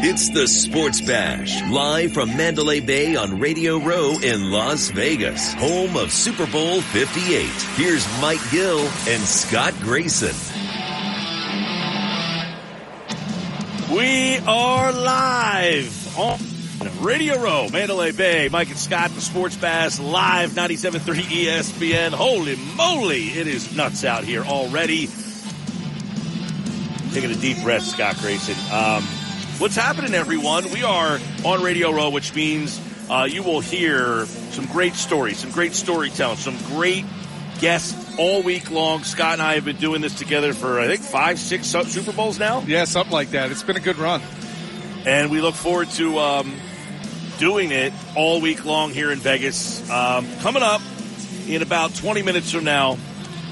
It's the Sports Bash, live from Mandalay Bay on Radio Row in Las Vegas, home of Super Bowl 58. Here's Mike Gill and Scott Grayson. We are live on Radio Row, Mandalay Bay. Mike and Scott, the Sports Bash, live 97.3 ESPN. Holy moly, it is nuts out here already. Taking a deep breath, Scott Grayson. Um, what's happening, everyone? We are on Radio Row, which means uh, you will hear some great stories, some great storytelling, some great guests all week long. Scott and I have been doing this together for, I think, five, six Super Bowls now. Yeah, something like that. It's been a good run. And we look forward to um, doing it all week long here in Vegas. Um, coming up in about 20 minutes from now,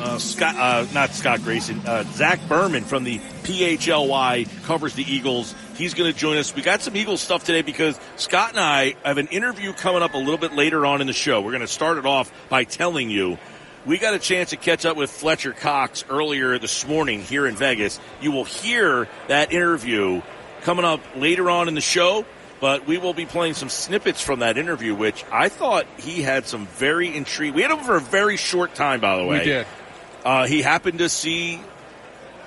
uh, Scott, uh, not Scott Grayson, uh, Zach Berman from the PHLY covers the Eagles. He's going to join us. We got some Eagles stuff today because Scott and I have an interview coming up a little bit later on in the show. We're going to start it off by telling you we got a chance to catch up with Fletcher Cox earlier this morning here in Vegas. You will hear that interview coming up later on in the show, but we will be playing some snippets from that interview, which I thought he had some very intriguing. We had him for a very short time, by the way. We did. Uh, he happened to see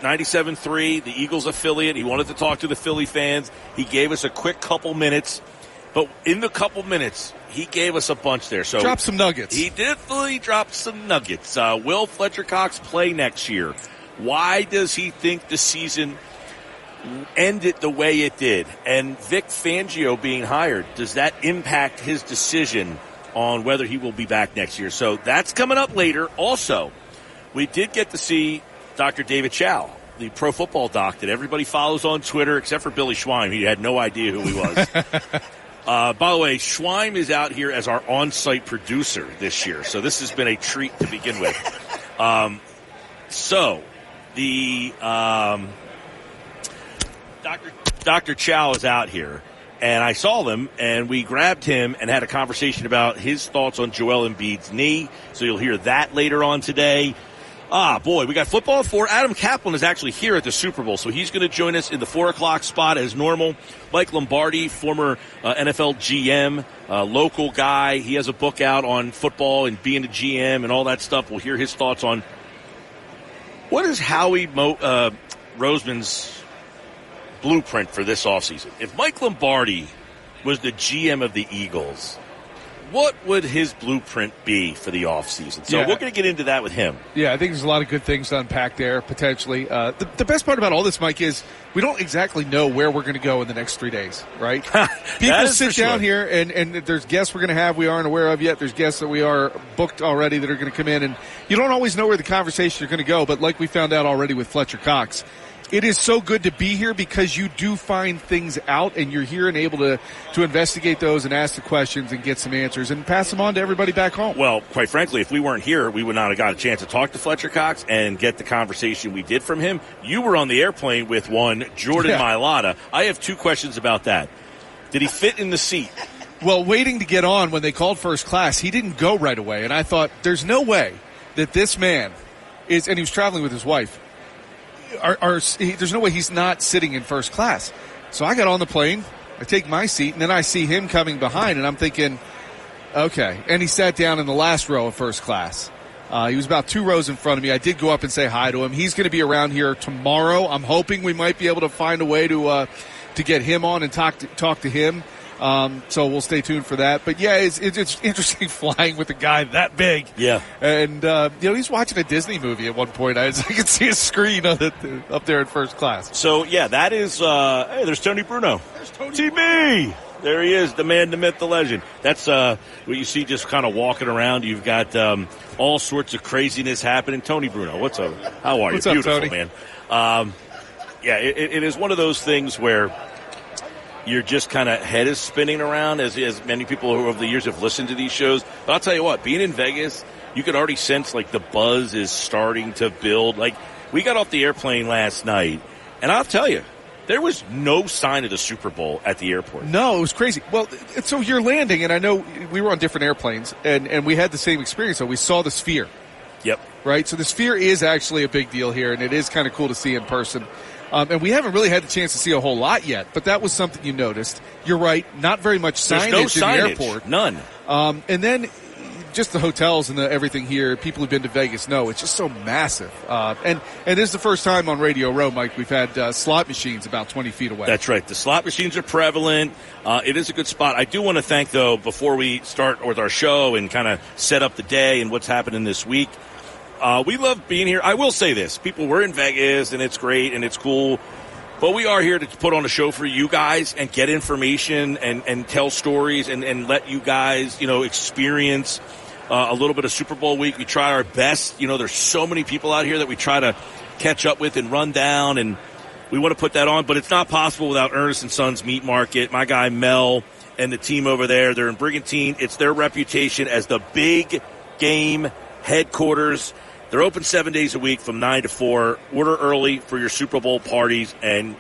97.3, the Eagles affiliate. He wanted to talk to the Philly fans. He gave us a quick couple minutes. But in the couple minutes, he gave us a bunch there. So drop some nuggets. He definitely dropped some nuggets. Uh, will Fletcher Cox play next year? Why does he think the season ended the way it did? And Vic Fangio being hired, does that impact his decision on whether he will be back next year? So that's coming up later. Also, we did get to see Dr. David Chao, the pro football doc that everybody follows on Twitter, except for Billy Schwein. He had no idea who he was. Uh, by the way, Schwein is out here as our on-site producer this year, so this has been a treat to begin with. Um, so, the um, Dr. Dr. Chao is out here, and I saw them, and we grabbed him and had a conversation about his thoughts on Joel Embiid's knee. So you'll hear that later on today. Ah, boy, we got football for Adam Kaplan is actually here at the Super Bowl, so he's going to join us in the four o'clock spot as normal. Mike Lombardi, former uh, NFL GM, uh, local guy. He has a book out on football and being a GM and all that stuff. We'll hear his thoughts on what is Howie Mo- uh, Roseman's blueprint for this offseason. If Mike Lombardi was the GM of the Eagles, what would his blueprint be for the offseason? So Yeah. we're going to get into that with him. Yeah, I think there's a lot of good things to unpack there potentially. Uh, the, the best part about all this, Mike, is we don't exactly know where we're going to go in the next three days, right? People sit down sure. here, and, and there's guests we're going to have we aren't aware of yet. There's guests that we are booked already that are going to come in, and you don't always know where the conversation is going to go. But like we found out already with Fletcher Cox, it is so good to be here because you do find things out, and you're here and able to to investigate those and ask the questions and get some answers and pass them on to everybody back home. Well, quite frankly, if we weren't here, we would not have got a chance to talk to Fletcher Cox and get the conversation we did from him. You were on the airplane with one, Jordan Yeah. Mailata. I have two questions about that. Did he fit in the seat? Well, waiting to get on when they called first class, he didn't go right away. And I thought, there's no way that this man is, and he was traveling with his wife, are, are, he, there's no way he's not sitting in first class. So I got on the plane, I take my seat, and then I see him coming behind, and I'm thinking, okay. And he sat down in the last row of first class. Uh, he was about two rows in front of me. I did go up and say hi to him. He's going to be around here tomorrow. I'm hoping we might be able to find a way to uh, to get him on and talk to, talk to him. Um, so we'll stay tuned for that. But yeah, it's, it's, it's interesting flying with a guy that big. Yeah. And, uh, you know, he's watching a Disney movie at one point. I, I could see a screen on it, up there in first class. So yeah, that is. Uh, hey, there's Tony Bruno. There's Tony. TB. There he is, the man, the myth, the legend. That's uh, what you see just kind of walking around. You've got um, all sorts of craziness happening. Tony Bruno, what's up? How are What's you? up, Beautiful, man. Um, yeah, it, it is one of those things where you're just kind of head is spinning around as, as many people who over the years have listened to these shows. But I'll tell you what, being in Vegas, you could already sense like the buzz is starting to build. Like we got off the airplane last night, and I'll tell you, there was no sign of the Super Bowl at the airport. No, it was crazy. Well, so you're landing, and I know we were on different airplanes, and, and we had the same experience. So we saw the sphere, Yep. right? So the sphere is actually a big deal here, and it is kind of cool to see in person. Um, and we haven't really had the chance to see a whole lot yet, but that was something you noticed. You're right, not very much signage no in the airport. None. Um, and then just the hotels and the, everything here. People who've been to Vegas know it's just so massive. Uh, and and this is the first time on Radio Row, Mike. We've had uh, slot machines about 20 feet away. That's right. The slot machines are prevalent. Uh, it is a good spot. I do want to thank, though, before we start with our show and kind of set up the day and what's happening this week. Uh, we love being here. I will say this: people, we're in Vegas, and it's great and it's cool. But we are here to put on a show for you guys and get information and, and tell stories and, and let you guys, you know, experience uh, a little bit of Super Bowl week. We try our best. You know, there's so many people out here that we try to catch up with and run down, and we want to put that on. But it's not possible without Ernest and Sons Meat Market. My guy Mel and the team over there, they're in Brigantine. It's their reputation as the big game headquarters. They're open seven days a week from nine to four. Order early for your Super Bowl parties and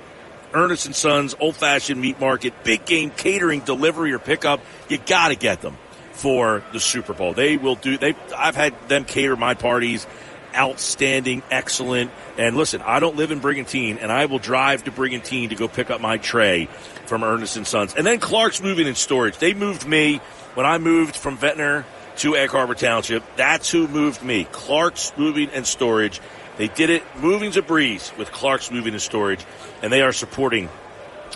Ernest and Sons Old Fashioned Meat Market, big game catering, delivery or pickup. You got to get them for the Super Bowl. They will do. They. I've had them cater my parties. Outstanding, excellent. And listen, I don't live in Brigantine, and I will drive to Brigantine to go pick up my tray from Ernest and Sons. And then Clark's Moving and Storage. They moved me when I moved from Ventnor to Egg Harbor Township. That's who moved me. Clark's Moving and Storage. They did it. Moving's a breeze with Clark's Moving and Storage, and they are supporting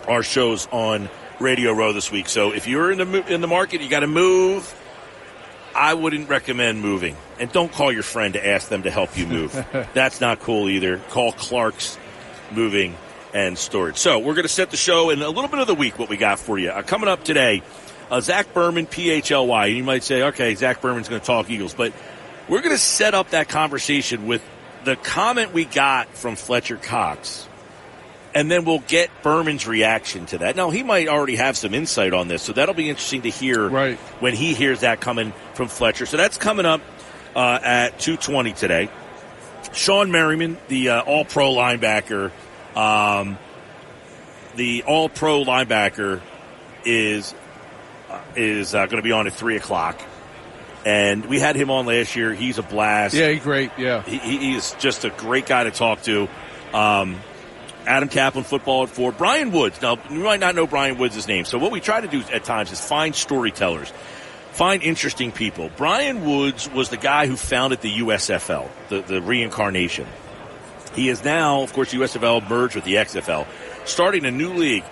our shows on Radio Row this week. So if you're in the in the market, you got to move. I wouldn't recommend moving, and don't call your friend to ask them to help you move. That's not cool either. Call Clark's Moving and Storage. So we're going to set the show in a little bit of the week. What we got for you uh, coming up today. Uh, Zach Berman, PHLY. You might say, okay, Zach Berman's going to talk Eagles, but we're going to set up that conversation with the comment we got from Fletcher Cox and then we'll get Berman's reaction to that. Now he might already have some insight on this, so that'll be interesting to hear Right. when he hears that coming from Fletcher. So that's coming up uh, at two twenty today. Shawne Merriman, the uh, All Pro linebacker, um, the All Pro linebacker is is uh, going to be on at three o'clock, and we had him on last year. He's a blast. Yeah, great. Yeah. He, he is just a great guy to talk to. Um, Adam Kaplan, football at four. Brian Woods. Now, you might not know Brian Woods' name. So, what we try to do at times is find storytellers, find interesting people. Brian Woods was the guy who founded the USFL, the, the reincarnation. He is now, of course, USFL merged with the XFL, starting a new league.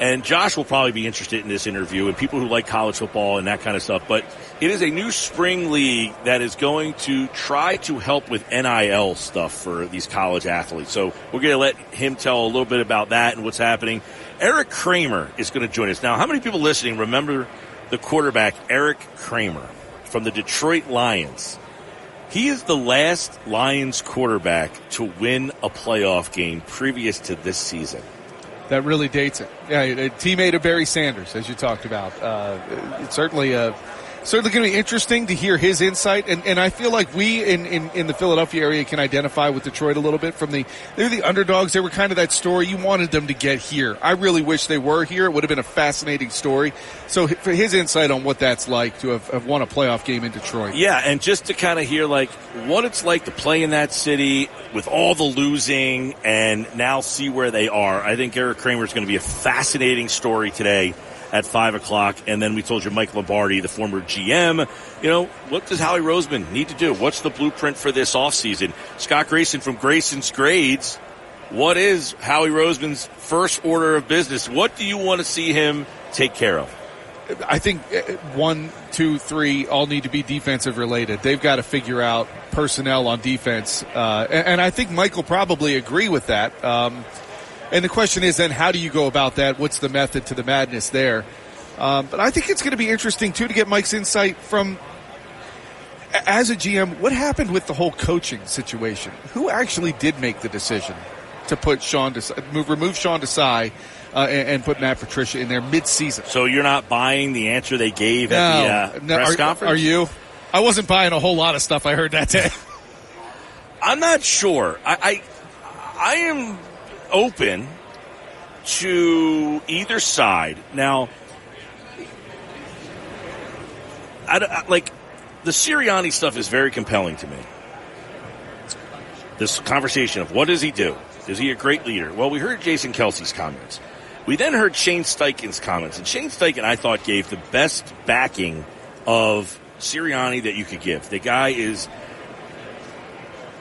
And Josh will probably be interested in this interview and people who like college football and that kind of stuff. But it is a new spring league that is going to try to help with NIL stuff for these college athletes. So we're going to let him tell a little bit about that and what's happening. Eric Kramer is going to join us. Now, how many people listening remember the quarterback, Eric Kramer, from the Detroit Lions? He is the last Lions quarterback to win a playoff game previous to this season. That really dates it. Yeah, a teammate of Barry Sanders, as you talked about. Uh, certainly uh, certainly going to be interesting to hear his insight, and, and I feel like we in, in, in the Philadelphia area can identify with Detroit a little bit. From the they're the underdogs. They were kind of that story you wanted them to get here. I really wish they were here. It would have been a fascinating story. So for his insight on what that's like to have, have won a playoff game in Detroit. Yeah, and just to kind of hear like what it's like to play in that city with all the losing and now see where they are. I think Eric Kramer is going to be a fascinating story today at five o'clock. And then we told you Mike Lombardi, the former GM, you know, what does Howie Roseman need to do? What's the blueprint for this offseason? Scott Grayson from Grayson's Grades. What is Howie Roseman's first order of business? What do you want to see him take care of? I think uh, one, two, three all need to be defensive related. They've got to figure out personnel on defense, uh, and, and, I think Mike will probably agree with that. Um, and the question is then, how do you go about that? What's the method to the madness there? Um, but I think it's going to be interesting too to get Mike's insight from. As a GM, what happened with the whole coaching situation? Who actually did make the decision to put Sean Desai, move, remove Sean Desai uh, and, and, put Matt Patricia in there mid-season. So you're not buying the answer they gave no, at the uh, no, press are, conference? Are you? I wasn't buying a whole lot of stuff I heard that day. I'm not sure. I, I, I am open to either side. Now, I, I, like the Sirianni stuff is very compelling to me. This conversation of what does he do? Is he a great leader? Well, we heard Jason Kelce's comments. We then heard Shane Steichen's comments, and Shane Steichen, I thought, gave the best backing of Sirianni that you could give. The guy is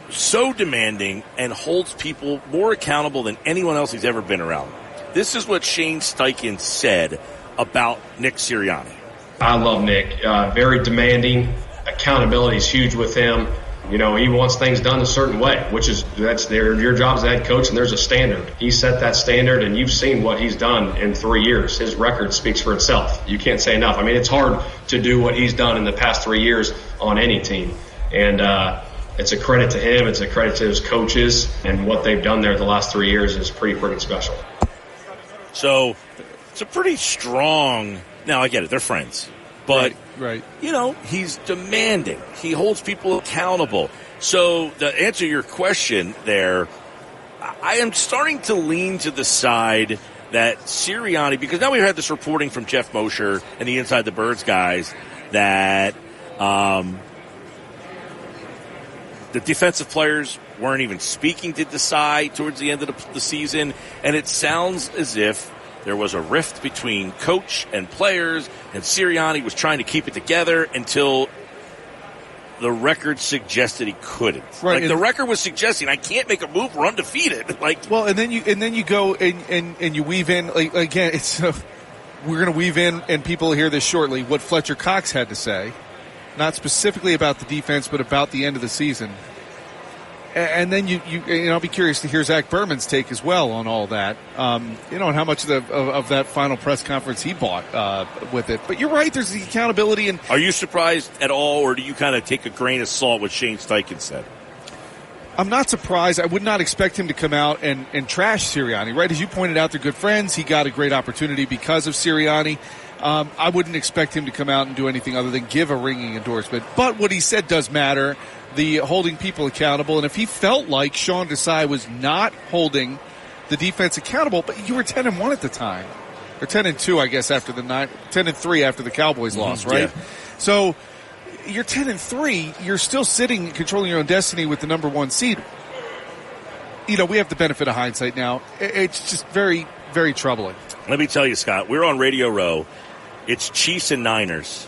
so demanding and holds people more accountable than anyone else he's ever been around. This is what Shane Steichen said about Nick Sirianni. I love Nick. Uh, very demanding. Accountability is huge with him. You know, he wants things done a certain way, which is that's their your job as head coach, and there's a standard. He set that standard, and you've seen what he's done in three years. His record speaks for itself. You can't say enough. I mean, it's hard to do what he's done in the past three years on any team, and uh, it's a credit to him. It's a credit to his coaches, and what they've done there the last three years is pretty freaking special. So, it's a pretty strong. Now I get it; they're friends, but Right, right. you know, he's demanding. He holds people accountable. So, to answer your question there, I am starting to lean to the side that Sirianni, because now we've had this reporting from Geoff Mosher and the Inside the Birds guys that um, the defensive players weren't even speaking to Desai towards the end of the, the season, and it sounds as if there was a rift between coach and players, and Sirianni was trying to keep it together until the record suggested he couldn't. Right, Like the record was suggesting I can't make a move, we're undefeated. Like Well, and then you and then you go and and, and you weave in like again. It's uh, we're going to weave in, and people will hear this shortly. What Fletcher Cox had to say, not specifically about the defense, but about the end of the season. And then you, you, and I'll be curious to hear Zach Berman's take as well on all that. Um, you know, and how much of, the, of, of that final press conference he bought uh, with it. But you're right. There's the accountability, and Are you surprised at all, or do you kind of take a grain of salt what Shane Steichen said? I'm not surprised. I would not expect him to come out and, and trash Sirianni, right? As you pointed out, they're good friends. He got a great opportunity because of Sirianni. Um, I wouldn't expect him to come out and do anything other than give a ringing endorsement. But what he said does matter. The holding people accountable. And if he felt like Sean Desai was not holding the defense accountable, but you were 10 and 1 at the time. Or 10 and 2, I guess, after the nine, 10 and 3 after the Cowboys loss, right? yeah. So you're 10 and 3 you're still sitting controlling your own destiny with the number one seed you know we have the benefit of hindsight now it's just very very troubling Let me tell you, Scott, we're on Radio Row. It's Chiefs and Niners.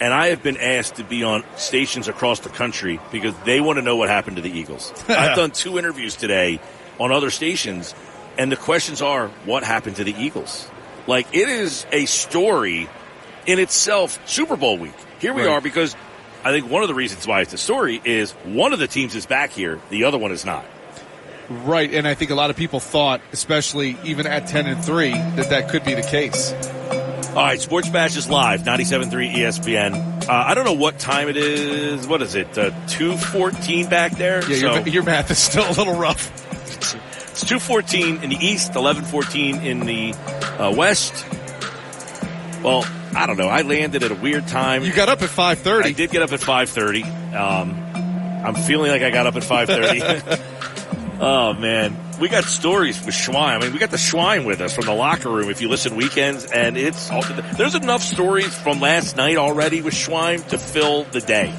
And I have been asked to be on stations across the country because they want to know what happened to the Eagles. I've done two interviews today on other stations, and the questions are what happened to the Eagles? Like, it is a story in itself, Super Bowl week. Here we Right. are because I think one of the reasons why it's a story is one of the teams is back here, the other one is not. right and i think a lot of people thought especially even at 10 and 3 that that could be the case All right, Sports Bash is live, 97.3 ESPN. Uh, I don't know what time it is. What is it? Uh, 2.14 back there? yeah so your, your math is still a little rough it's 2.14 in the east, 11.14 in the uh, west. Well, I don't know. I landed at a weird time. you got up at 5.30 I did get up at 5.30. Um, I'm feeling like I got up at 5.30. oh, man. We got stories with Schwein. I mean, we got the Schwein with us from the locker room if you listen weekends, and it's there's enough stories from last night already with Schwein to fill the day.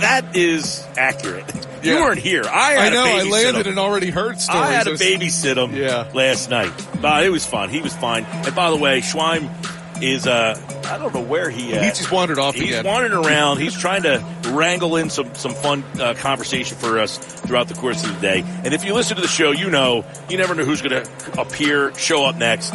That is accurate. You weren't here. I i know i landed and already heard stories I had to It babysit him Yeah. last night. But it was fun. He was fine. And by the way, Schwein is uh I don't know where he is. He's just wandered off He's again wandering around. He's trying to wrangle in some some fun uh, conversation for us throughout the course of the day. And if you listen to the show, you know you never know who's going to appear, show up next.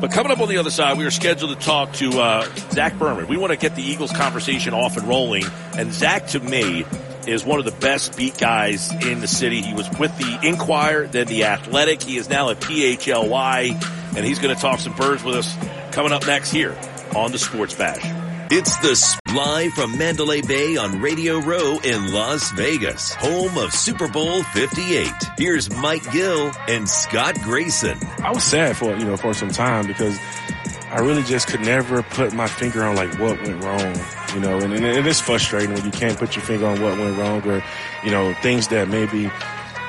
But coming up on the other side, we are scheduled to talk to uh, Zach Berman. We want to get the Eagles conversation off and rolling. And Zach, to me, is one of the best beat guys in the city. He was with the Inquirer, then the Athletic. He is now at PHLY, and he's going to talk some birds with us coming up next here on the Sports Bash. It's the live from Mandalay Bay on Radio Row in Las Vegas, home of Super Bowl 58. Here's Mike Gill and Scott Grayson. I was sad for you know for some time because I really just could never put my finger on like what went wrong, you know, and, and it is frustrating when you can't put your finger on what went wrong or you know things that maybe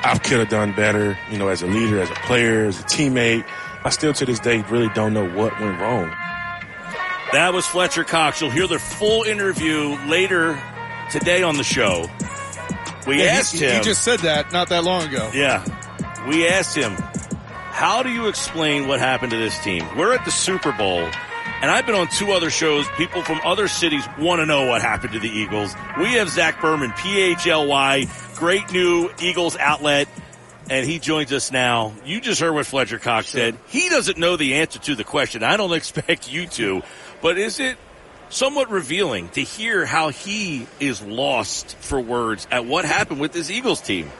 I could have done better, you know, as a leader, as a player, as a teammate. I still to this day really don't know what went wrong. That was Fletcher Cox. You'll hear the full interview later today on the show. We Yeah, asked he, him. He just said that not that long ago. Yeah. We asked him, how do you explain what happened to this team? We're at the Super Bowl, and I've been on two other shows. People from other cities want to know what happened to the Eagles. We have Zach Berman, PHLY, great new Eagles outlet, and he joins us now. You just heard what Fletcher Cox said. He doesn't know the answer to the question. I don't expect you to, but is it somewhat revealing to hear how he is lost for words at what happened with this Eagles team?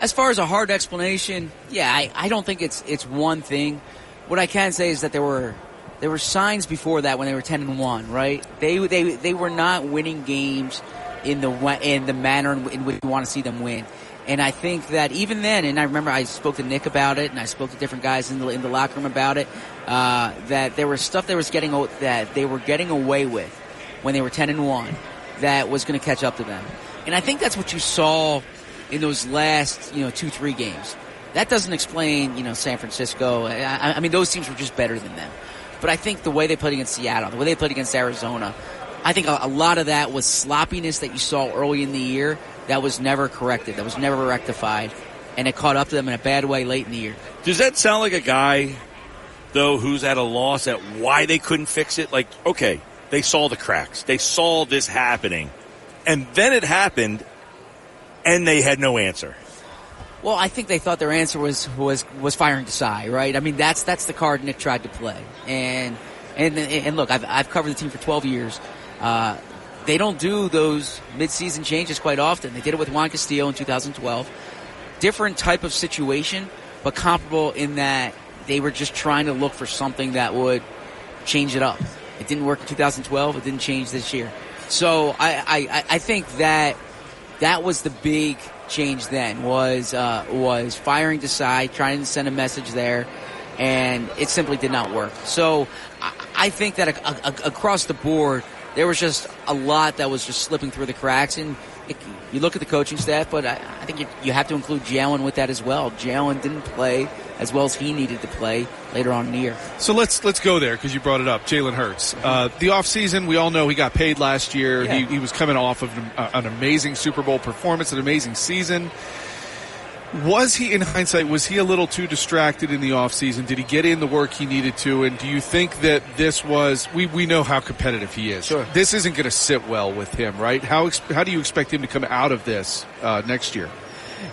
As far as a hard explanation, yeah, I, I don't think it's it's one thing. What I can say is that there were there were signs before that when they were ten and one, right? They they they were not winning games in the in the manner in, in which you want to see them win. And I think that even then, and I remember I spoke to Nick about it, and I spoke to different guys in the in the locker room about it. Uh, that there was stuff that was getting that they were getting away with when they were ten and one that was going to catch up to them. And I think that's what you saw in those last you know two three games. That doesn't explain you know San Francisco. I, I mean those teams were just better than them. But I think the way they played against Seattle, the way they played against Arizona, I think a, a lot of that was sloppiness that you saw early in the year that was never corrected, that was never rectified, and it caught up to them in a bad way late in the year. Does that sound like a guy, though, who's at a loss at why they couldn't fix it? Like, okay, they saw the cracks, they saw this happening, and then it happened, and they had no answer. Well, I think they thought their answer was was was firing Desai, right? I mean, that's that's the card Nick tried to play, and and and look, I've I've covered the team for 12 years. Uh, they don't do those midseason changes quite often. They did it with Juan Castillo in 2012. Different type of situation, but comparable in that they were just trying to look for something that would change it up. It didn't work in 2012. It didn't change this year. So I I, I think that that was the big change then was uh, was firing Desai, trying to send a message there, and it simply did not work. So I, I think that a, a, across the board there was just a lot that was just slipping through the cracks, and it, you look at the coaching staff, but I, I think you, you have to include Jalen with that as well. Jalen didn't play as well as he needed to play later on in the year. So let's let's go there because you brought it up. Jalen Hurts. Uh, the offseason, we all know he got paid last year. Yeah. He, he was coming off of an, uh, an amazing Super Bowl performance, an amazing season. Was he, in hindsight, was he a little too distracted in the offseason? Did he get in the work he needed to? And do you think that this was, we, we know how competitive he is. Sure. This isn't going to sit well with him, right? How, how do you expect him to come out of this uh, next year?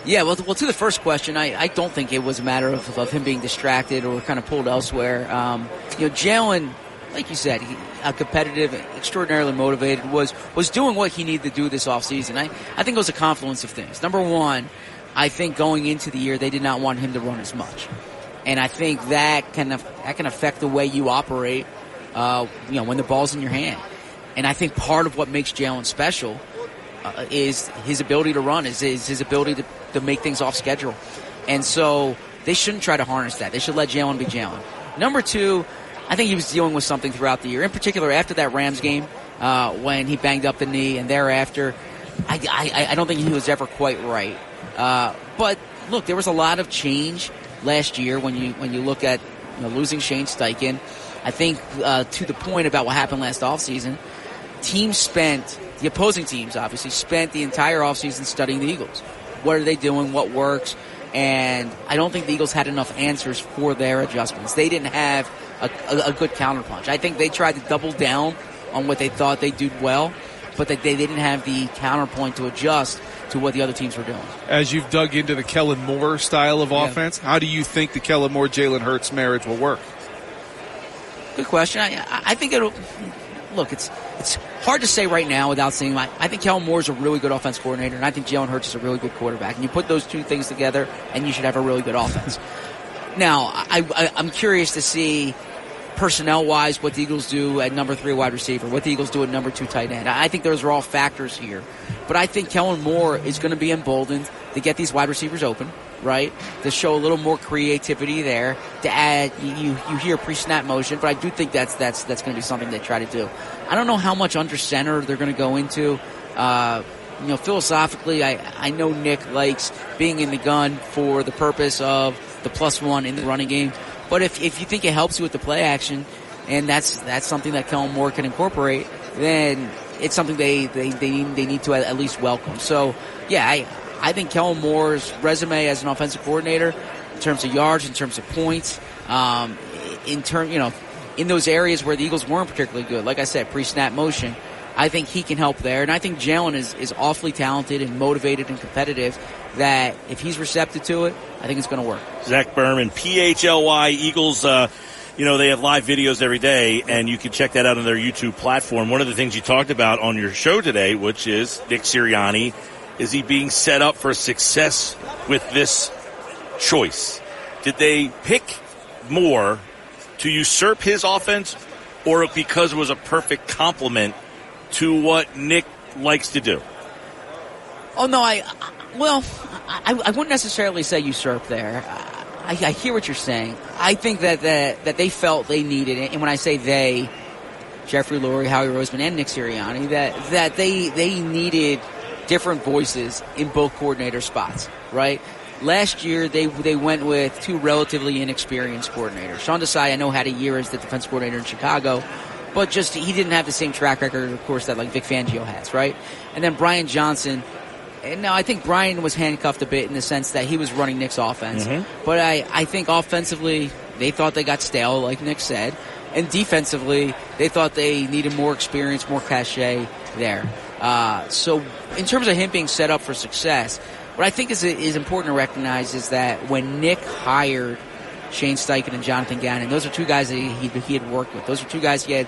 Yeah, well, well, to the first question, I, I don't think it was a matter of, of him being distracted or kind of pulled elsewhere. Um, you know, Jalen, like you said, he, uh, competitive, extraordinarily motivated, was was doing what he needed to do this offseason. I, I think it was a confluence of things. Number one, I think going into the year, they did not want him to run as much. And I think that can, that can affect the way you operate, uh, you know, when the ball's in your hand. And I think part of what makes Jalen special uh, is his ability to run, is, is his ability to, to make things off schedule. And so they shouldn't try to harness that. They should let Jalen be Jalen. Number two, I think he was dealing with something throughout the year, in particular after that Rams game uh, when he banged up the knee, and thereafter, I, I, I don't think he was ever quite right. Uh, but look, there was a lot of change last year when you when you look at you know, losing Shane Steichen. I think uh, to the point about what happened last offseason, teams spent the opposing teams obviously spent the entire offseason studying the Eagles. What are they doing? What works? And I don't think the Eagles had enough answers for their adjustments. They didn't have a, a, a good counterpunch. I think they tried to double down on what they thought they did well, but that they didn't have the counterpoint to adjust to what the other teams were doing. As you've dug into the Kellen Moore style of Yeah. offense, how do you think the Kellen Moore Jalen Hurts marriage will work? Good question. I, I- I think it'll look. It's it's hard to say right now without seeing. My, I think Kellen Moore is a really good offense coordinator, and I think Jalen Hurts is a really good quarterback. And you put those two things together, and you should have a really good offense. now, I, I, I'm curious to see personnel wise what the Eagles do at number three wide receiver, what the Eagles do at number two tight end. I think those are all factors here. But I think Kellen Moore is going to be emboldened to get these wide receivers open, right? To show a little more creativity there, to add you you, you hear pre snap motion, but I do think that's that's that's going to be something they try to do. I don't know how much under center they're going to go into. Uh, you know, philosophically, I I know Nick likes being in the gun for the purpose of the plus one in the running game. But if, if you think it helps you with the play action, and that's that's something that Kellen Moore can incorporate, then it's something they they, they, need, they need to at least welcome. So, yeah, I I think Kellen Moore's resume as an offensive coordinator, in terms of yards, in terms of points, um, in term, you know, in those areas where the Eagles weren't particularly good, like I said, pre-snap motion, I think he can help there. And I think Jalen is, is awfully talented and motivated and competitive that if he's receptive to it, I think it's going to work. Zach Berman, PHLY Eagles, uh, you know, they have live videos every day, and you can check that out on their YouTube platform. One of the things you talked about on your show today, which is Nick Sirianni, is he being set up for success with this choice? Did they pick more to usurp his offense, or because it was a perfect complement to what Nick likes to do? Oh no, I well, I, I wouldn't necessarily say usurp there. I, I, hear what you're saying. I think that, that that they felt they needed it, and when I say they, Jeffrey Lurie, Howie Roseman, and Nick Sirianni, that that they they needed different voices in both coordinator spots, right? Last year, they they went with two relatively inexperienced coordinators. Sean Desai, I know, had a year as the defense coordinator in Chicago, but just he didn't have the same track record, of course, that like Vic Fangio has, right? And then Brian Johnson. And now I think Brian was handcuffed a bit in the sense that he was running Nick's offense. Mm-hmm. But I, I think offensively, they thought they got stale, like Nick said. And defensively, they thought they needed more experience, more cachet there. Uh, so, in terms of him being set up for success, what I think is, is important to recognize is that when Nick hired Shane Steichen and Jonathan Gannon, those are two guys that he, he had worked with. Those are two guys he had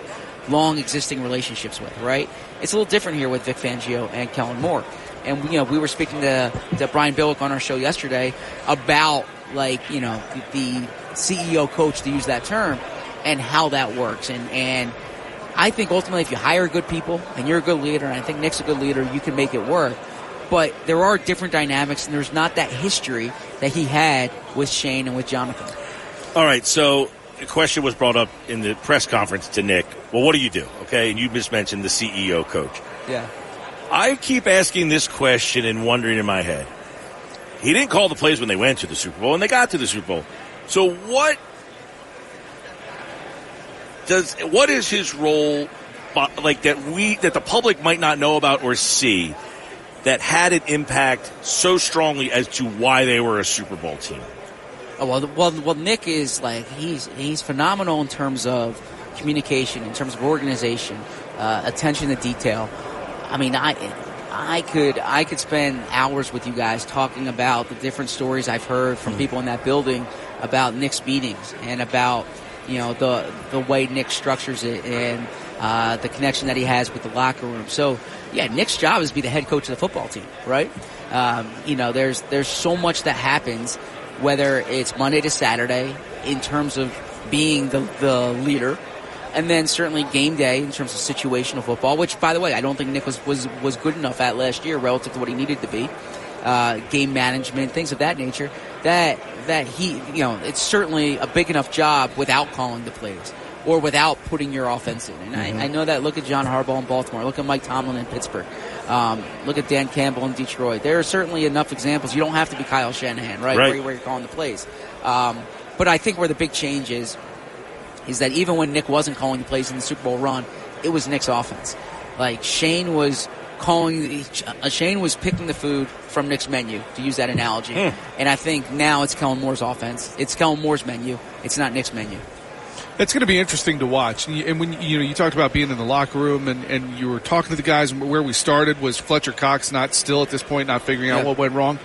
long existing relationships with, right? It's a little different here with Vic Fangio and Kellen Moore. And, you know, we were speaking to, to Brian Billick on our show yesterday about, like, you know, the, the CEO coach, to use that term, and how that works. And, and I think ultimately if you hire good people and you're a good leader, and I think Nick's a good leader, you can make it work but there are different dynamics, and there's not that history that he had with Shane and with Jonathan. All right, so the question was brought up in the press conference to Nick. Well, what do you do? Okay, and you just mentioned the CEO coach. Yeah. I keep asking this question and wondering in my head. He didn't call the plays when they went to the Super Bowl, and they got to the Super Bowl. So what does what is his role like that we that the public might not know about or see that had an impact so strongly as to why they were a Super Bowl team? Oh, well, well, well, Nick is like he's he's phenomenal in terms of communication, in terms of organization, uh, attention to detail. I mean, I I could I could spend hours with you guys talking about the different stories I've heard from mm-hmm. people in that building about Nick's meetings and about you know the the way Nick structures it and uh, the connection that he has with the locker room. So, yeah, Nick's job is to be the head coach of the football team, right? Um, you know, there's there's so much that happens, whether it's Monday to Saturday, in terms of being the, the leader, and then certainly game day in terms of situational football, which, by the way, I don't think Nick was, was, was good enough at last year relative to what he needed to be. Uh, game management, things of that nature. That that he, you know, it's certainly a big enough job without calling the plays or without putting your offense in. And mm-hmm. I, I, know that. Look at John Harbaugh in Baltimore. Look at Mike Tomlin in Pittsburgh. Um, look at Dan Campbell in Detroit. There are certainly enough examples. You don't have to be Kyle Shanahan, right? right. Where, where, you're calling the plays. Um, but I think where the big change is, is that even when Nick wasn't calling the plays in the Super Bowl run, it was Nick's offense. Like Shane was calling, uh, Shane was picking the food from Nick's menu, to use that analogy. Mm. And I think now it's Kellen Moore's offense. It's Kellen Moore's menu. It's not Nick's menu. It's going to be interesting to watch. And when you know you talked about being in the locker room and, and you were talking to the guys, where we started was Fletcher Cox not still at this point not figuring out yeah. what went wrong.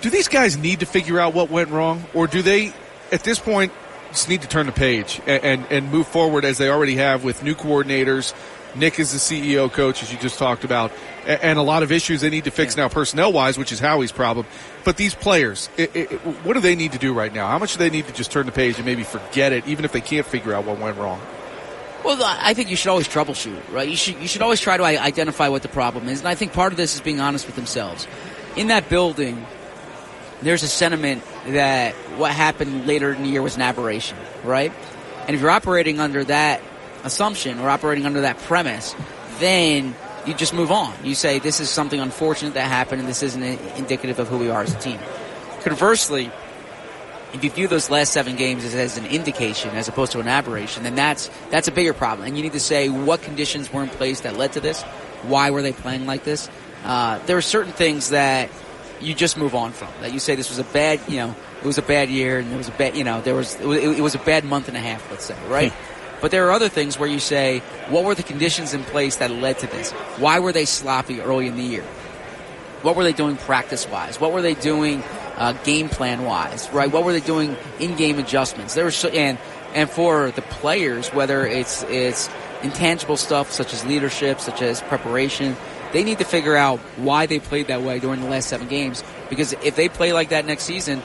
Do these guys need to figure out what went wrong, or do they at this point just need to turn the page and, and, and move forward as they already have with new coordinators? Nick is the CEO coach, as you just talked about, and a lot of issues they need to fix yeah. now personnel wise, which is Howie's problem. But these players, it, it, what do they need to do right now? How much do they need to just turn the page and maybe forget it, even if they can't figure out what went wrong? Well, I think you should always troubleshoot, right? You should you should always try to identify what the problem is, and I think part of this is being honest with themselves. In that building, there's a sentiment that what happened later in the year was an aberration, right? And if you're operating under that assumption or operating under that premise, then you just move on. You say this is something unfortunate that happened, and this isn't indicative of who we are as a team. Conversely, if you view those last seven games as, as, an indication as opposed to an aberration, then that's that's a bigger problem. And you need to say what conditions were in place that led to this. Why were they playing like this? Uh, there are certain things that you just move on from. That you say this was a bad, you know, it was a bad year and it was a bad, you know, there was it was, it was a bad month and a half, let's say, right? But there are other things where you say, what were the conditions in place that led to this? Why were they sloppy early in the year? What were they doing practice wise? What were they doing uh, game plan wise? Right? What were they doing in game adjustments? There was so, and and for the players, whether it's it's intangible stuff such as leadership, such as preparation, they need to figure out why they played that way during the last seven games. Because if they play like that next season,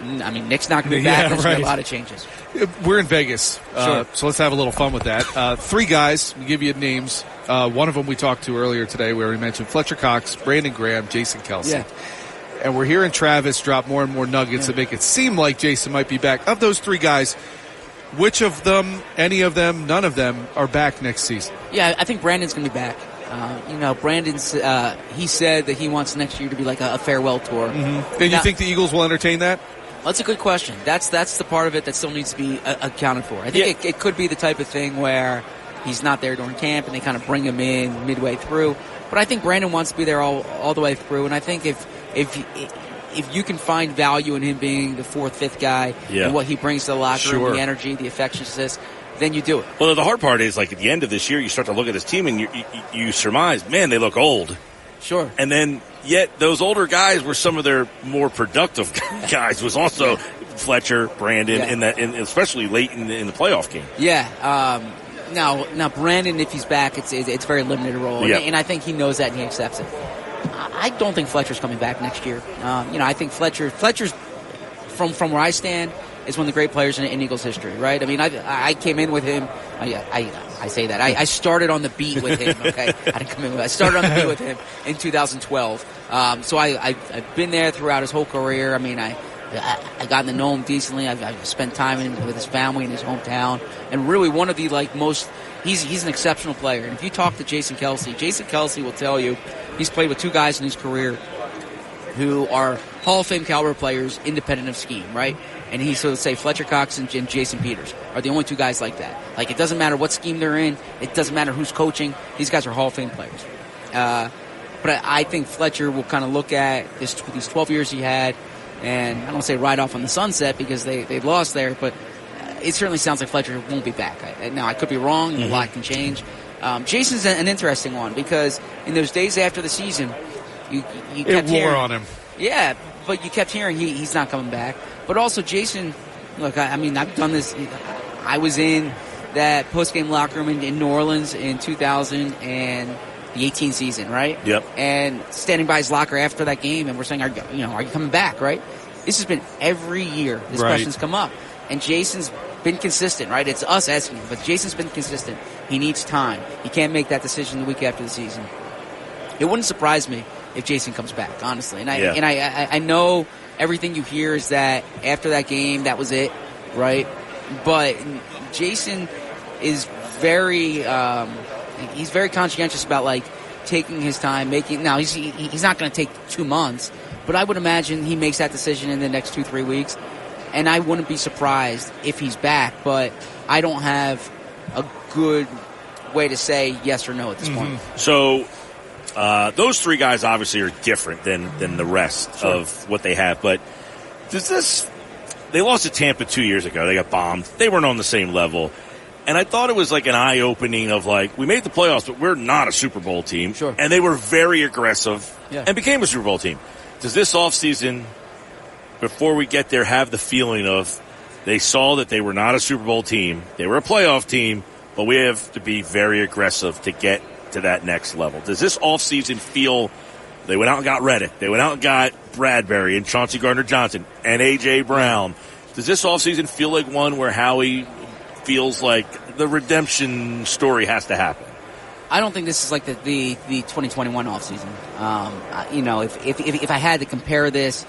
I mean, Nick's not going to be back. Yeah, There's going to be right. a lot of changes. We're in Vegas, uh, Sure. so let's have a little fun with that. Uh, three guys, we give you names. Uh, one of them we talked to earlier today, where we mentioned Fletcher Cox, Brandon Graham, Jason Kelce. Yeah. And we're hearing Travis drop more and more nuggets that make it seem like Jason might be back. Of those three guys, which of them, any of them, none of them are back next season? Yeah, I think Brandon's going to be back. Uh, you know, Brandon, Uh, he said that he wants next year to be like a, a farewell tour. And you think the Eagles will entertain that? That's a good question. That's that's the part of it that still needs to be uh, accounted for. I think Yeah. it, it could be the type of thing where he's not there during camp and they kind of bring him in midway through. But I think Brandon wants to be there all all the way through. And I think if if if you can find value in him being the fourth, fifth guy Yeah. and what he brings to the locker room, the energy, the affectionateness, then you do it. Well, the hard part is like at the end of this year, you start to look at this team and you, you, you surmise, man, they look old. Sure. And then yet those older guys were some of their more productive guys. Was also Fletcher, Brandon, Yeah. in that, in, especially late in the, in the playoff game. Yeah. Um, now, now Brandon, if he's back, it's it's, it's very limited role, Yeah. and, and I think he knows that and he accepts it. I I don't think Fletcher's coming back next year. Um, you know, I think Fletcher Fletcher's from from where I stand is one of the great players in, in Eagles history, right? I mean, I I came in with him. I I, I say that I, I started on the beat with him. Okay, I didn't come in. With, I started on the beat with him in 2012. Um, so I, I I've been there throughout his whole career. I mean, I. I, I got to know him decently. I've, I've spent time in, with his family in his hometown, and really one of the like most. He's he's an exceptional player. And if you talk to Jason Kelce, Jason Kelce will tell you he's played with two guys in his career who are Hall of Fame caliber players, independent of scheme, right? And he so would say Fletcher Cox and, and Jason Peters are the only two guys like that. Like it doesn't matter what scheme they're in, it doesn't matter who's coaching. These guys are Hall of Fame players. Uh, but I, think Fletcher will kind of look at this these 12 years he had, and I don't say ride off on the sunset because they they lost there, but it certainly sounds like Fletcher won't be back. I, now I could be wrong. A lot can change. Um, Jason's an, interesting one because in those days after the season, you you It kept wore hearing, on him. yeah, but you kept hearing he, he's not coming back. But also, Jason, look, I, I mean, I've done this. I was in that post game locker room in, in New Orleans in 2000 and the 18 season, right? Yep. And standing by his locker after that game, and we're saying, are you, you know, are you coming back, right? This has been every year. This Right. question's come up, and Jason's been consistent, right? It's us asking, him, but Jason's been consistent. He needs time. He can't make that decision the week after the season. It wouldn't surprise me if Jason comes back, honestly. And I Yeah. and I, I I know everything you hear is that after that game, that was it, right? But Jason is very um, he's very conscientious about like taking his time, making. Now he's he, he's not going to take two months, but I would imagine he makes that decision in the next two three weeks, and I wouldn't be surprised if he's back. But I don't have a good way to say yes or no at this point. So uh, those three guys obviously are different than than the rest of what they have. But does this? They lost to Tampa two years ago. They got bombed. They weren't on the same level. And I thought it was like an eye opening of like we made the playoffs, but we're not a Super Bowl team. Sure. And they were very aggressive Yeah. and became a Super Bowl team. Does this offseason, before we get there, have the feeling of they saw that they were not a Super Bowl team, they were a playoff team, but we have to be very aggressive to get to that next level. Does this offseason feel they went out and got Reddick, they went out and got Bradbury and Chauncey Gardner Johnson and AJ Brown. Does this offseason feel like one where Howie feels like the redemption story has to happen? I don't think this is like the the, the 2021 offseason. Um, you know, if, if if if I had to compare this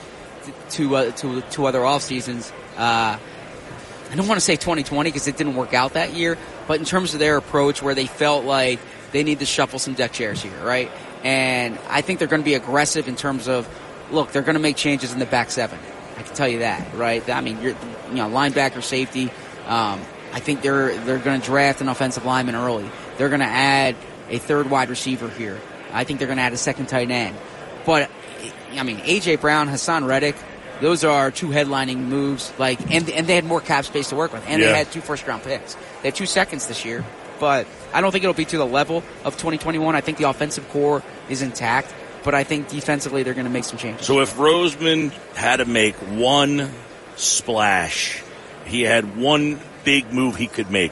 to uh, to to other off seasons, uh, I don't want to say 2020 because it didn't work out that year. But in terms of their approach, where they felt like they need to shuffle some deck chairs here, right? And I think they're going to be aggressive in terms of, look, they're going to make changes in the back seven. I can tell you that, right? I mean, you're, you know, linebacker, safety. Um, I think they're they're going to draft an offensive lineman early. They're going to add a third wide receiver here. I think they're going to add a second tight end. But I mean, AJ Brown, Haason Reddick, those are two headlining moves. Like, and and they had more cap space to work with, and Yeah. they had two first round picks. They had two seconds this year, but I don't think it'll be to the level of 2021. I think the offensive core is intact, but I think defensively they're going to make some changes. So if Roseman had to make one splash, he had one big move he could make.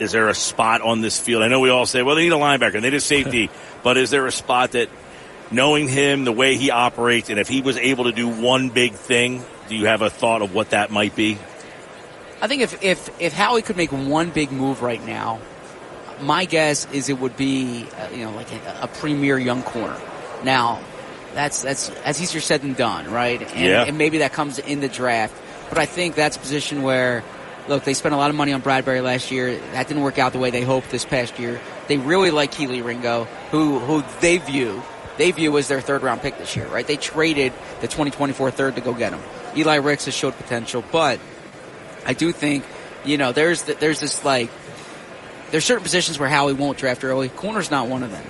Is there a spot on this field? I know we all say, well, they need a linebacker, and they need a safety, but is there a spot that, knowing him, the way he operates, and if he was able to do one big thing, do you have a thought of what that might be? I think if, if, if Howie could make one big move right now, my guess is it would be uh, you know like a, a premier young corner. Now, that's that's that's easier said than done, right? And, Yeah. and maybe that comes in the draft, but I think that's a position where. Look, they spent a lot of money on Bradbury last year. That didn't work out the way they hoped this past year. They really like Kelee Ringo, who who they view they view as their third round pick this year, right? They traded the 2024 third to go get him. Eli Ricks has showed potential, but I do think, you know, there's th- there's this like there's certain positions where Howie won't draft early. Corner's not one of them.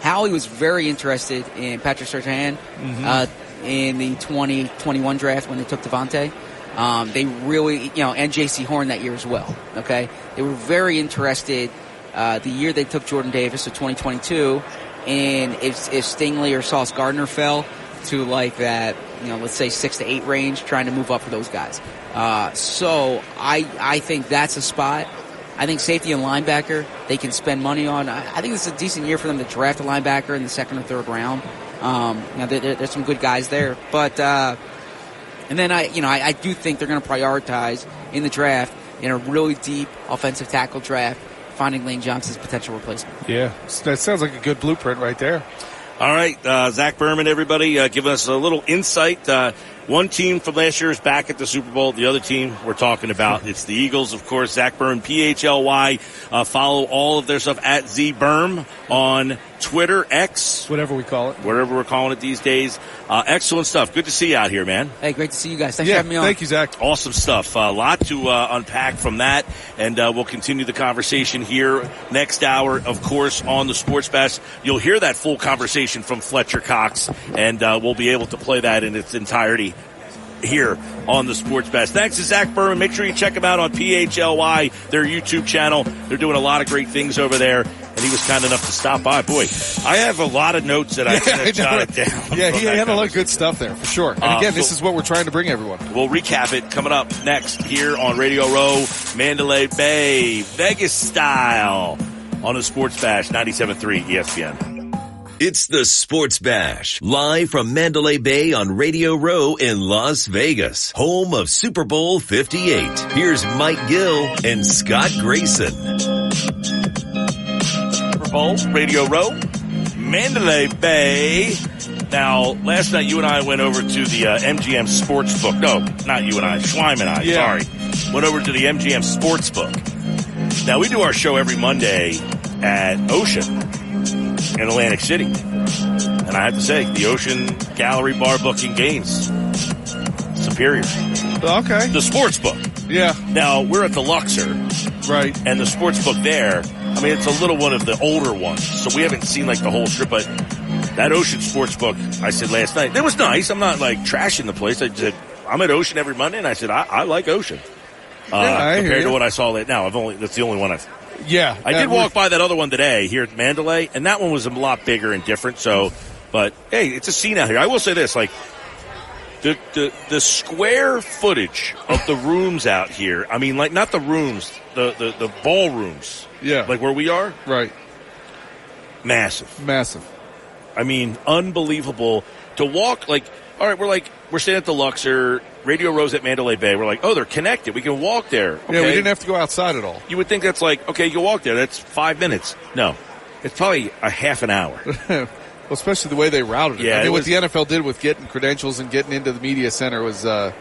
Howie was very interested in Patrick Surtain uh, in the 2021 draft when they took DeVonta. Um, they really, you know, and Jaycee Horn that year as well. Okay, they were very interested uh, the year they took Jordan Davis, so 2022, and if, if Stingley or Sauce Gardner fell to like that, you know, let's say six to eight range, trying to move up for those guys. Uh, so I I think that's a spot. I think safety and linebacker they can spend money on. I, I think is a decent year for them to draft a linebacker in the second or third round. Um, you know, there, there- there's some good guys there, but uh, and then I, you know, I, I do think they're going to prioritize in the draft in a really deep offensive tackle draft, finding Lane Johnson's potential replacement. Yeah, that sounds like a good blueprint right there. All right, uh, Zach Berman, everybody, uh, give us a little insight. Uh, one team from last year is back at the Super Bowl. The other team we're talking about, it's the Eagles, of course. Zach Berman, P-H-L-Y. Uh, follow all of their stuff at Z ZBerm on Twitter, X, Whatever we call it. whatever we're calling it these days. Uh, excellent stuff. Good to see you out here, man. Hey, great to see you guys. Thanks Yeah, for having me on. thank you, Zach. Awesome stuff. A lot to uh, unpack from that, and uh, we'll continue the conversation here next hour, of course, on the Sports Bash. You'll hear that full conversation from Fletcher Cox, and uh, we'll be able to play that in its entirety here on the Sports Bash. Thanks to Zach Berman. Make sure you check him out on PHLY, their YouTube channel. They're doing a lot of great things over there, and he was kind enough to stop by. Boy, I have a lot of notes that I could I jotted down. Yeah, he had a lot of good stuff there for sure. And Uh, again, this is what we're trying to bring everyone. We'll recap it coming up next here on Radio Row, Mandalay Bay, Vegas style on the Sports Bash 97.3 ESPN. It's the Sports Bash, live from Mandalay Bay on Radio Row in Las Vegas, home of Super Bowl 58. Here's Mike Gill and Scott Grayson. Super Bowl, Radio Row, Mandalay Bay. Now, last night you and I went over to the uh, MGM Sportsbook. No, not you and I, Schweim and I, Yeah. sorry. Went over to the MGM Sportsbook. Now, we do our show every Monday at Ocean in Atlantic City. And I have to say, the Ocean Gallery Bar booking gains. Superior. Okay. The sports book. Yeah, Now, we're at the Luxor right. and the sports book there, I mean, it's a little one of the older ones, so we haven't seen like the whole strip, but that Ocean sports book, I said last night, it was nice. I'm not like trashing the place. I said, I'm at Ocean every Monday, and I said, I, I like Ocean. Uh, Yeah, I compared to what I saw late now, I've only, that's the only one I've, Yeah. I did walk by that other one today here at Mandalay, and that one was a lot bigger and different. So, but hey, it's a scene out here. I will say this, like the the the square footage of the rooms out here. I mean, like not the rooms, the the, the ballrooms. Yeah. like where we are, Right. massive. Massive. I mean, unbelievable to walk. Like, all right, we're like we're staying at the Luxor. Radio Row's at Mandalay Bay. We're like, oh, they're connected. We can walk there. Yeah, we didn't have to go outside at all. You would think that's like, okay, you walk there. That's five minutes. No, it's probably a half an hour. well, especially the way they routed it. Yeah, I it was- what the NFL did with getting credentials and getting into the media center was, uh,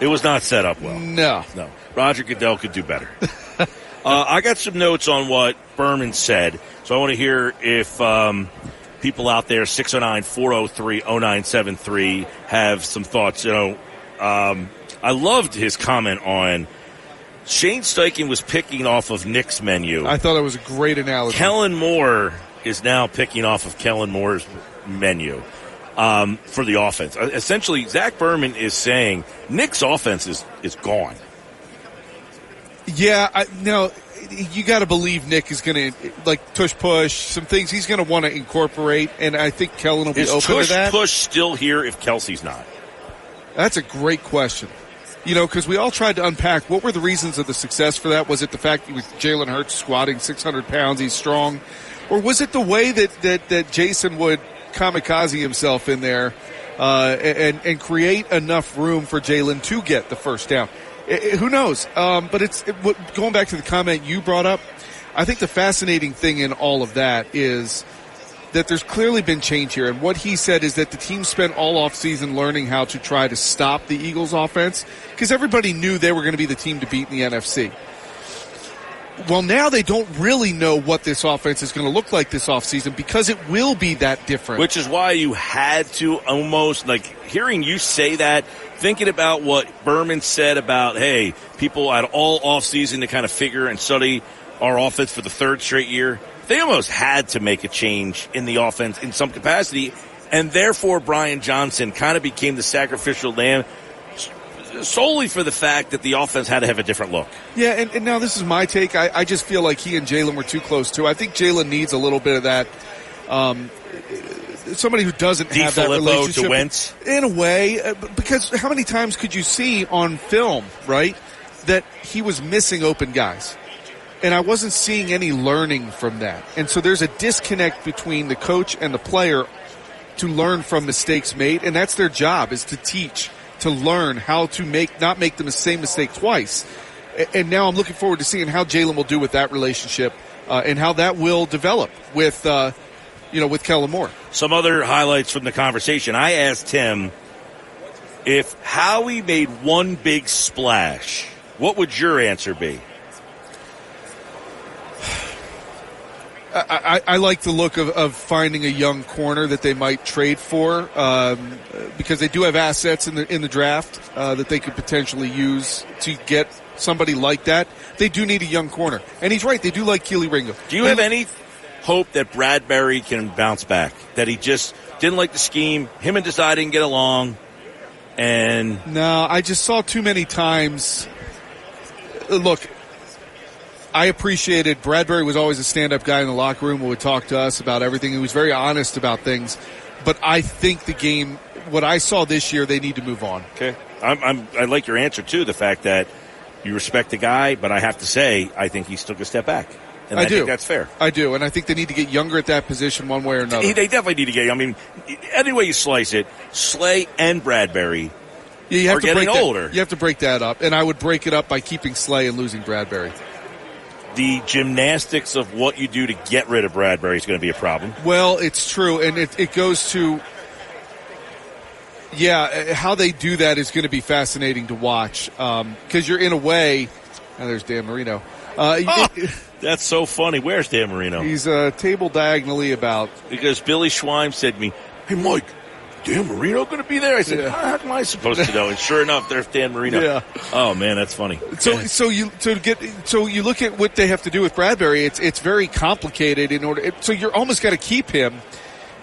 It was not set up well. no. No, Roger Goodell could do better. uh, I got some notes on what Berman said, so I want to hear if um, people out there 609-403-0973 have some thoughts. You know, um, I loved his comment on Shane Steichen was picking off of Nick's menu. I thought it was a great analogy. Kellen Moore is now picking off of Kellen Moore's menu. um, for the offense. Uh, essentially, Zach Berman is saying Nick's offense is, is gone. Yeah, I, no, you got to believe Nick is going to like tush push some things he's going to want to incorporate, and I think Kellen will be is open tush to that. push still here if Kelce's not? That's a great question. You know, because we all tried to unpack what were the reasons of the success for that. Was it the fact that Jalen Hurts squatting 600 pounds, he's strong, or was it the way that that, that Jason would kamikaze himself in there uh, and and create enough room for Jalen to get the first down? It, it, who knows? Um, but it's it, going back to the comment you brought up. I think the fascinating thing in all of that is that there's clearly been change here. And what he said is that the team spent all offseason learning how to try to stop the Eagles offense because everybody knew they were going to be the team to beat in the NFC. Well, now they don't really know what this offense is going to look like this offseason because it will be that different. Which is why you had to almost, like, hearing you say that, thinking about what Berman said about, hey, people had all offseason to kind of figure and study our offense for the third straight year. They almost had to make a change in the offense in some capacity, and therefore Brian Johnson kind of became the sacrificial lamb solely for the fact that the offense had to have a different look. Yeah, and, and now this is my take. I, I, just feel like he and Jalen were too close too. I think Jalen needs a little bit of that. Um, somebody who doesn't De have that relationship to Wentz. in a way, uh, because how many times could you see on film, right, that he was missing open guys? And I wasn't seeing any learning from that. And so there's a disconnect between the coach and the player to learn from mistakes made, and that's their job is to teach to learn how to make not make the same mistake twice. And now I'm looking forward to seeing how Jalen will do with that relationship uh, and how that will develop with uh, you know with Kellen Moore. Some other highlights from the conversation. I asked him if Howie made one big splash, what would your answer be? I, I, like the look of, of, finding a young corner that they might trade for um, because they do have assets in the in the draft uh, that they could potentially use to get somebody like that. They do need a young corner, and he's right. They do like Kelee Ringo. Do you and, have any hope that Bradbury can bounce back? That he just didn't like the scheme. Him and Desai didn't get along, and no, I just saw too many times. Uh, look, I appreciated Bradbury was always a stand-up guy in the locker room who would talk to us about everything. He was very honest about things. But I think the game, what I saw this year, they need to move on. Okay, I'm, I'm, i like your answer too. The fact that you respect the guy, but I have to say, I think he took a step back. And I, I do. that's fair. I do, and I think they need to get younger at that position, one way or another. They definitely need to get. I mean, any way you slice it, Slay and Bradbury yeah, you have are to getting break older. That, you have to break that up, and I would break it up by keeping Slay and losing Bradbury. the gymnastics of what you do to get rid of Bradbury is going to be a problem. Well, it's true, and it, it goes to yeah, how they do that is going to be fascinating to watch because um, you're in a way. And there's Dan Marino. Uh, oh, that's so funny. Where's Dan Marino? He's uh, table diagonally about because Billy Schweim said to me, "Hey, Mike." Dan Marino going to be there? I said, yeah. how am I supposed to know? And sure enough, there's Dan Marino. Yeah. Oh man, that's funny. So, so you to get so you look at what they have to do with Bradbury. It's it's very complicated in order. So you're almost got to keep him.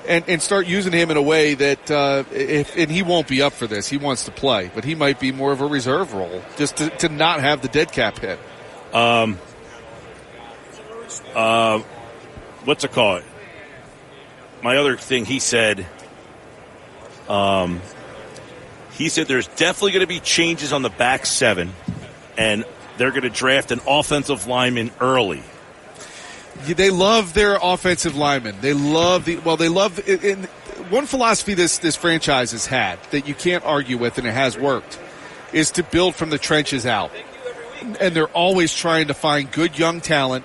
And, and start using him in a way that uh, if and he won't be up for this. He wants to play, but he might be more of a reserve role just to, to not have the dead cap hit. Um. Uh, what's it called? My other thing he said um, he said there's definitely going to be changes on the back seven, and they're going to draft an offensive lineman early. They love their offensive linemen. They love the well. They love in, one philosophy this this franchise has had that you can't argue with, and it has worked, is to build from the trenches out. And they're always trying to find good young talent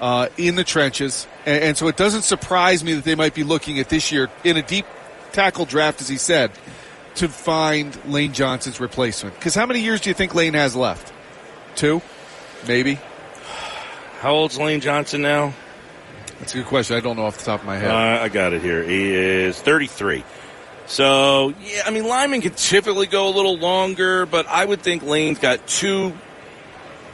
uh, in the trenches, and, and so it doesn't surprise me that they might be looking at this year in a deep tackle draft, as he said, to find Lane Johnson's replacement. Because how many years do you think Lane has left? Two, maybe. How old's Lane Johnson now? That's a good question. I don't know off the top of my head. Uh, I got it here. He is 33. So, yeah, I mean, Lyman can typically go a little longer, but I would think Lane's got two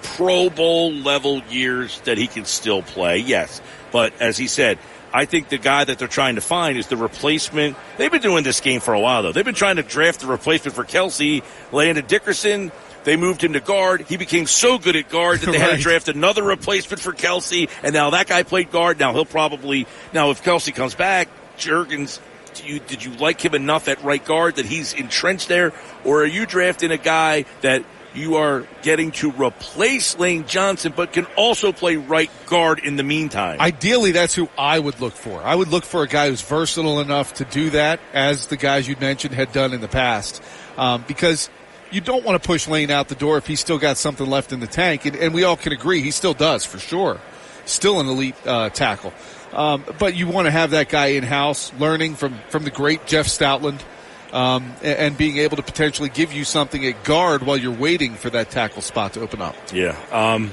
Pro Bowl level years that he can still play, yes. But as he said, I think the guy that they're trying to find is the replacement. They've been doing this game for a while, though. They've been trying to draft the replacement for Kelce, Landon Dickerson. They moved him to guard. He became so good at guard that they had to draft another replacement for Kelce, and now that guy played guard. Now he'll probably now if Kelce comes back, Jurgens. Do you, did you like him enough at right guard that he's entrenched there, or are you drafting a guy that you are getting to replace Lane Johnson, but can also play right guard in the meantime? Ideally, that's who I would look for. I would look for a guy who's versatile enough to do that, as the guys you mentioned had done in the past, um, because you don't want to push Lane out the door if he's still got something left in the tank, and, and we all can agree he still does for sure. Still an elite uh, tackle, um, but you want to have that guy in house, learning from from the great Jeff Stoutland. Um, and, being able to potentially give you something at guard while you're waiting for that tackle spot to open up. Yeah. Um,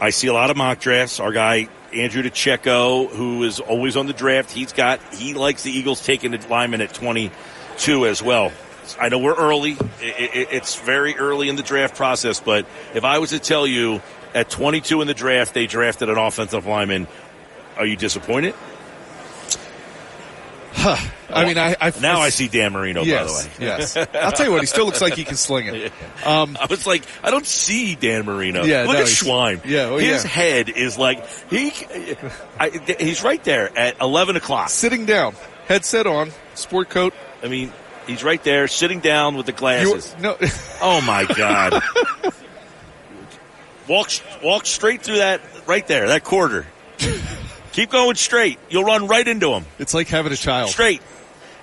I see a lot of mock drafts. Our guy Andrew DeCecco, who is always on the draft, he's got he likes the Eagles taking the lineman at 22 as well. I know we're early. It's very early in the draft process, but if I was to tell you at 22 in the draft they drafted an offensive lineman, are you disappointed? I mean, I, I Now I see Dan Marino. yes, by the way, yes. I'll tell you what, he still looks like he can sling it. Um, I was like, I don't see Dan Marino. Yeah, look no, at Schweim. yeah, well, his yeah. head is like he. I, he's right there at eleven o'clock. sitting down, headset on, sport coat. I mean, he's right there sitting down with the glasses. no, Oh my god! walk walk straight through that right there, that quarter. Keep going straight. You'll run right into them. it's like having a child. Straight.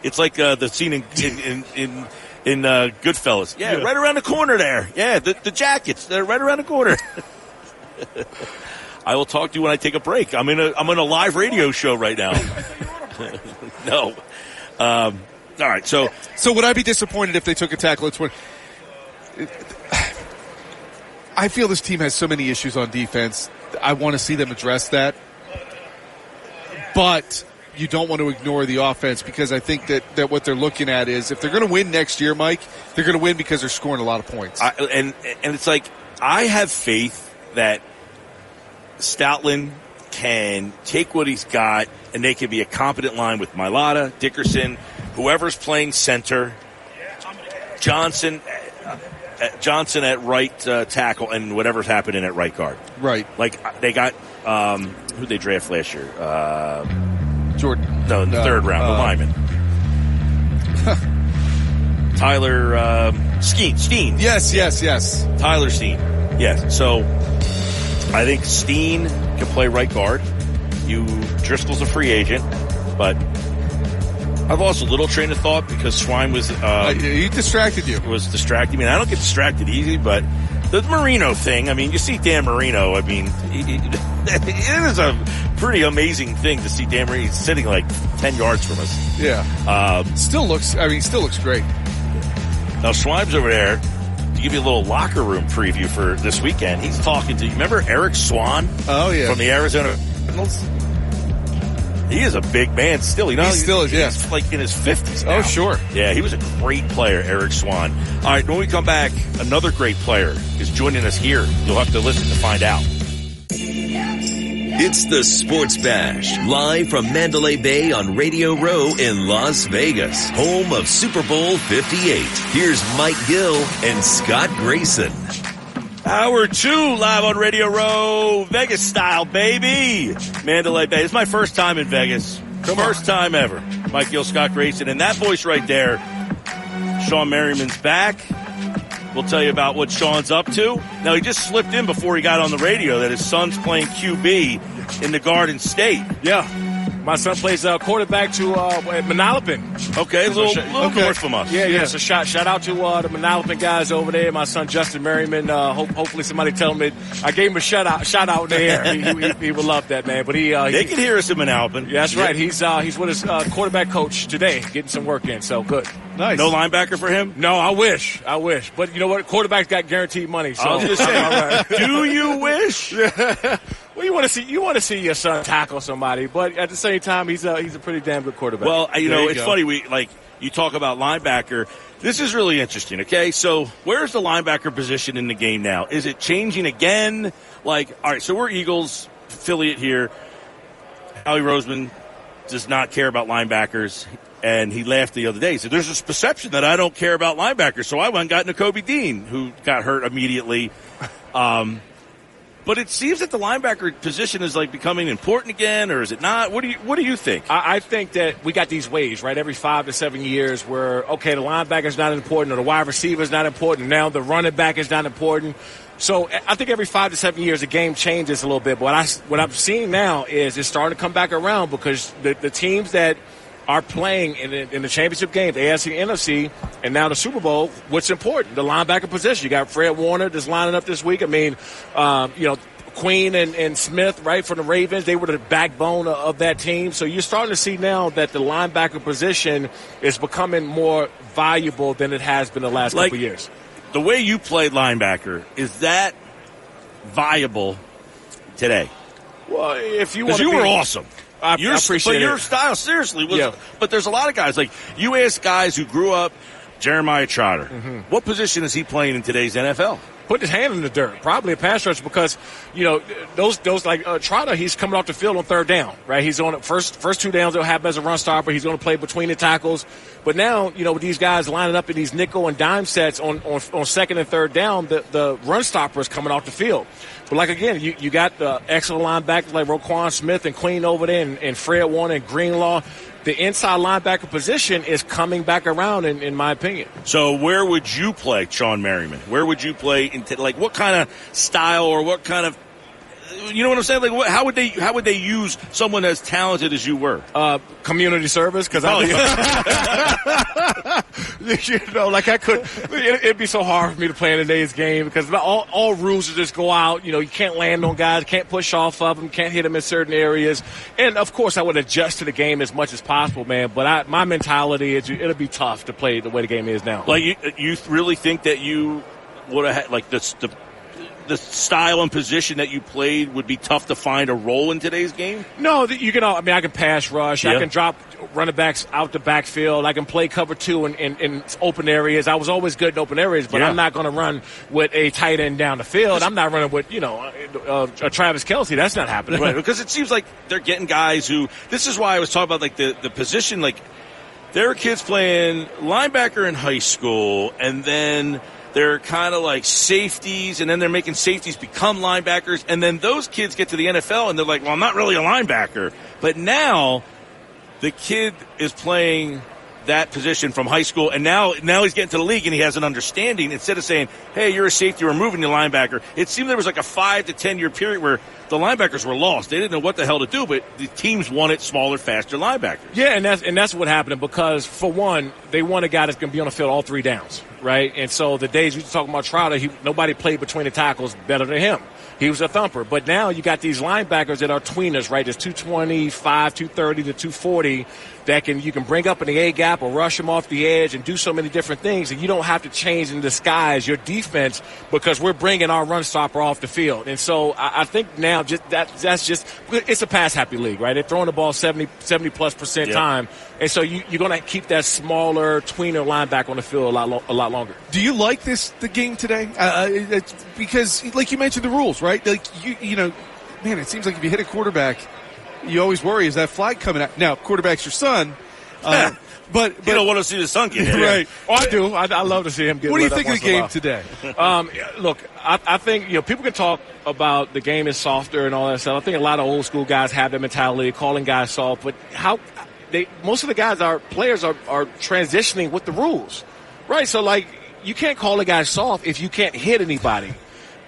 It's like uh, the scene in in in. in in uh, Goodfellas, yeah, right around the corner there. Yeah, the, the jackets, they're right around the corner. I will talk to you when I take a break. I'm in a I'm in a live radio show right now. no, um, all right. So So would I be disappointed if they took a tackle at 20? I feel this team has so many issues on defense. I want to see them address that. But you don't want to ignore the offense because I think that, that what they're looking at is if they're going to win next year, Mike, they're going to win because they're scoring a lot of points. I, and and it's like I have faith that Stoutland can take what he's got and they can be a competent line with Mailata, Dickerson, whoever's playing center, Johnson, uh, uh, Johnson at right uh, tackle, and whatever's happening at right guard. right. Like they got um, who they draft last year? Uh, Jordan. no, the Uh, third round, the uh, lineman. Tyler uh, Steen. Steen. Yes, yes, yes. Tyler Steen. Yes. So I think Steen can play right guard. You Driscoll's a free agent, but I've lost a little train of thought because Swine was Uh, uh, he distracted you. was distracting me. And I don't get distracted easy, but the Marino thing. I mean, you see Dan Marino. I mean, it is a pretty amazing thing to see Dan Marino sitting like ten yards from us. Yeah. Um, Still looks, I mean, still looks great. Now Schweim's over there to give you a little locker room preview for this weekend. He's talking to you. Remember Eric Swann? Oh, yeah. From the Arizona Cardinals? He is a big man still. You know, He still is, he's yeah. like in his fifties. Oh, sure. Yeah, he was a great player, Eric Swann. All right, when we come back, another great player is joining us here. You'll have to listen to find out. It's the Sports Bash, live from Mandalay Bay on Radio Row in Las Vegas, home of Super Bowl 58. Here's Mike Gill and Scott Grayson. Hour two, live on Radio Row, Vegas style, baby. Mandalay Bay. It's my first time in Vegas. first time ever. Mike Gill, Scott Grayson, and that voice right there, Shawne Merriman's back. We'll tell you about what Sean's up to. Now, he just slipped in before he got on the radio that his son's playing QB in the Garden State. Yeah. My son plays uh, quarterback to uh, Manalapan. Okay, a little, So, little okay. north from us. Yeah, yeah. So shout shout out to uh, the Manalapan guys over there. My son Justin Merriman. Uh, hope, hopefully somebody tell him that I gave him a shout out shout out in the air. He, he, he would love that man. But he, uh, They he can hear us in Manalapan. yeah, that's right. He's uh, he's with his uh, quarterback coach today, getting some work in. So good. Nice. No linebacker for him? No, I wish, I wish, but you know what? Quarterbacks got guaranteed money. So I was just All saying, right. do you wish? Well, you want to see you want to see your son tackle somebody, but at the same time, he's a he's a pretty damn good quarterback. Well, you There know, you it's go. funny. We like you talk about linebacker. This is really interesting. Okay, so where's the linebacker position in the game now? Is it changing again? Like, all right, so we're Eagles affiliate here. Howie Roseman does not care about linebackers. And he laughed the other day. He said, There's this perception that I don't care about linebackers. So I went and got Nakobe Dean, who got hurt immediately. Um, but it seems that the linebacker position is like becoming important again, or is it not? What do you What do you think? I, I think that we got these waves, right? Every five to seven years, where okay, the linebacker is not important, or the wide receiver is not important. Now the running back is not important. So eh, I think every five to seven years, the game changes a little bit. But what I what I'm seeing now is it's starting to come back around because the, the teams that are playing in the, in the championship game, the AFC NFC, and now the Super Bowl. What's important? The linebacker position. You got Fred Warner that's lining up this week. I mean, um, you know, Queen and, and Smith, right, from the Ravens, they were the backbone of, of that team. So you're starting to see now that the linebacker position is becoming more valuable than it has been the last Like- couple years. the way you played linebacker is that viable today? Well, if you Because want you to were awesome. I, Your, I appreciate but your it. style seriously was. Yeah. But there's a lot of guys like you ask guys who grew up. Jeremiah Trotter. Mm-hmm. What position is he playing in today's NFL? put his hand in the dirt, probably a pass rush because you know those those like uh, Trotter, he's coming off the field on third down, right? He's on first first two downs. They'll have him as a run stopper. He's going to play between the tackles. But now you know with these guys lining up in these nickel and dime sets on on, on second and third down, the the run stopper is coming off the field. But like again, you, you got the excellent linebackers like Roquan Smith and Queen over there, and, and Fred Warner and Greenlaw. The inside linebacker position is coming back around, in, in my opinion. So where would you play Shawne Merriman? Where would you play? Into, like what kind of style or what kind of you know what I'm saying? Like, what, how would they how would they use someone as talented as you were? uh, community service because Oh, I, you know, like I could, it, it'd be so hard for me to play in today's game because all, all rules are just go out. You know, you can't land on guys, can't push off of them, can't hit them in certain areas, and of course I would adjust to the game as much as possible, man. But I, my mentality is it'll be tough to play the way the game is now. Like, you, you really think that you would have had like the, the the style and position that you played would be tough to find a role in today's game? No, you can. I mean, I can pass rush. Yeah. I can drop running backs out the backfield. I can play cover two in, in, in open areas. I was always good in open areas, but Yeah. I'm not going to run with a tight end down the field. I'm not running with you know uh, uh, Travis Kelce. That's not happening. right, because it seems like they're getting guys who. This is why I was talking about like the the position. Like there are kids playing linebacker in high school, and then they're kind of like safeties, and then they're making safeties become linebackers, and then those kids get to the NFL, and they're like, "Well, I'm not really a linebacker." But now the kid is playing that position from high school, and now now he's getting to the league and he has an understanding. Instead of saying, "Hey, you're a safety, we're moving the linebacker," it seemed there was like a five to ten year period where the linebackers were lost. They didn't know what the hell to do, but the teams wanted smaller, faster linebackers. Yeah, and that's and that's what happened because for one, they want a guy that's going to be on the field all three downs, right? And so the days we were talking about Trotter, he, nobody played between the tackles better than him. He was a thumper. But now you got these linebackers that are tweeners, right? There's 225, 230 to 240 that can you can bring up in the A gap or rush them off the edge and do so many different things, and you don't have to change and disguise your defense because we're bringing our run stopper off the field. And so I, I think now just that that's just it's a pass happy league, right? They're throwing the ball 70, 70 plus percent Yeah. time, and so you, you're going to keep that smaller tweener linebacker on the field a lot lo- a lot longer. Do you like this the game today? Uh, it's because, like you mentioned, the rules, right? Like you, you know, man, it seems like if you hit a quarterback, you always worry is that flag coming out. Now, quarterback's your son, uh, but but You don't want to see the sun get hit. right. Oh, I do. I, I love to see him get. What do you think of the once in a game today? Um, look, I, I think you know people can talk about the game is softer and all that stuff. I think a lot of old school guys have that mentality, calling guys soft. But how they most of the guys are players are, are transitioning with the rules, right? So like you can't call a guy soft if you can't hit anybody.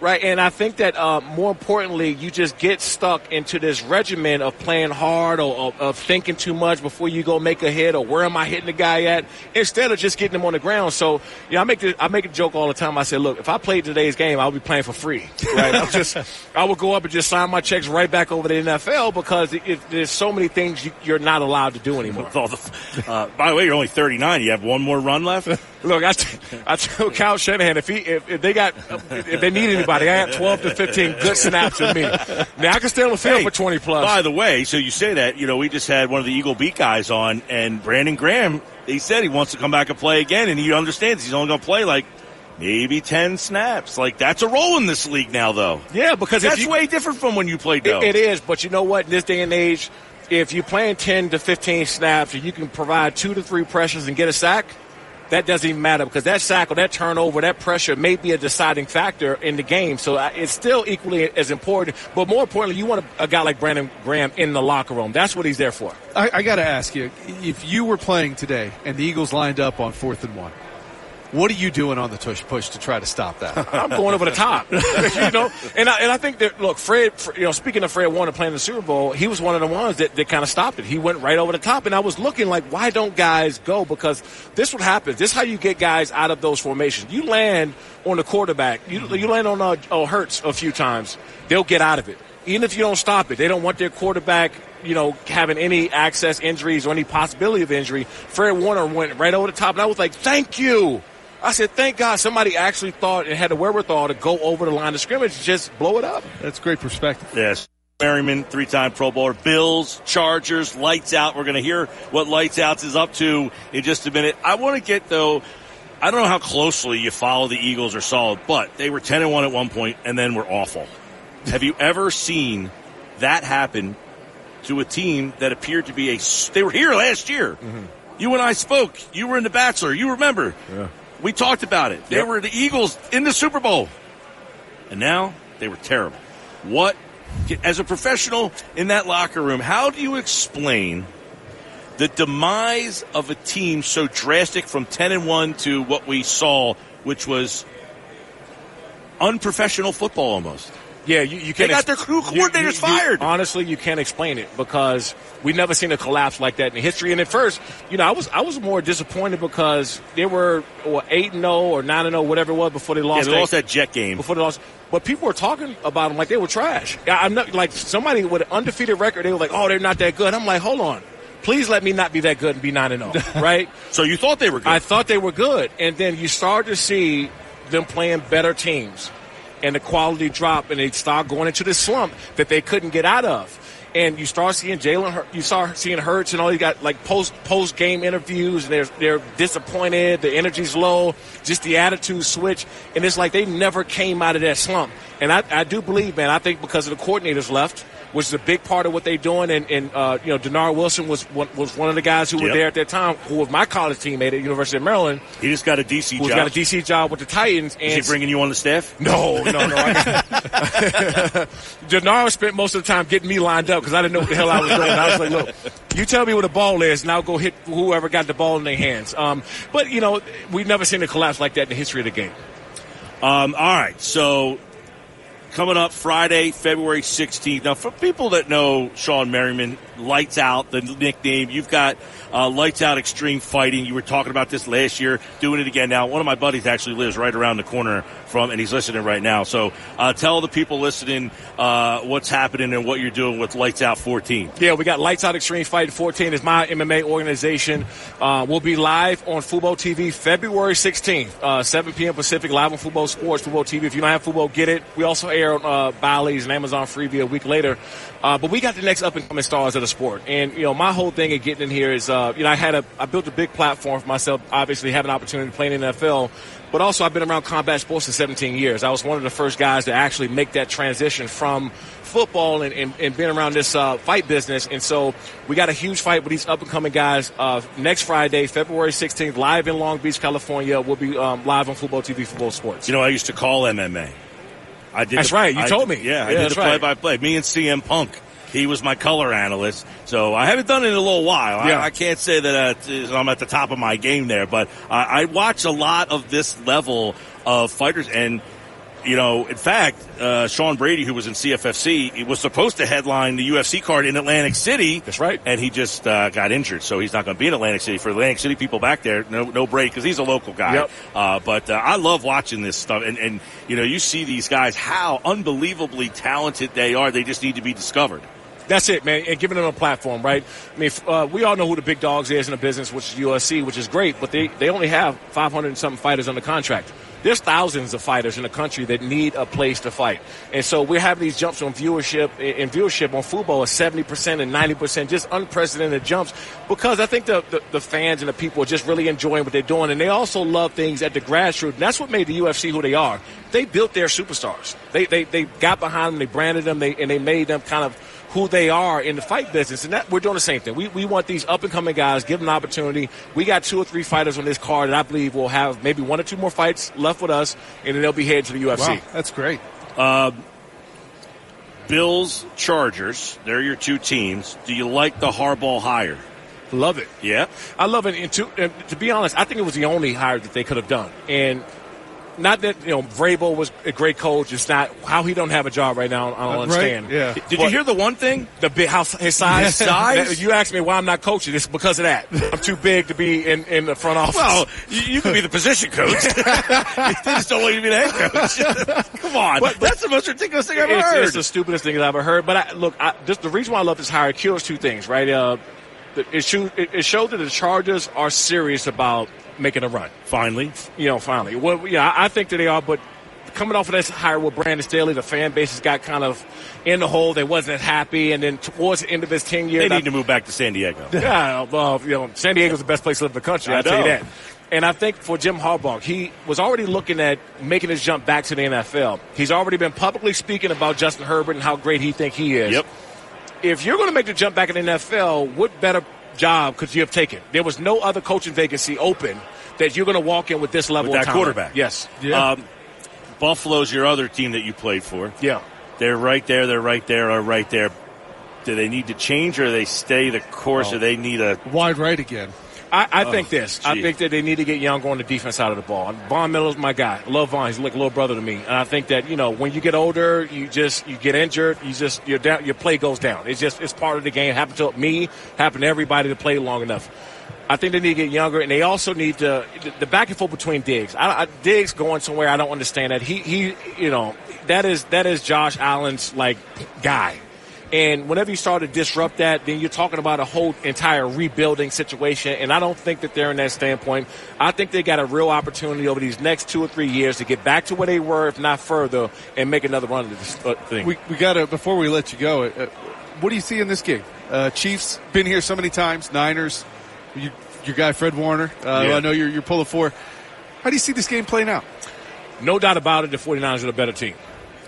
Right, and I think that uh, more importantly, you just get stuck into this regimen of playing hard or, or of thinking too much before you go make a hit or where am I hitting the guy at instead of just getting him on the ground. So, you know, I make the, I make a joke all the time. I say, look, if I played today's game, I would be playing for free. Right, I'm just I would go up and just sign my checks right back over to the NFL because it, it, there's so many things you, you're not allowed to do anymore. The- uh, by the way, you're only 39. You have one more run left. Look, I, t- I told Kyle Shanahan if he if, if they got if they need anybody, I had 12 to 15 good snaps of me. Now I can stay on the field Hey, for 20 plus. By the way, so you say that, you know, we just had one of the Eagle Beat guys on, and Brandon Graham, he said he wants to come back and play again, and he understands he's only going to play like maybe 10 snaps. Like, that's a role in this league now, though. yeah, because That's you, way different from when you played, though. It, it is, but you know what? In this day and age, if you're playing 10 to 15 snaps and you can provide two to three pressures and get a sack, that doesn't even matter because that sack or that turnover, that pressure may be a deciding factor in the game. So uh, it's still equally as important. But more importantly, you want a, a guy like Brandon Graham in the locker room. That's what he's there for. I, I got to ask you if you were playing today and the Eagles lined up on fourth and one, what are you doing on the tush push to try to stop that? I'm going over the top, you know. And I, and I think that look, Fred. You know, speaking of Fred Warner playing the Super Bowl, he was one of the ones that, that kind of stopped it. He went right over the top, and I was looking like, why don't guys go? Because this what happens. This is how you get guys out of those formations. You land on the quarterback. You you land on uh, oh, Hurts a few times. They'll get out of it, even if you don't stop it. They don't want their quarterback you know, having any access injuries or any possibility of injury. Fred Warner went right over the top, and I was like, thank you. I said, thank God somebody actually thought and had the wherewithal to go over the line of scrimmage and just blow it up. That's great perspective. Yes. Merriman, three time Pro Bowler. Bills, Chargers, Lights Out. We're going to hear what Lights Out is up to in just a minute. I want to get, though, I don't know how closely you follow the Eagles or saw it, but they were 10 and 1 at one point and then were awful. Have you ever seen that happen to a team that appeared to be a. They were here last year. Mm-hmm. You and I spoke. You were in The Bachelor. You remember. Yeah. We talked about it. They yep. were the Eagles in the Super Bowl. And now they were terrible. What, as a professional in that locker room, how do you explain the demise of a team so drastic from 10 and 1 to what we saw, which was unprofessional football almost? Yeah, you, you can't. They got their crew coordinators you, you, fired. honestly, you can't explain it because we've never seen a collapse like that in history. And at first, you know, I was I was more disappointed because they were eight and zero oh or nine and zero, oh, whatever it was, before they lost. Yeah, they lost that Jet game. Before they lost, but people were talking about them like they were trash. I'm not like somebody with an undefeated record. They were like, oh, they're not that good. I'm like, hold on. Please let me not be that good and be nine and zero, oh, right? so you thought they were good? I thought they were good, and then you start to see them playing better teams and the quality drop and they start going into this slump that they couldn't get out of. And you start seeing Jalen, you start seeing Hurts and all. You got like post post game interviews, and they're they're disappointed. The energy's low, just the attitude switch, and it's like they never came out of that slump. And I, I do believe, man, I think because of the coordinators left, which is a big part of what they're doing. And, and uh, you know, Dennard Wilson was one, was one of the guys who yep. were there at that time, who was my college teammate at University of Maryland. He just got a DC job. got a DC job with the Titans. And is he bringing you on the staff? No, no, no. Dennard spent most of the time getting me lined up because I didn't know what the hell I was doing. I was like, look, you tell me where the ball is, and I'll go hit whoever got the ball in their hands. Um, but you know, we've never seen a collapse like that in the history of the game. Um, all right, so coming up Friday, February 16th. Now, for people that know Shawne Merriman, Lights Out, the nickname, you've got uh, Lights Out Extreme Fighting. You were talking about this last year, doing it again now. One of my buddies actually lives right around the corner from, and he's listening right now. So uh, tell the people listening uh, what's happening and what you're doing with Lights Out 14. Yeah, we got Lights Out Extreme Fighting 14 is my MMA organization. Uh, we'll be live on Fubo TV February 16th, uh, 7 p.m. Pacific, live on Fubo Sports, Fubo TV. If you don't have Fubo, get it. We also air on uh, Bally's and Amazon Freevee a week later. Uh, but we got the next up and coming stars of the sport. And, you know, my whole thing of getting in here is, uh, you know, I had a, I built a big platform for myself, obviously have an opportunity to play in the NFL. But also, I've been around combat sports for 17 years. I was one of the first guys to actually make that transition from football and, and, and being around this uh, fight business. And so we got a huge fight with these up and coming guys uh, next Friday, February 16th, live in Long Beach, California. We'll be um, live on Fubo TV, Fubo Sports. You know, I used to call MMA. I did. That's the, right. You I told me. Yeah, I did the play by play. Me and CM Punk. He was my color analyst, so I haven't done it in a little while. Yeah. I, I can't say that uh, I'm at the top of my game there, but I watch a lot of this level of fighters, and you know, in fact, uh, Sean Brady, who was in CFFC, he was supposed to headline the UFC card in Atlantic City. That's right. And he just uh, got injured, so he's not going to be in Atlantic City. For Atlantic City people back there, no, no break because he's a local guy. Yep. Uh, but uh, I love watching this stuff, and, and you know, you see these guys how unbelievably talented they are. They just need to be discovered. That's it, man, and giving them a platform, right? I mean, uh, we all know who the big dogs is in the business, which is UFC, which is great, but they, they only have 500 and something fighters under contract. There's thousands of fighters in the country that need a place to fight. And so we're having these jumps on viewership and viewership on football of 70% and 90%, just unprecedented jumps because I think the, the, the, fans and the people are just really enjoying what they're doing. And they also love things at the grassroots. And that's what made the UFC who they are. They built their superstars. They, they, they got behind them, they branded them, they, and they made them kind of who they are in the fight business. And that we're doing the same thing. We, we want these up and coming guys, give them an opportunity. We got two or three fighters on this card that I believe will have maybe one or two more fights left with us, and then they'll be headed to the UFC. Wow, that's great. Uh, Bills, Chargers. They're your two teams. Do you like the Harbaugh hire? Love it. Yeah. I love it. And to, and to be honest, I think it was the only hire that they could have done. And not that you know Vrabel was a great coach. It's not how he don't have a job right now. I don't Right? understand. Yeah. Did you hear the one thing? The big house, his size, Size? You asked me why I'm not coaching. It's because of that. I'm too big to be in, in the front office. Well, you, you could be the position coach. they just don't want you to be the head coach. Come on. But- but- That's the most ridiculous thing I've ever heard. it's the stupidest thing I've ever heard. But I, look, I, just the reason why I love this hire cures two things, right? Uh, it, showed, it, it showed that the Chargers are serious about making a run. Finally. You know, finally. Well, yeah, I I think that they are, but coming off of this hire with Brandon Staley, the fan base has got kind of in the hole. They wasn't happy, and then towards the end of his years, They I- need to move back to San Diego. yeah, well, you know, San Diego's the best place to live in the country. I I'll tell you that. And I think for Jim Harbaugh, he was already looking at making his jump back to the NFL. He's already been publicly speaking about Justin Herbert and how great he think he is. Yep. If you're going to make the jump back in the NFL, what better job could you have taken? There was no other coaching vacancy open that you're going to walk in with this level With of that talent. quarterback. Yes. Yeah. Um, Buffalo's your other team that you played for. Yeah. They're right there. They're right there. Are right there. Do they need to change, or they stay the course, or they need a? Wide right again. I, I oh, think this. I think that they need to get younger on the defense side of the ball. Von Miller's my guy. I love Von. He's like a little brother to me. And I think that you know when you get older, you just you get injured. You just your down, your play goes down. It's just it's part of the game. Happened to me. Happened to everybody that played long enough. I think they need to get younger, and they also need to the- the back and forth between Diggs. I, I, Diggs going somewhere I don't understand that. He he you know that is that is Josh Allen's like guy. And whenever you start to disrupt that, then you're talking about a whole entire rebuilding situation. And I don't think that they're in that standpoint. I think they got a real opportunity over these next two or three years to get back to where they were, if not further, and make another run of this uh, thing. We, we got to, before we let you go, uh, what do you see in this game? Uh, Chiefs, been here so many times. Niners, you, your guy Fred Warner, uh, Yeah. I know you're, you're pulling for. How do you see this game playing out? No doubt about it, the 49ers are the better team,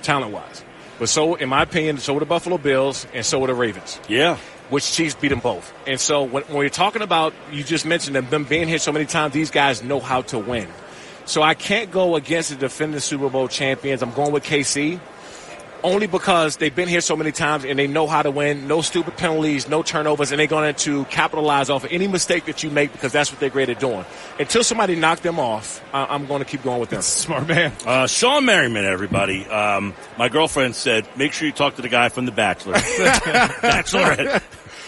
talent wise. But so, in my opinion, so were the Buffalo Bills and so were the Ravens. Yeah. which Chiefs beat them both. And so when, when you're talking about, you just mentioned them, them being here so many times, these guys know how to win. So I can't go against the defending Super Bowl champions. I'm going with KC. Only because they've been here so many times and they know how to win. No stupid penalties, no turnovers, and they're going to capitalize off of any mistake that you make because that's what they're great at doing. Until somebody knock them off, I, I'm going to keep going with them. Smart man. Uh, Shawne Merriman, everybody. Um, my girlfriend said, make sure you talk to the guy from The Bachelor. Bachelorette.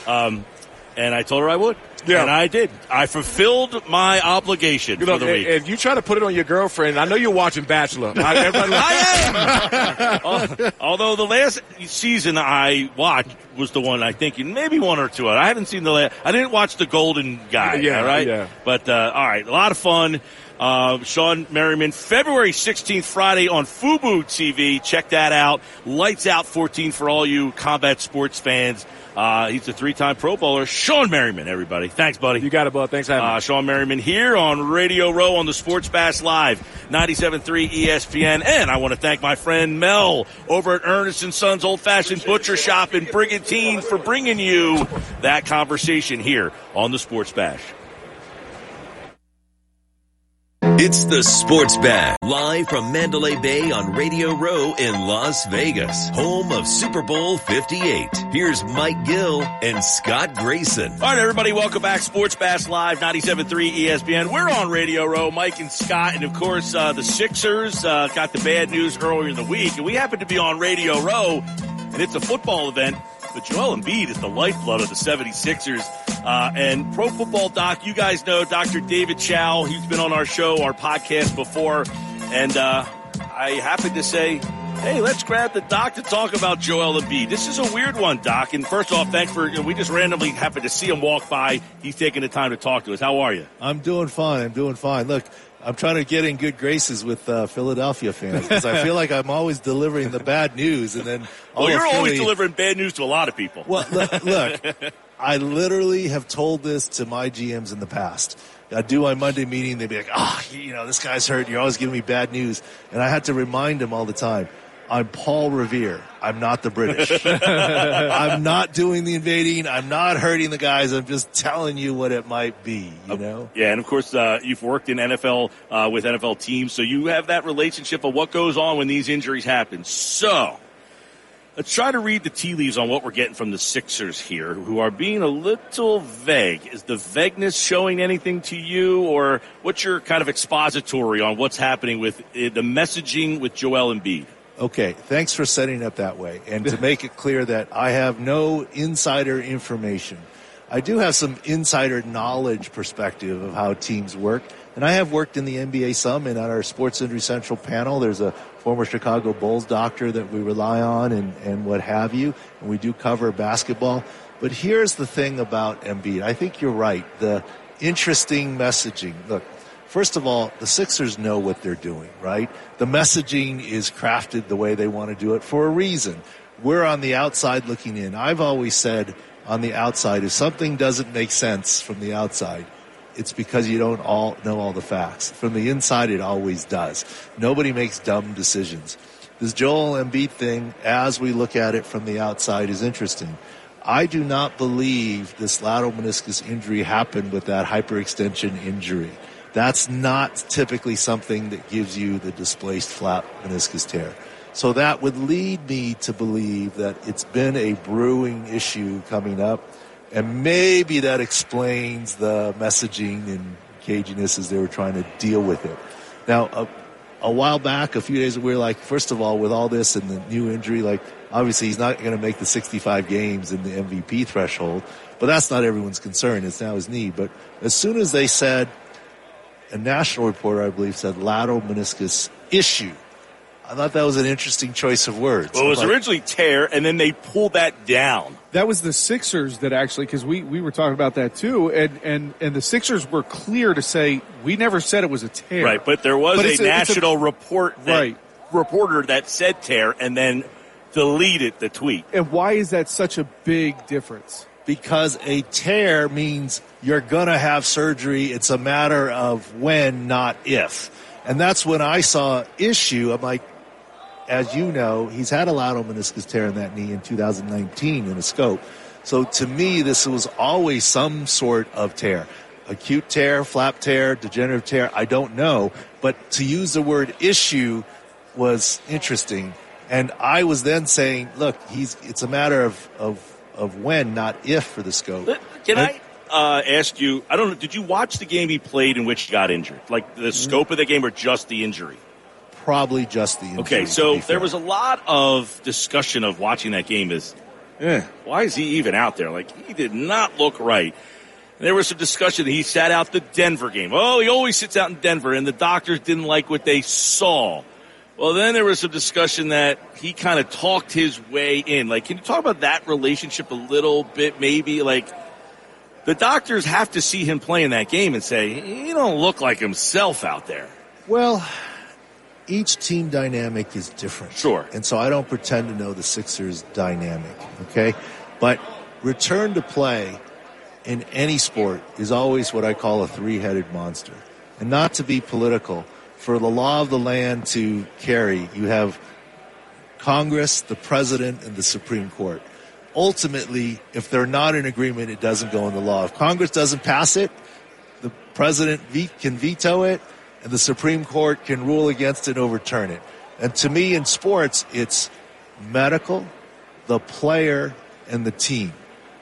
Um, and I told her I would. Yeah. And I did. I fulfilled my obligation You know, for the week. if you try to put it on your girlfriend, I know you're watching Bachelor. I, I am. Although the last season I watched was the one I think maybe one or two. I haven't seen the last. I didn't watch the Golden Guy. Yeah, all right. yeah. But uh, all right, a lot of fun. Uh, Shawne Merriman, February 16th, Friday on Fubo TV. Check that out. Lights out 14 for all you combat sports fans. Uh, he's a three-time Pro Bowler. Shawne Merriman, everybody. Thanks, buddy. you got it, bud. Thanks for having me. Uh, Shawne Merriman here on Radio Row on the Sports Bash Live, 97.3 ESPN. And I want to thank my friend Mel over at Ernest and Sons Old Fashioned Butcher Shop in Brigantine for bringing you that conversation here on the Sports Bash. It's the Sports Bash, live from Mandalay Bay on Radio Row in Las Vegas, home of Super Bowl 58. Here's Mike Gill and Scott Grayson. All right, everybody, welcome back. Sports Bash Live, 97.3 ESPN. We're on Radio Row, Mike and Scott, and of course, uh, the Sixers uh, got the bad news earlier in the week, and we happen to be on Radio Row, and it's a football event. But Joel Embiid is the lifeblood of the 76ers. Uh, and Pro Football Doc, you guys know Dr. David Chao. He's been on our show, our podcast before. And uh, I happened to say, hey, let's grab the doc to talk about Joel Embiid. This is a weird one, Doc. And first off, thanks for, we just randomly happened to see him walk by. He's taking the time to talk to us. How are you? I'm doing fine. I'm doing fine. Look, I'm trying to get in good graces with uh, Philadelphia fans because I feel like I'm always delivering the bad news, and then Well, you're always delivering bad news to a lot of people. Well, look, look, I literally have told this to my GMs in the past. I do my Monday meeting. They'd be like, "Ah, you know, this guy's hurt. You're always giving me bad news," and I had to remind them all the time. I'm Paul Revere. I'm not the British. I'm not doing the invading. I'm not hurting the guys. I'm just telling you what it might be, you know? Yeah, and of course, uh, you've worked in NFL uh, with NFL teams, so you have that relationship of what goes on when these injuries happen. So, let's try to read the tea leaves on what we're getting from the Sixers here, who are being a little vague. Is the vagueness showing anything to you, or what's your kind of expository on what's happening with uh, the messaging with Joel Embiid? Okay, thanks for setting up that way. And to make it clear that I have no insider information, I do have some insider knowledge perspective of how teams work. And I have worked in the NBA some, and on our Sports Injury Central panel, there's a former Chicago Bulls doctor that we rely on and, and what have you. And we do cover basketball. But here's the thing about Embiid. I think you're right. The interesting messaging. Look, First of all, the Sixers know what they're doing, right? The messaging is crafted the way they want to do it for a reason. We're on the outside looking in. I've always said on the outside, if something doesn't make sense from the outside, it's because you don't all know all the facts. From the inside, it always does. Nobody makes dumb decisions. This Joel Embiid thing, as we look at it from the outside, is interesting. I do not believe this lateral meniscus injury happened with that hyperextension injury. That's not typically something that gives you the displaced flap meniscus tear. So that would lead me to believe that it's been a brewing issue coming up, and maybe that explains the messaging and caginess as they were trying to deal with it. Now, a, a while back, a few days, ago we were like, first of all, with all this and the new injury, like, obviously he's not going to make the 65 games in the MVP threshold, but that's not everyone's concern. It's now his knee. But as soon as they said, a national reporter, I believe, said lateral meniscus issue. I thought that was an interesting choice of words. Well, it was But- originally tear, and then they pulled that down. That was the Sixers that actually, because we, we were talking about that too, and, and, and the Sixers were clear to say we never said it was a tear. Right, but there was But a a- it's a- national report that, Right. reporter that said tear and then deleted the tweet. And why is that such a big difference? because a tear means you're gonna have surgery. It's a matter of when, not if. And that's when I saw issue. I'm like, as you know, he's had a lateral meniscus tear in that knee in 2019 in a scope. So to me, this was always some sort of tear. Acute tear, flap tear, degenerative tear, I don't know. But to use the word issue was interesting. And I was then saying, look, he's, it's a matter of, of, of when, not if for the scope. Can I uh, ask you? I don't know. Did you watch the game he played in which he got injured? Like the scope of the game or just the injury? Probably just the injury. Okay, so fair. there was a lot of discussion of watching that game. Is eh, why is he even out there? Like he did not look right. And there was some discussion. He sat out the Denver game. Oh, he always sits out in Denver, and the doctors didn't like what they saw. Well, then there was some discussion that he kind of talked his way in. Like, can you talk about that relationship a little bit? Maybe like the doctors have to see him play in that game and say he don't look like himself out there. Well, each team dynamic is different. Sure. And so I don't pretend to know the Sixers dynamic, okay? But return to play in any sport is always what I call a three-headed monster. And not to be political, for the law of the land to carry, you have Congress, the president, and the Supreme Court. Ultimately, if they're not in agreement, it doesn't go in the law. If Congress doesn't pass it, the president can veto it, and the Supreme Court can rule against it and overturn it. And to me, in sports, it's medical, the player, and the team.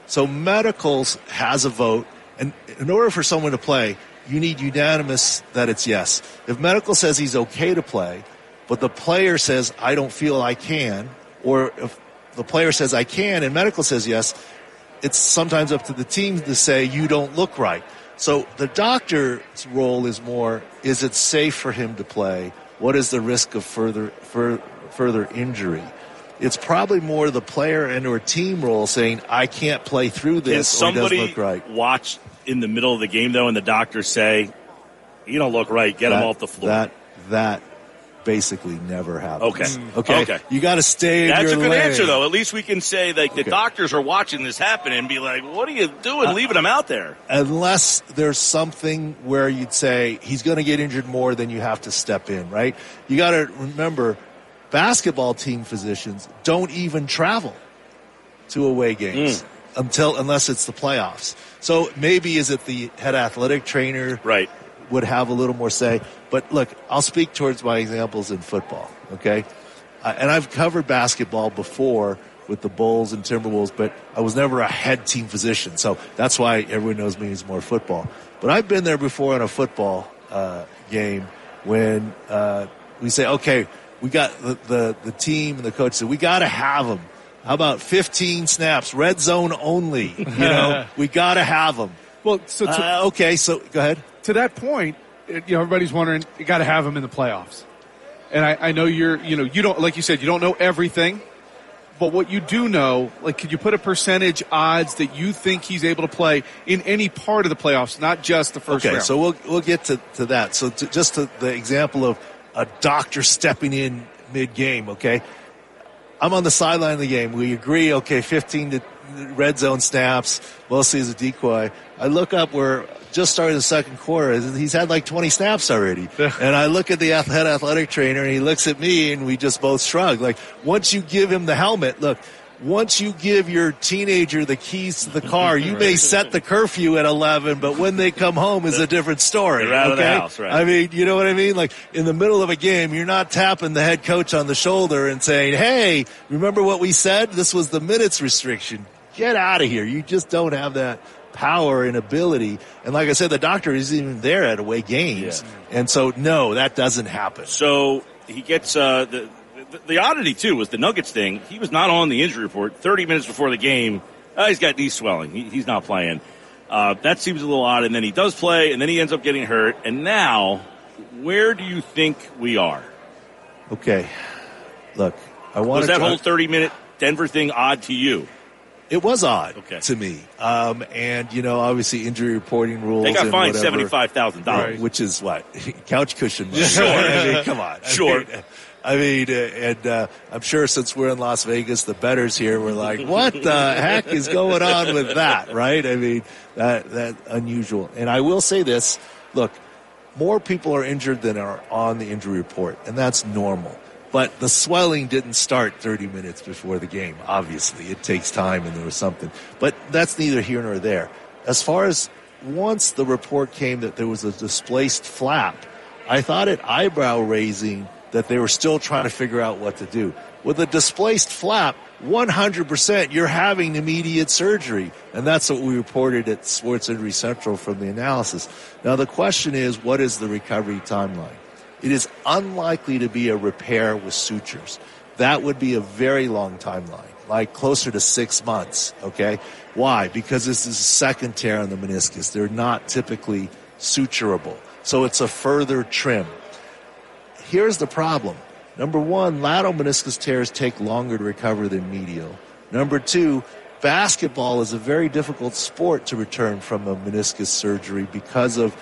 So medicals has a vote, and in order for someone to play, you need unanimous that it's yes. If medical says he's okay to play, but the player says I don't feel I can, or if the player says I can and medical says yes, it's sometimes up to the team to say you don't look right. So the doctor's role is more: is it safe for him to play? What is the risk of further fur, further injury? It's probably more the player and or team role saying I can't play through Can this or doesn't somebody look right. watch in the middle of the game though, and the doctors say, "You don't look right. Get him off the floor." That that basically never happens. Okay. Mm. Okay. Okay. You got to stay in That's your a good lane. answer, though. At least we can say like the doctors are watching this happen and be like, "What are you doing, uh, leaving him out there?" unless there's something where you'd say he's going to get injured more than you have to step in, right? You got to remember Basketball team physicians don't even travel to away games mm. until unless it's the playoffs. So maybe is it the head athletic trainer Right. Would have a little more say. But look, I'll speak towards my examples in football. Okay, uh, and I've covered basketball before with the Bulls and Timberwolves, but I was never a head team physician, so that's why everyone knows me as more football. But I've been there before in a football uh, game when uh, we say, okay, we got the, the the team and the coach said we got to have them. How about 15 snaps, red zone only? You know, we got to have them. Well, so to, Uh, okay, so go ahead. To that point, it, you know, everybody's wondering, you got to have him in the playoffs. And I, I know you're, you know, you don't, like you said, you don't know everything, but what you do know, like, could you put a percentage odds that you think he's able to play in any part of the playoffs, not just the first okay, round? so we'll we'll get to, to that. So to, just to the example of a doctor stepping in mid game. Okay, I'm on the sideline of the game. We agree. Okay, 15 to red zone snaps, mostly as a decoy. I look up. We're just started the second quarter. He's had like 20 snaps already. and I look at the head athletic trainer, and he looks at me, and we just both shrug. Like once you give him the helmet, look. Once you give your teenager the keys to the car, you may set the curfew at 11, but when they come home is a different story. They're out of the house, right. I mean, you know what I mean? Like in the middle of a game, you're not tapping the head coach on the shoulder and saying, "Hey, remember what we said? This was the minutes restriction. Get out of here." You just don't have that power and ability. And like I said, the doctor isn't even there at away games, and so no, that doesn't happen. So he gets uh, the, the the oddity too was the Nuggets thing. He was not on the injury report 30 minutes before the game. Uh, he's got knee swelling. He, he's not playing. Uh, that seems a little odd. And then he does play, and then he ends up getting hurt. And now, where do you think we are? Okay, look, I want Was that whole 30 minute Denver thing odd to you? It was odd Okay. to me, um, and you know, obviously, injury reporting rules. They got fined seventy five thousand dollars. which is what couch cushion. Sure. I mean, come on. Sure. I mean, uh, and uh, I'm sure since we're in Las Vegas, the betters here were like, "What the heck is going on with that?" Right? I mean, that that unusual. And I will say this: look, more people are injured than are on the injury report, and that's normal. But the swelling didn't start 30 minutes before the game. Obviously, it takes time, and there was something. But that's neither here nor there. As far as once the report came that there was a displaced flap, I thought it eyebrow raising that they were still trying to figure out what to do. With a displaced flap, 100% you're having immediate surgery. And that's what we reported at Sports Injury Central from the analysis. Now the question is, what is the recovery timeline? It is unlikely to be a repair with sutures. That would be a very long timeline, like closer to six months. Okay. Why? Because this is a second tear on the meniscus. They're not typically suturable. So it's a further trim. Here's the problem. Number one, lateral meniscus tears take longer to recover than medial. Number two, basketball is a very difficult sport to return from a meniscus surgery because of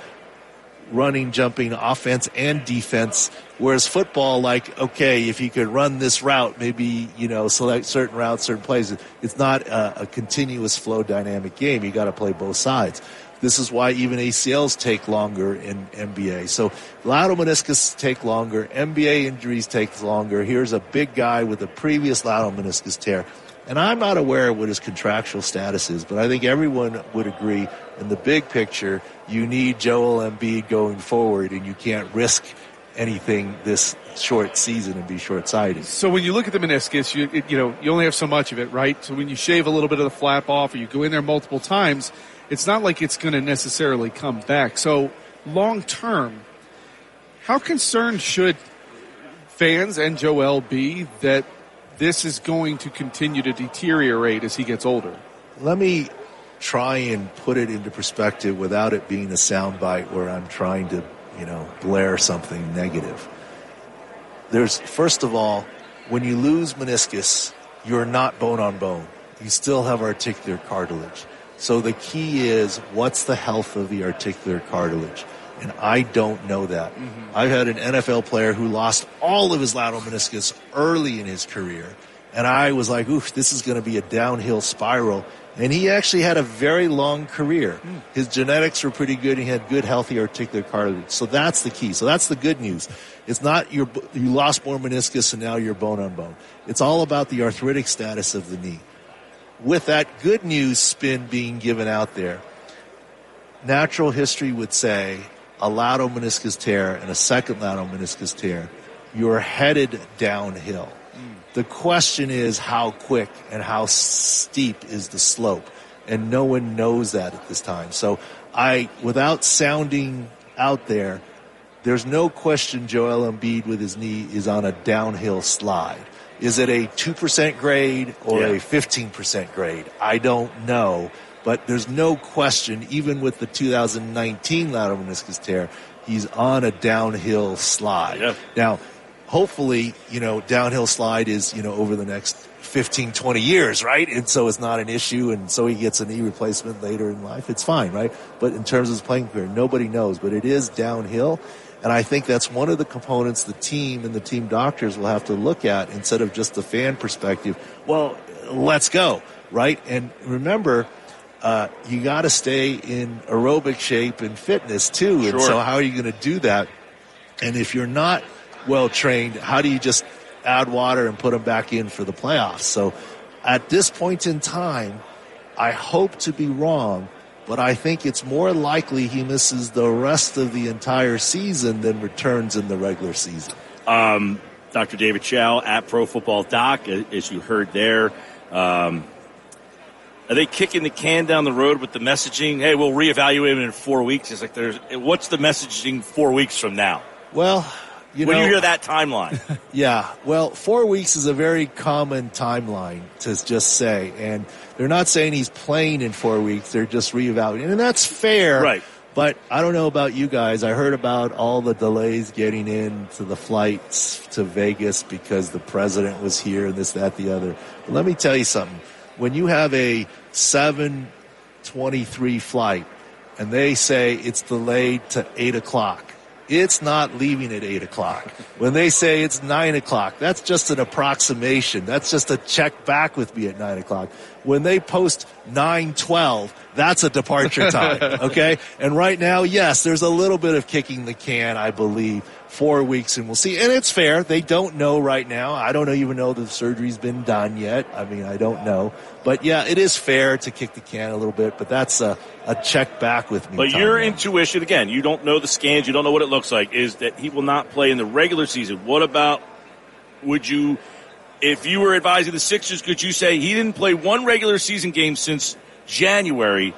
running, jumping, offense and defense. Whereas football, like, okay, if you could run this route, maybe, you know, select certain routes, certain plays. It's not a, a continuous flow dynamic game. You got to play both sides. This is why even ACLs take longer in NBA. So lateral meniscus take longer. NBA injuries take longer. Here's a big guy with a previous lateral meniscus tear. And I'm not aware of what his contractual status is, but I think everyone would agree in the big picture, you need Joel Embiid going forward, and you can't risk anything this short season and be short-sighted. So when you look at the meniscus, you it, you know you only have so much of it, right? So when you shave a little bit of the flap off, or you go in there multiple times, it's not like it's going to necessarily come back. So long term, how concerned should fans and Joel be that this is going to continue to deteriorate as he gets older? Let me try and put it into perspective without it being a soundbite where I'm trying to, you know, blare something negative. There's, first of all, when you lose meniscus, you're not bone on bone. You still have articular cartilage. So the key is what's the health of the articular cartilage? And I don't know that. Mm-hmm. I've had an NFL player who lost all of his lateral meniscus early in his career. And I was like, oof, this is going to be a downhill spiral. And he actually had a very long career. Hmm. His genetics were pretty good. He had good, healthy articular cartilage. So that's the key. So that's the good news. It's not your, you lost more meniscus and now you're bone on bone. It's all about the arthritic status of the knee. With that good news spin being given out there, natural history would say a lateral meniscus tear and a second lateral meniscus tear, you're headed downhill. The question is how quick and how steep is the slope, and no one knows that at this time. So I, without sounding out there, there's no question Joel Embiid with his knee is on a downhill slide. Is it a 2% grade or Yeah. a 15% grade? I don't know. But there's no question, even with the 2019 lateral meniscus tear, he's on a downhill slide. Yeah. Now, hopefully, you know, downhill slide is, you know, over the next 15, 20 years, right? And so it's not an issue. And so he gets a knee replacement later in life. It's fine, right? But in terms of his playing career, nobody knows. But it is downhill. And I think that's one of the components the team and the team doctors will have to look at instead of just the fan perspective. Well, let's go, right? And remember, uh, you got to stay in aerobic shape and fitness too. And Sure. so how are you going to do that? And if you're not well trained, how do you just add water and put them back in for the playoffs? So at this point in time, I hope to be wrong, but I think it's more likely he misses the rest of the entire season than returns in the regular season. Um, Dr. David Chao at Pro Football Doc, as you heard there. Um, are they kicking the can down the road with the messaging? Hey, we'll reevaluate it in four weeks. It's like there's what's the messaging four weeks from now? Well, you when know, you hear that timeline, Yeah, well, four weeks is a very common timeline to just say, and they're not saying he's playing in four weeks; they're just reevaluating, and that's fair. Right. But I don't know about you guys. I heard about all the delays getting in to the flights to Vegas because the president was here and this, that, the other. But let me tell you something. When you have a 723 flight and they say it's delayed to 8 o'clock, it's not leaving at 8 o'clock. When they say it's 9 o'clock, that's just an approximation. That's just a check back with me at 9 o'clock. When they post 912, that's a departure time. Okay. And right now, yes, there's a little bit of kicking the can, I believe, four weeks and we'll see. And it's fair. They don't know right now. I don't even know the surgery's been done yet. I mean, I don't know. But yeah, it is fair to kick the can a little bit, but that's a, a check back with me. but Tom. your intuition again, you don't know the scans, you don't know what it looks like. Is that he will not play in the regular season? What about? Would you, if you were advising the Sixers, could you say he didn't play one regular season game since January?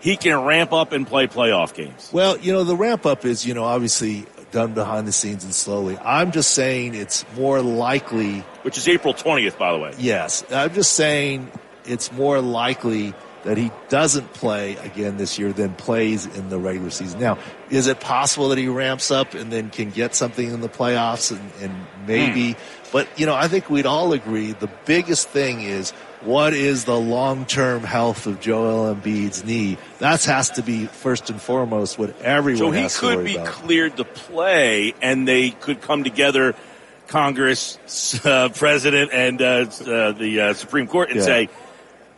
He can ramp up and play playoff games. Well, you know, the ramp up is, you know, obviously done behind the scenes and slowly. I'm just saying it's more likely which is April 20th, by the way. Yes, I'm just saying it's more likely that he doesn't play again this year than plays in the regular season. Now, is it possible that he ramps up and then can get something in the playoffs and, and maybe? Hmm. But you know, I think we'd all agree the biggest thing is what is the long-term health of Joel Embiid's knee? That has to be first and foremost what everyone So he could be about. cleared to play, and they could come together, Congress, uh, President, and uh, uh, the uh, Supreme Court, and Yeah. say,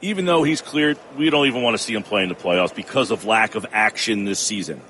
even though he's cleared, we don't even want to see him play in the playoffs because of lack of action this season.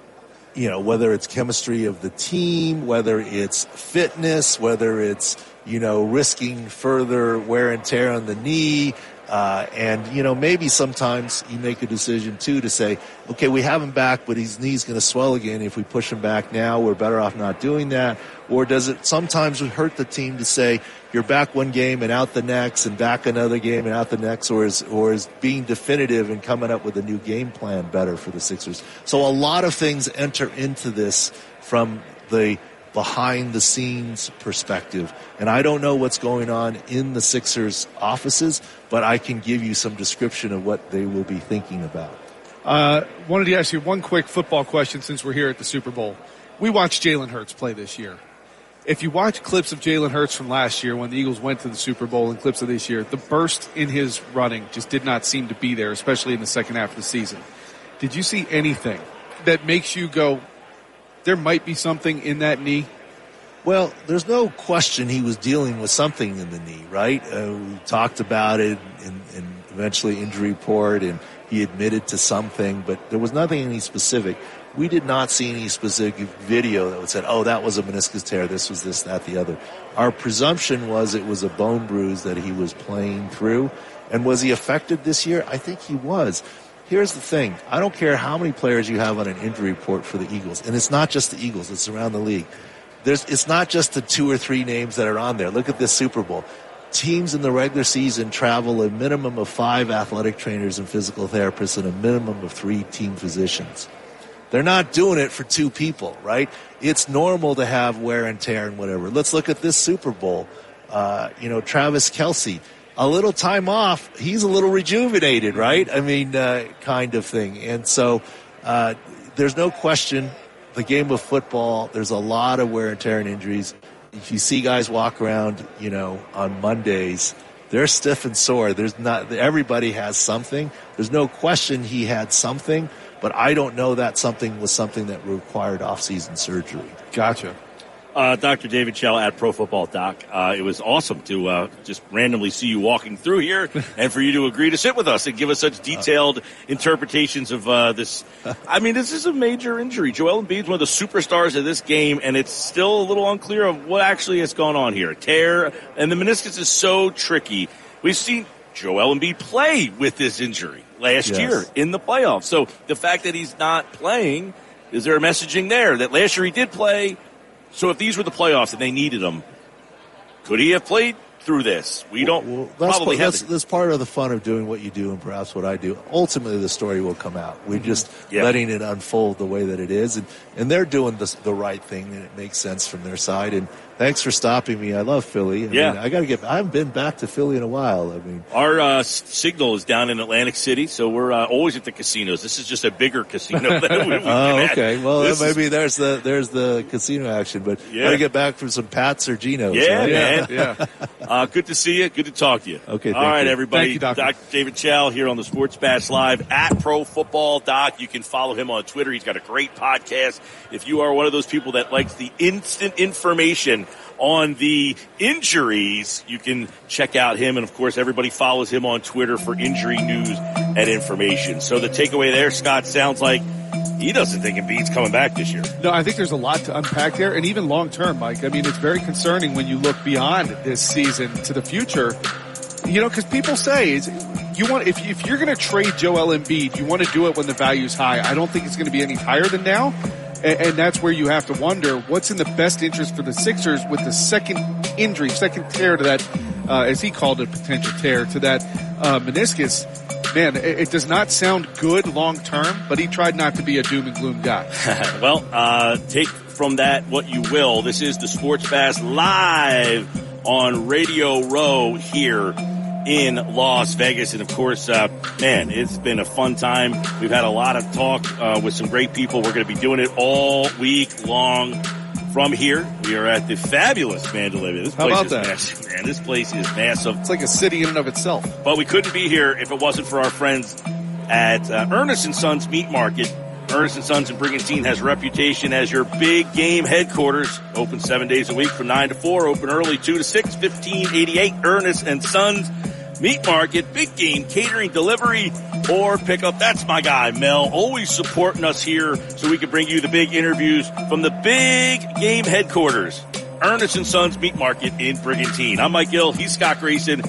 you know, whether it's chemistry of the team, whether it's fitness, whether it's, you know, risking further wear and tear on the knee. Uh, and, you know, maybe sometimes you make a decision too to say, okay, we have him back, but his knee's going to swell again. If we push him back now, we're better off not doing that. Or does it sometimes hurt the team to say, you're back one game and out the next and back another game and out the next or is, or is being definitive and coming up with a new game plan better for the Sixers. So a lot of things enter into this from the behind the scenes perspective. And I don't know what's going on in the Sixers offices, but I can give you some description of what they will be thinking about. Uh, wanted to ask you one quick football question since we're here at the Super Bowl. We watched Jalen Hurts play this year. If you watch clips of Jalen Hurts from last year when the Eagles went to the Super Bowl and clips of this year, the burst in his running just did not seem to be there, especially in the second half of the season. Did you see anything that makes you go, there might be something in that knee? Well, there's no question he was dealing with something in the knee, right? Uh, we talked about it and, in eventually injury report and he admitted to something, but there was nothing any specific. We did not see any specific video that would say, oh, that was a meniscus tear, this was this, that, the other. Our presumption was it was a bone bruise that he was playing through. And was he affected this year? I think he was. Here's the thing. I don't care how many players you have on an injury report for the Eagles. And it's not just the Eagles, it's around the league. There's, it's not just the two or three names that are on there. Look at this Super Bowl. Teams in the regular season travel a minimum of five athletic trainers and physical therapists and a minimum of three team physicians. They're not doing it for two people, right? It's normal to have wear and tear and whatever. Let's look at this Super Bowl. Uh, you know, Travis Kelce, a little time off, he's a little rejuvenated, right? I mean, uh, kind of thing. And so, uh, there's no question the game of football, there's a lot of wear and tear and injuries. If you see guys walk around, you know, on Mondays, they're stiff and sore. There's not, everybody has something. There's no question he had something but I don't know that something was something that required off-season surgery. Gotcha. Uh, Dr. David Chao at Pro Football Doc. Uh, it was awesome to uh, just randomly see you walking through here and for you to agree to sit with us and give us such detailed interpretations of uh, this. I mean, this is a major injury. Joel Embiid's one of the superstars of this game, and it's still a little unclear of what actually has gone on here. Tear, and the meniscus is so tricky. We've seen Joel Embiid play with this injury last yes. year in the playoffs. So the fact that he's not playing, is there a messaging there that last year he did play? So if these were the playoffs and they needed him, could he have played through this? We don't well, that's probably part, that's, that's, part of the fun of doing what you do and perhaps what I do. Ultimately, the story will come out. We're mm-hmm. just yeah. letting it unfold the way that it is, and and they're doing the the right thing, and it makes sense from their side. And Thanks for stopping me. I love Philly. I yeah, mean, I got to get. I haven't been back to Philly in a while. I mean, our uh, signal is down in Atlantic City, so we're uh, always at the casinos. This is just a bigger casino. Than we, oh, okay. Well, maybe is... there's the there's the casino action, but yeah. got to get back from some Pat's or Geno's. Yeah, right? man. yeah. Uh, good to see you. Good to talk to you. Okay. All right, you. everybody. You, Dr. Dr. David Chao here on the Sports Bash Live at Pro Football Doc. You can follow him on Twitter. He's got a great podcast. If you are one of those people that likes the instant information on the injuries, you can check out him. And of course, everybody follows him on Twitter for injury news and information. So the takeaway there, Scott, sounds like he doesn't think Embiid's coming back this year. No, I think there's a lot to unpack there, and even long term, Mike. I mean, it's very concerning when you look beyond this season to the future. You know, because people say you want if if you're going to trade Joel Embiid, you want to do it when the value's high. I don't think it's going to be any higher than now. And, and, that's where you have to wonder what's in the best interest for the Sixers with the second injury, second tear to that, uh, as he called it, potential tear to that uh, meniscus. Man, it, does not sound good long term, but he tried not to be a doom and gloom guy. well, uh, take from that what you will. This is the Sports Bash live on Radio Row here in Las Vegas. And of course, uh, man, it's been a fun time. We've had a lot of talk uh, with some great people. We're going to be doing it all week long from here. We are at the fabulous Mandalay. This How place is that? massive, man. This place is massive. It's like a city in and of itself. But we couldn't be here if it wasn't for our friends at uh, Ernest and Sons Meat Market. Ernest Sons in Brigantine has reputation as your big game headquarters. Open seven days a week from nine to four. Open early two to six. Fifteen eighty eight. Ernest and Sons meat market, big game, catering, delivery, or pickup. That's my guy, Mel, always supporting us here so we can bring you the big interviews from the big game headquarters. Ernest and Sons Meat Market in Brigantine. I'm Mike Gill. He's Scott Grayson.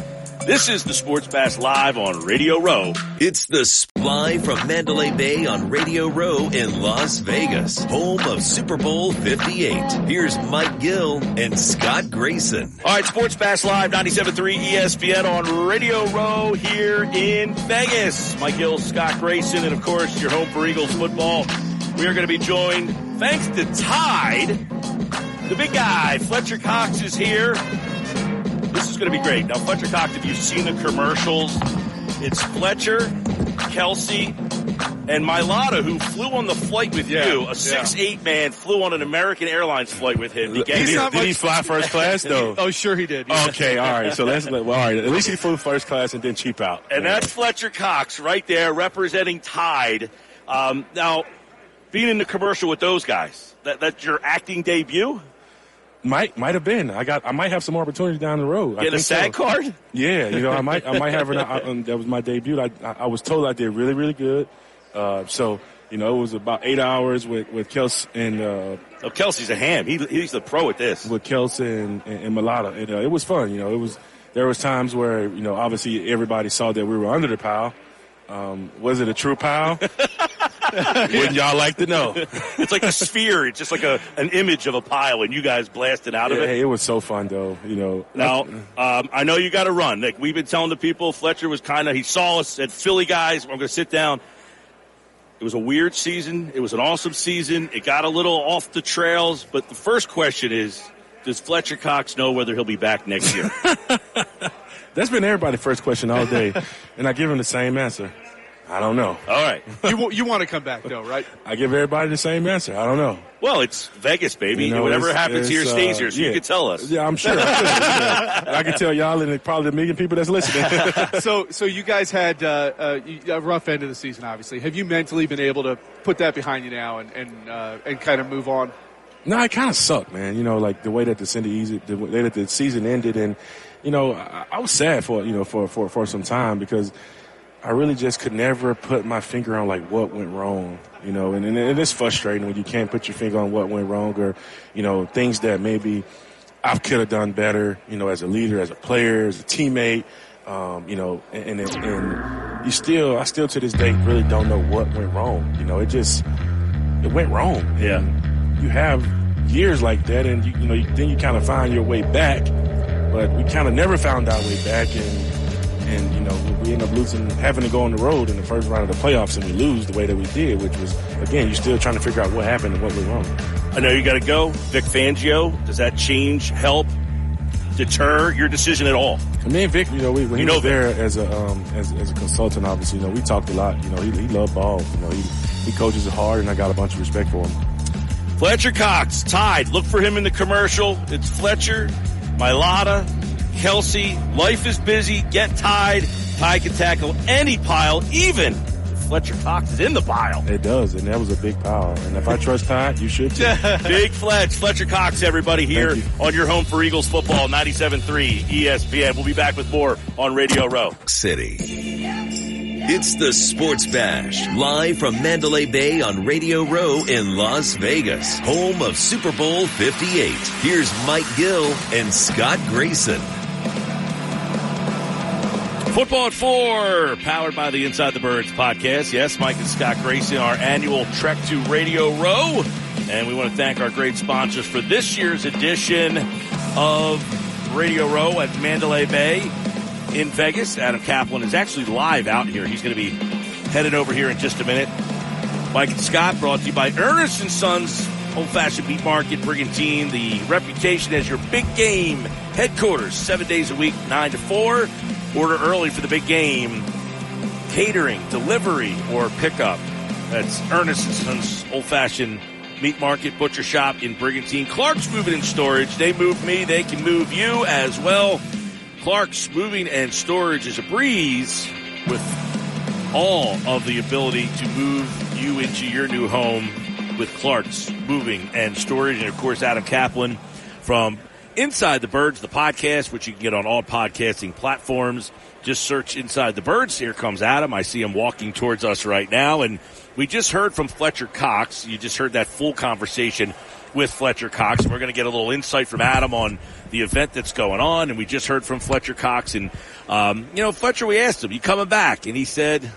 This is the Sports Bash live on Radio Row. It's the live from Mandalay Bay on Radio Row in Las Vegas, home of Super Bowl 58. Here's Mike Gill and Scott Grayson. All right, Sports Bash live 97.3 ESPN on Radio Row here in Vegas. Mike Gill, Scott Grayson, and of course your home for Eagles football. We are going to be joined thanks to Tide. The big guy, Fletcher Cox is here. This is going to be great. Now, Fletcher Cox, if you've seen the commercials, it's Fletcher, Kelce, and Mailata, who flew on the flight with yeah, you. A six-eight yeah. man flew on an American Airlines flight with him. He did, he, did he fly first class though? oh, sure he did. Yeah. Okay, all right. So let's well, all right. At least he flew first class and didn't cheap out. And that's Fletcher Cox right there representing Tide. Um, now, being in the commercial with those guys, that, that's your acting debut. Might might have been. I got. I might have some opportunities down the road. I Get a SAG so. card? Yeah, you know, I might. I might have an. I, um, that was my debut. I, I I was told I did really really good. Uh, so you know, it was about eight hours with with Kels and uh, Oh, Kelce's a ham. He, he's the pro at this. with Kelce and, and, and Mailata. And, uh, it was fun. You know, it was. There was times where you know, obviously everybody saw that we were under the pile. Um, was it a true pile? Wouldn't y'all like to know? It's like a sphere. It's just like a an image of a pile, and you guys blasted out of it. hey, it was so fun though. You know, Now, um, I know you got to run. Like we've been telling the people, Fletcher was kind of he saw us at Philly guys. We're going to sit down. It was a weird season. It was an awesome season. It got a little off the trails, but the first question is: Does Fletcher Cox know whether he'll be back next year? that's been everybody's first question all day, and I give them the same answer. I don't know. All right. you you want to come back though, right? I give everybody the same answer. I don't know. Well, it's Vegas, baby. You know, Whatever it's- happens here it's, stays uh, here. So yeah. you can tell us. Yeah, I'm sure. I'm sure. Yeah. I can tell y'all and probably a million people that's listening. so so you guys had uh, uh, you- a rough end of the season, obviously. Have you mentally been able to put that behind you now and and uh, and kind of move on? No, it kind of sucked, man. You know, like the way that the season, the way that the season ended, and you know, I, I was sad for you know for, for for some time because I really just could never put my finger on like what went wrong. You know, and, and it is frustrating when you can't put your finger on what went wrong or you know things that maybe I could have done better. You know, as a leader, as a player, as a teammate. Um, you know, and, and and you still, I still to this day really don't know what went wrong. You know, it just it went wrong. Yeah. You have years like that, and you, you know, then you kind of find your way back. But we kind of never found our way back, and and you know, we end up losing, having to go on the road in the first round of the playoffs, and we lose the way that we did, which was again, you're still trying to figure out what happened and what went wrong. I know you got to go. Vic Fangio, does that change, help, deter your decision at all? Me and Vic, you know, we, when You he know was there as a um, as, as a consultant, obviously, you know, we talked a lot. You know, he, he loved ball. You know, he he coaches hard, and I got a bunch of respect for him. Fletcher Cox, Tide. Look for him in the commercial. It's Fletcher, Mailata, Kelce. Life is busy. Get Tide. Tide can tackle any pile, even if Fletcher Cox is in the pile. It does, and that was a big pile. And if I trust Tide, you should too. Big Fletch, Fletcher Cox, everybody here Thank on your home for Eagles football, 97.3 ESPN. We'll be back with more on Radio Row. City. It's the Sports Bash, live from Mandalay Bay on Radio Row in Las Vegas, home of Super Bowl 58. Here's Mike Gill and Scott Grayson. Football at four, powered by the Inside the Birds podcast. Yes, Mike and Scott Grayson, our annual trek to Radio Row. And we want to thank our great sponsors for this year's edition of Radio Row at Mandalay Bay in Vegas. Adam Caplan is actually live out here. He's going to be headed over here in just a minute. Mike and Scott brought to you by Ernest and Sons Old Fashioned Meat Market, Brigantine, the reputation as your big game headquarters, seven days a week, nine to four. Order early for the big game. Catering, delivery, or pickup. That's Ernest and Sons Old Fashioned Meat Market, Butcher Shop in Brigantine. Clark's Moving and Storage. They move me, they can move you as well. Clark's Moving and Storage is a breeze with all of the ability to move you into your new home with Clark's Moving and Storage. And of course, Adam Caplan from Inside the Birds, the podcast, which you can get on all podcasting platforms. Just search Inside the Birds. Here comes Adam. I see him walking towards us right now. And we just heard from Fletcher Cox. You just heard that full conversation with Fletcher Cox. We're going to get a little insight from Adam on the event that's going on. And we just heard from Fletcher Cox. And, um, you know, Fletcher, we asked him, you coming back? And he said,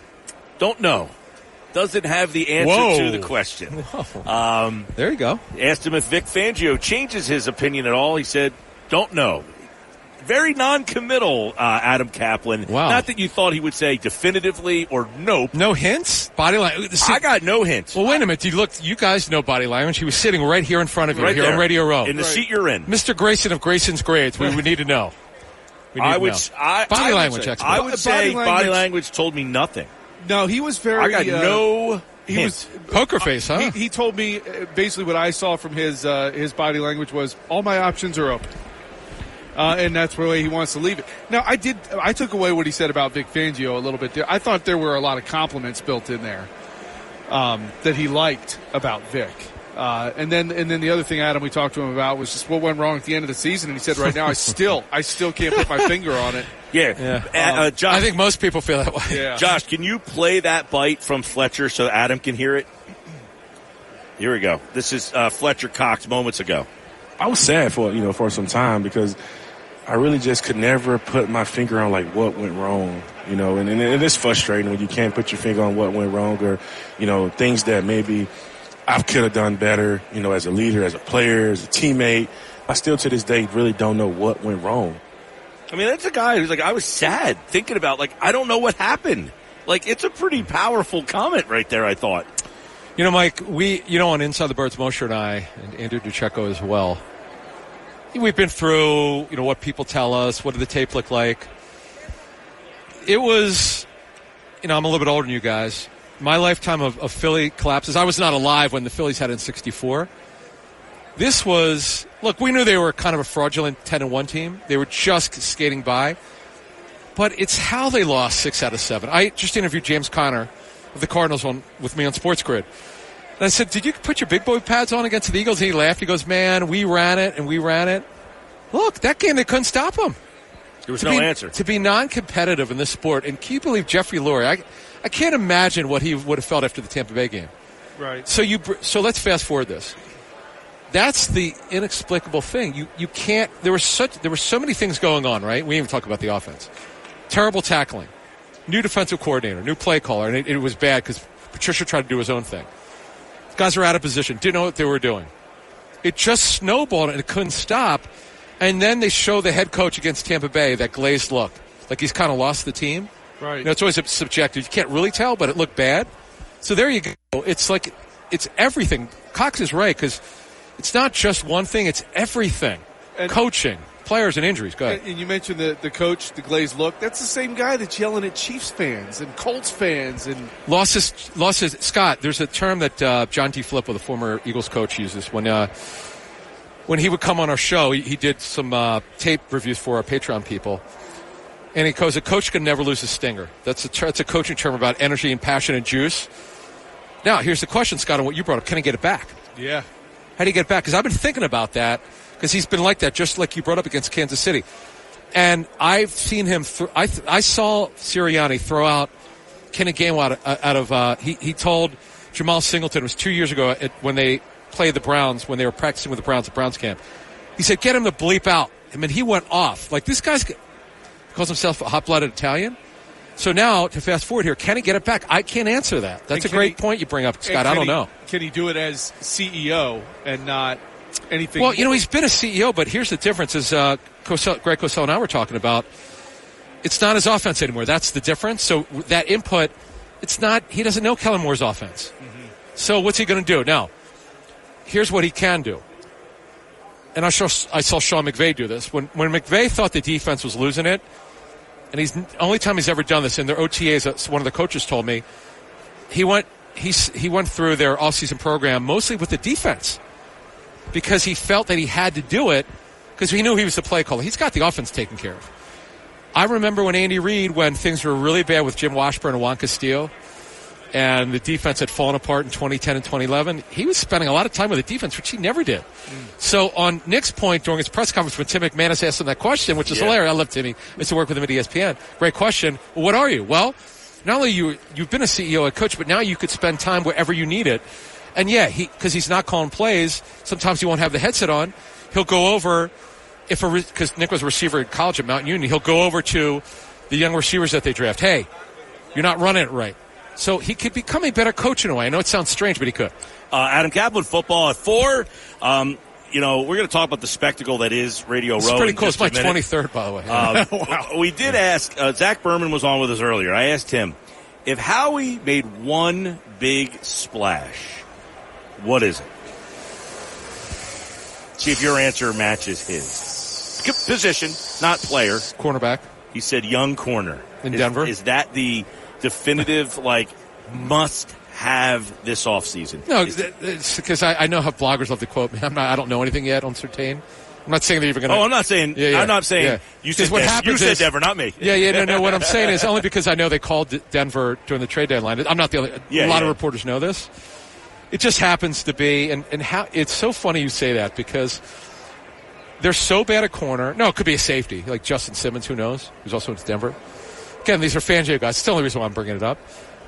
don't know. Doesn't have the answer Whoa. to the question. Um, There you go. asked him if Vic Fangio changes his opinion at all. He said, don't know. Very non-committal, uh, Adam Caplan. Wow. Not that you thought he would say definitively or nope. No hints? Body language. I got no hints. Well, wait a minute. You look. You guys know body language. He was sitting right here in front of you, right here there on Radio Row. in the seat you're in. Mr. Grayson of Grayson's Grades. We would need to know. We need I to would, know. I, body I would language say, expert. I Body would say body language- language told me nothing. No, he was very. I got uh, no He hints. was Poker face, huh? He, he told me uh, basically what I saw from his uh, his body language was all my options are open, uh, and that's the way he wants to leave it. Now, I did I took away what he said about Vic Fangio a little bit there. I thought there were a lot of compliments built in there um, that he liked about Vic. Uh, and then and then the other thing, Adam, we talked to him about was just what went wrong at the end of the season, and he said, right now, I still I still can't put my finger on it. Yeah, Uh, uh, Josh. I think most people feel that way. Yeah. Josh, can you play that bite from Fletcher so Adam can hear it? Here we go. This is uh, Fletcher Cox moments ago. I was sad for you know for some time because I really just could never put my finger on like what went wrong, you know, and, and it is frustrating when you can't put your finger on what went wrong or you know things that maybe I could have done better, you know, as a leader, as a player, as a teammate. I still to this day really don't know what went wrong. I mean, that's a guy who's like, I was sad thinking about, like, I don't know what happened. Like, it's a pretty powerful comment right there, I thought. You know, Mike, we, you know, on Inside the Birds, Mosher and I, and Andrew DiCecco as well, we've been through, you know, what people tell us, what did the tape look like. It was, you know, I'm a little bit older than you guys. My lifetime of, of Philly collapses. I was not alive when the Phillies had in 64. This was, look, we knew they were kind of a fraudulent 10 and 1 team. They were just skating by. But it's how they lost six out of seven. I just interviewed James Conner of the Cardinals on, with me on Sports Grid. And I said, Did you put your big boy pads on against the Eagles? And he laughed. He goes, Man, we ran it and we ran it. Look, that game, they couldn't stop them. There was to no be, answer. To be non competitive in this sport, and can you believe Jeffrey Lurie? I, I can't imagine what he would have felt after the Tampa Bay game. Right. So you br- so let's fast forward this. That's the inexplicable thing. You you can't. There were such there were so many things going on. Right. We didn't even talk about the offense. Terrible tackling. New defensive coordinator. New play caller, and it, it was bad because Patricia tried to do his own thing. Guys were out of position. Didn't know what they were doing. It just snowballed and it couldn't stop. And then they show the head coach against Tampa Bay that glazed look, like he's kind of lost the team. Right. You know, it's always subjective. You can't really tell, but it looked bad. So there you go. It's like it's everything. Cox is right because it's not just one thing; it's everything. And- Coaching, players, and injuries. Go ahead. And, you mentioned the, the coach, the glazed look. That's the same guy that's yelling at Chiefs fans and Colts fans and Lost his, lost his, Scott, there's a term that uh, John DeFilippo, the former Eagles coach, uses when uh, when he would come on our show. He, he did some uh, tape reviews for our Patreon people. And he goes, a coach can never lose a stinger. That's a, ter- that's a coaching term about energy and passion and juice. Now, here's the question, Scott, on what you brought up. Can he get it back? yeah. How do you get it back? Because I've been thinking about that because he's been like that, just like you brought up against Kansas City. And I've seen him. Th- I th- I saw Sirianni throw out Kenny Gainwell out of. Out of uh, he he told Jamal Singleton it was two years ago at, when they played the Browns when they were practicing with the Browns at Browns camp. He said, "Get him to bleep out." I mean, he went off like this guy's calls himself a hot-blooded Italian. So now to fast forward here, can he get it back? I can't answer that. That's And a great he- point you bring up, Scott. I don't he- know. Can he do it as CEO and not anything? Well, you know, he's been a CEO, but here's the difference: is uh, Cosell, Greg Cosell and I were talking about. It's not his offense anymore. That's the difference. So that input, it's not. He doesn't know Kellen Moore's offense. So what's he going to do now? Here's what he can do. And I saw I saw Sean McVay do this when when McVay thought the defense was losing it, and he's only time he's ever done this in their OTAs. One of the coaches told me he went he's he went through their offseason program mostly with the defense because he felt that he had to do it because he knew he was the play caller. He's got the offense taken care of. I remember when Andy Reid, when things were really bad with Jim Washburn and Juan Castillo, and the defense had fallen apart in 2010 and 2011, he was spending a lot of time with the defense, which he never did. Mm. So on Nick's point during his press conference when Tim McManus asked him that question, which is Yeah. hilarious. I love Timmy. I used to work with him at ESPN. Great question. Well, what are you? Well, not only you you've been a CEO, a coach, but now you could spend time wherever you need it. And yeah, he because he's not calling plays. Sometimes he won't have the headset on. He'll go over if a because Nick was a receiver in college at Mount Union. He'll go over to the young receivers that they draft. Hey, you're not running it right. So he could become a better coach in a way. I know it sounds strange, but he could. Uh, Adam Caplan, football at four. Um, you know, we're going to talk about the spectacle that is Radio It's Row. pretty cool. It's my 23rd, by the way. Uh, We did ask, uh, Zach Berman was on with us earlier. I asked him, if Howie made one big splash, what is it? See if your answer matches his. Position, not player. Cornerback. He said young corner. In Is- Denver? Is that the definitive, like, must have this offseason? No, Is- th- it's because I, I know how bloggers love to quote me. I'm not, I don't know anything yet on Certain. I'm not saying they're even going to. Oh, I'm not saying. Yeah, yeah, I'm not saying yeah. you 'Cause said what Denver. happens You said Denver, not me. Yeah, yeah, no, no. What I'm saying is only because I know they called Denver during the trade deadline. I'm not the only. Yeah, a lot of reporters know this. It just happens to be, and, and how it's so funny you say that because they're so bad at corner. No, it could be a safety like Justin Simmons, who knows, who's also in Denver. Again, these are Fangio guys. It's the only reason why I'm bringing it up.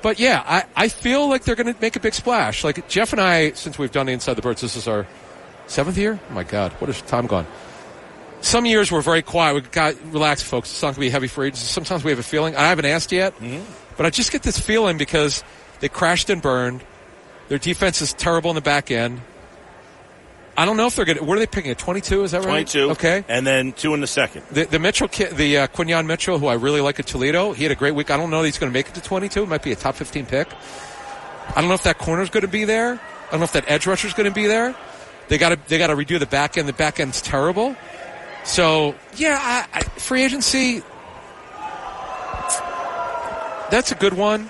But yeah, I, I feel like they're going to make a big splash. Like Jeff and I, since we've done the Inside the Birds, this is our seventh year. Oh my God, what is time gone? Some years we're very quiet. We got relax, folks. It's not going to be heavy for agency. Sometimes we have a feeling. I haven't asked yet, mm-hmm. but I just get this feeling because they crashed and burned. Their defense is terrible in the back end. I don't know if they're going to. What are they picking? A 22? Is that right? 22. Okay. And then two in the second. The, the Mitchell, kid, the uh, Quinyon Mitchell, who I really like at Toledo, he had a great week. I don't know that he's going to make it to 22. It might be a top 15 pick. I don't know if that corner's going to be there. I don't know if that edge rusher's going to be there. They got to they got to redo the back end. The back end's terrible. So yeah, I, I, free agency. That's a good one.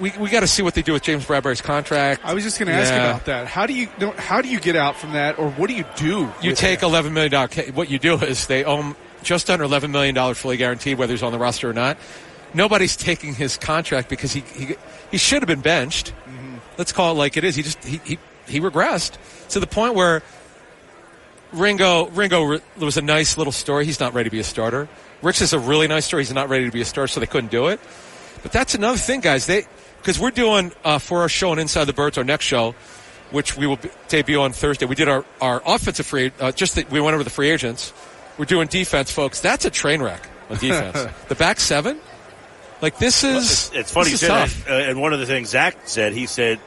We, we got to see what they do with James Bradberry's contract. I was just going to ask Yeah. about that. How do you how do you get out from that, or what do you do? You take that? eleven million dollar. What you do is they own just under eleven million dollars fully guaranteed, whether he's on the roster or not. Nobody's taking his contract because he he, he should have been benched. Mm-hmm. Let's call it like it is. He just he, he he regressed to the point where Ringo Ringo was a nice little story. He's not ready to be a starter. Rich is a really nice story. He's not ready to be a starter, so they couldn't do it. But that's another thing, guys. They because we're doing uh, for our show on Inside the Birds, our next show, which we will be, debut on Thursday. We did our our offensive free, uh, just that we went over the free agents. We're doing defense, folks. That's a train wreck on defense. the back seven, like this is. It's, it's funny you this say is that. Uh, and one of the things Zach said, he said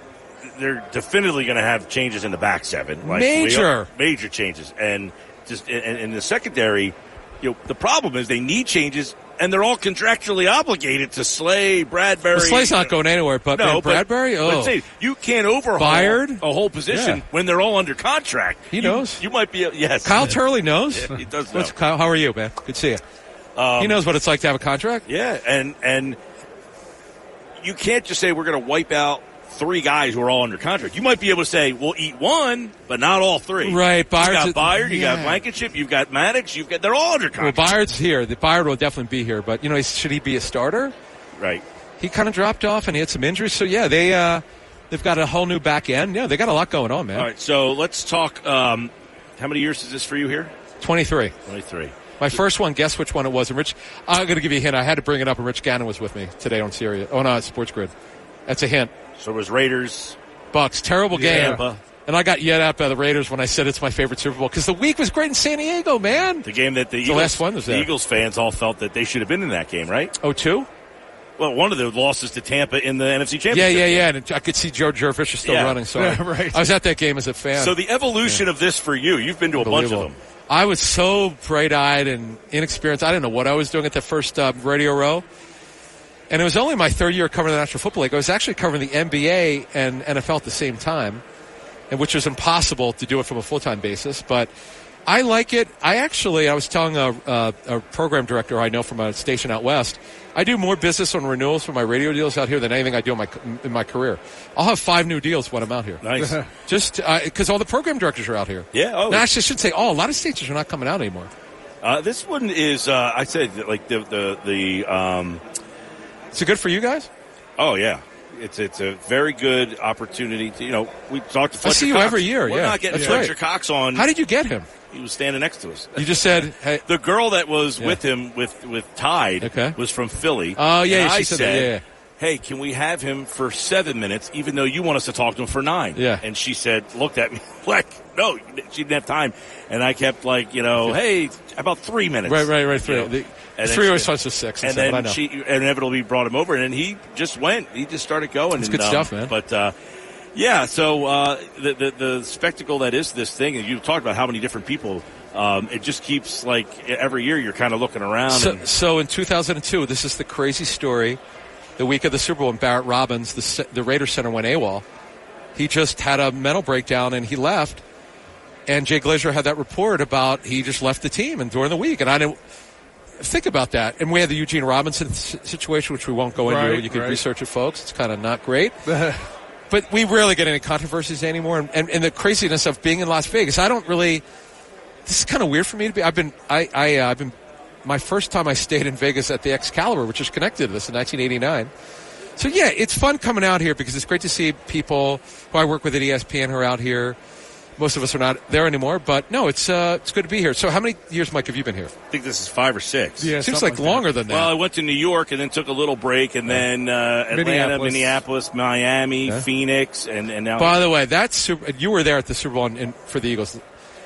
they're definitively going to have changes in the back seven. Like, Major. major changes, and just in, in the secondary. You know, the problem is they need changes, and they're all contractually obligated to Slay, Bradberry. Well, Slay's not going anywhere, but no, but- Bradberry. but oh, say, you can't overhaul Byard? a whole position Yeah. when they're all under contract. He You- knows. You, might be. Yes, Kyle Turley knows. Yeah, he does know. What's Kyle? How are you, man? Good to see you. Um, he knows what it's like to have a contract. Yeah, and and you can't just say we're going to wipe out three guys who are all under contract. You might be able to say we'll eat one, but not all three. Right, You Byard's got Byard, you got. Blankenship, you've got Maddox, you've got they're all under Well, contract. Byard's here. The Byard will definitely be here, but you know, should he be a starter? right. He kind of dropped off, and he had some injuries. So yeah, they uh, they've got a whole new back end. Yeah, they got a lot going on, man. All right. So let's talk. Um, how many years is this for you here? Twenty three. Twenty three. My first one, guess which one it was? And Rich, I'm going to give you a hint. I had to bring it up, and Rich Gannon was with me today on Sirius. Oh no, Sports Grid. That's a hint. So it was Raiders. Bucks, terrible game. Tampa. And I got yet out by the Raiders when I said it's my favorite Super Bowl because the week was great in San Diego, man. The game that the, The Eagles, last one was the. Eagles fans all felt that they should have been in that game, right? Oh two. Well, one of the losses to Tampa in the NFC Championship. Yeah, yeah, yeah. And I could see Joe Fisher still Yeah. running. So I- right. I was at that game as a fan. So the evolution of this for you, you've been to a bunch of them. I was so bright eyed and inexperienced. I didn't know what I was doing at the first uh, radio row. And it was only my third year covering the National Football League. I was actually covering the NBA and NFL at the same time, and which was impossible to do it from a full time basis. But I like it. I actually, I was telling a, a, a program director I know from a station out west, I do more business on renewals for my radio deals out here than anything I do in my in my career. I'll have five new deals when I'm out here. Nice. Just because all the program directors are out here. Yeah, oh. No, actually, I should say, oh, a lot of stations are not coming out anymore. Uh, this one is, uh, I said, like the the the. Um, Is it good for you guys? oh yeah, it's it's a very good opportunity. To, you know, we talked to. I see you Cox. every year, yeah. We're yeah. not getting That's Fletcher right. Cox on. How did you get him? he was standing next to us. You just said, hey, the girl that was Yeah. with him with with Tide Okay. was from Philly. Oh, yeah, I said yeah, yeah. Hey, can we have him for seven minutes, even though you want us to talk to him for nine? Yeah. And she said, looked at me like, no, she didn't have time. And I kept like, you know, hey, about three minutes. right, right, right. Three, You know? the, And three always starts with six. And, and seven, then know. she inevitably brought him over, and he just went. He just started going. It's and, good um, stuff, man. But uh, yeah, so uh, the, the the spectacle that is this thing, and you talked about how many different people. Um, it just keeps like every year you're kind of looking around. So, and, so in 2002, this is the crazy story. The week of the Super Bowl, when Barrett Robbins, the, the Raiders center, went AWOL. He just had a mental breakdown and he left. And Jay Glazer had that report about he just left the team and during the week. And I didn't think about that. And we had the Eugene Robinson situation, which we won't go into. Right, you can right. research it, folks. It's kind of not great. but we rarely get any controversies anymore. And, and, and the craziness of being in Las Vegas, I don't really. This is kind of weird for me to be. I've been. I. I. Uh, I've been. My first time I stayed in Vegas at the Excalibur, which is connected to this in 1989. So yeah, it's fun coming out here because it's great to see people who I work with at ESPN who are out here. Most of us are not there anymore, but no, it's uh, it's good to be here. So how many years, Mike, have you been here? I think this is five or six. Yeah, Seems something like longer than that. Well, I went to New York and then took a little break, and then uh, Atlanta, Minneapolis. Minneapolis, Miami, Phoenix, and, and now. By the way, that's super, you were there at the Super Bowl in, in, for the Eagles.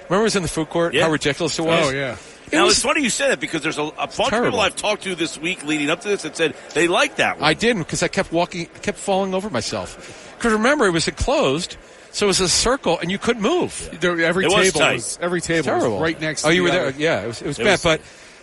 Remember, it was in the food court. Yeah. How ridiculous it was. Oh yeah. It now was- it's funny you said that because there's a, a bunch of people I've talked to this week leading up to this that said they like that one. I didn't because I kept walking, I kept falling over myself. Because remember, it was enclosed, so it was a circle, and you couldn't move. There- every It was table tight. was every table Terrible. was right next. Oh, to you the were there? Yeah, it was, it was It bad, was- but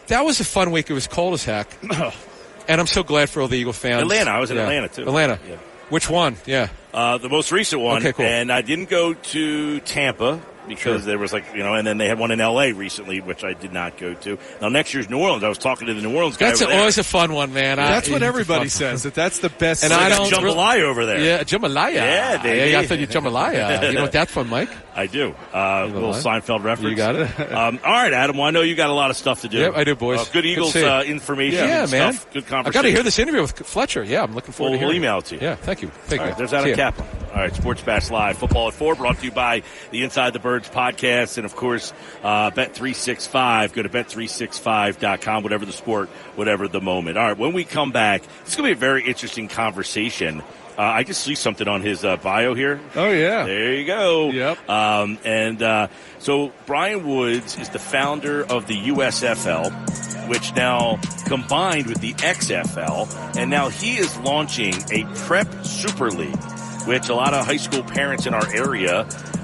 that was a fun week. It was cold as heck, and I'm so glad for all the Eagle fans. Atlanta. I was in Yeah. Atlanta, too. Atlanta. Yeah. Which one? Yeah. Uh, the most recent one. Okay, cool. And I didn't go to Tampa because there was like, you know, and then they had one in L.A. recently, which I did not go to. Now, next year's New Orleans. I was talking to the New Orleans guy That's over a, there. always a fun one, man. I- That's what everybody says. That that's the best. And I don't jambalaya over there. Yeah, jambalaya. Yeah, baby. I thought you jambalaya. you know what that's from, Mike? I do. Uh, little lie. Seinfeld reference. You got it. um, all right, Adam. Well, I know you got a lot of stuff to do. Yep, I do, boys. Uh, good Good Eagles you. uh, information. Yeah, man. Stuff. Good conversation. I got to hear this interview with Fletcher. Yeah, I'm looking forward We'll, to we'll email it. to you. Yeah, thank you. Thank All you. right, there's Adam. Caplan. All right, Sports Bash Live, Football at 4, brought to you by the Inside the Birds podcast and, of course, uh, Bet365. Go to bet365.com, whatever the sport, whatever the moment. All right, when we come back, it's going to be a very interesting conversation. Uh, I just see something on his uh, bio here. Oh yeah. There you go. Yep. Um, and uh, so Brian Woods is the founder of the USFL, which now combined with the XFL, and now he is launching a prep super league, which a lot of high school parents in our area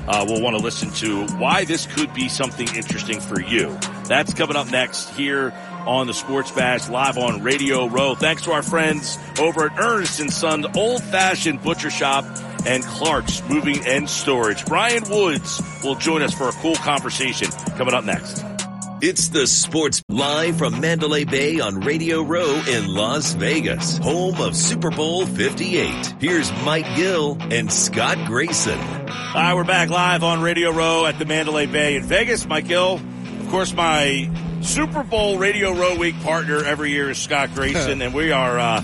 uh, will want to listen to. Why this could be something interesting for you. That's coming up next here on the Sports Bash live on Radio Row. Thanks to our friends over at Ernest and Son Old Fashioned Butcher Shop and Clark's Moving and Storage. Brian Woods will join us for a cool conversation coming up next. It's the Sports live from Mandalay Bay on Radio Row in Las Vegas, home of Super Bowl 58. Here's Mike Gill and Scott Grayson. All right, we're back live on Radio Row at the Mandalay Bay in Vegas. Mike Gill, of course, my Super Bowl Radio Row Week partner every year is Scott Grayson, and we are uh,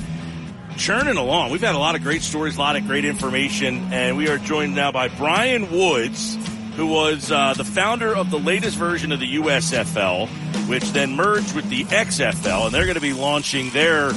churning along. We've had a lot of great stories, a lot of great information, and we are joined now by Brian Woods, who was uh, the founder of the latest version of the USFL, which then merged with the XFL, and they're going to be launching their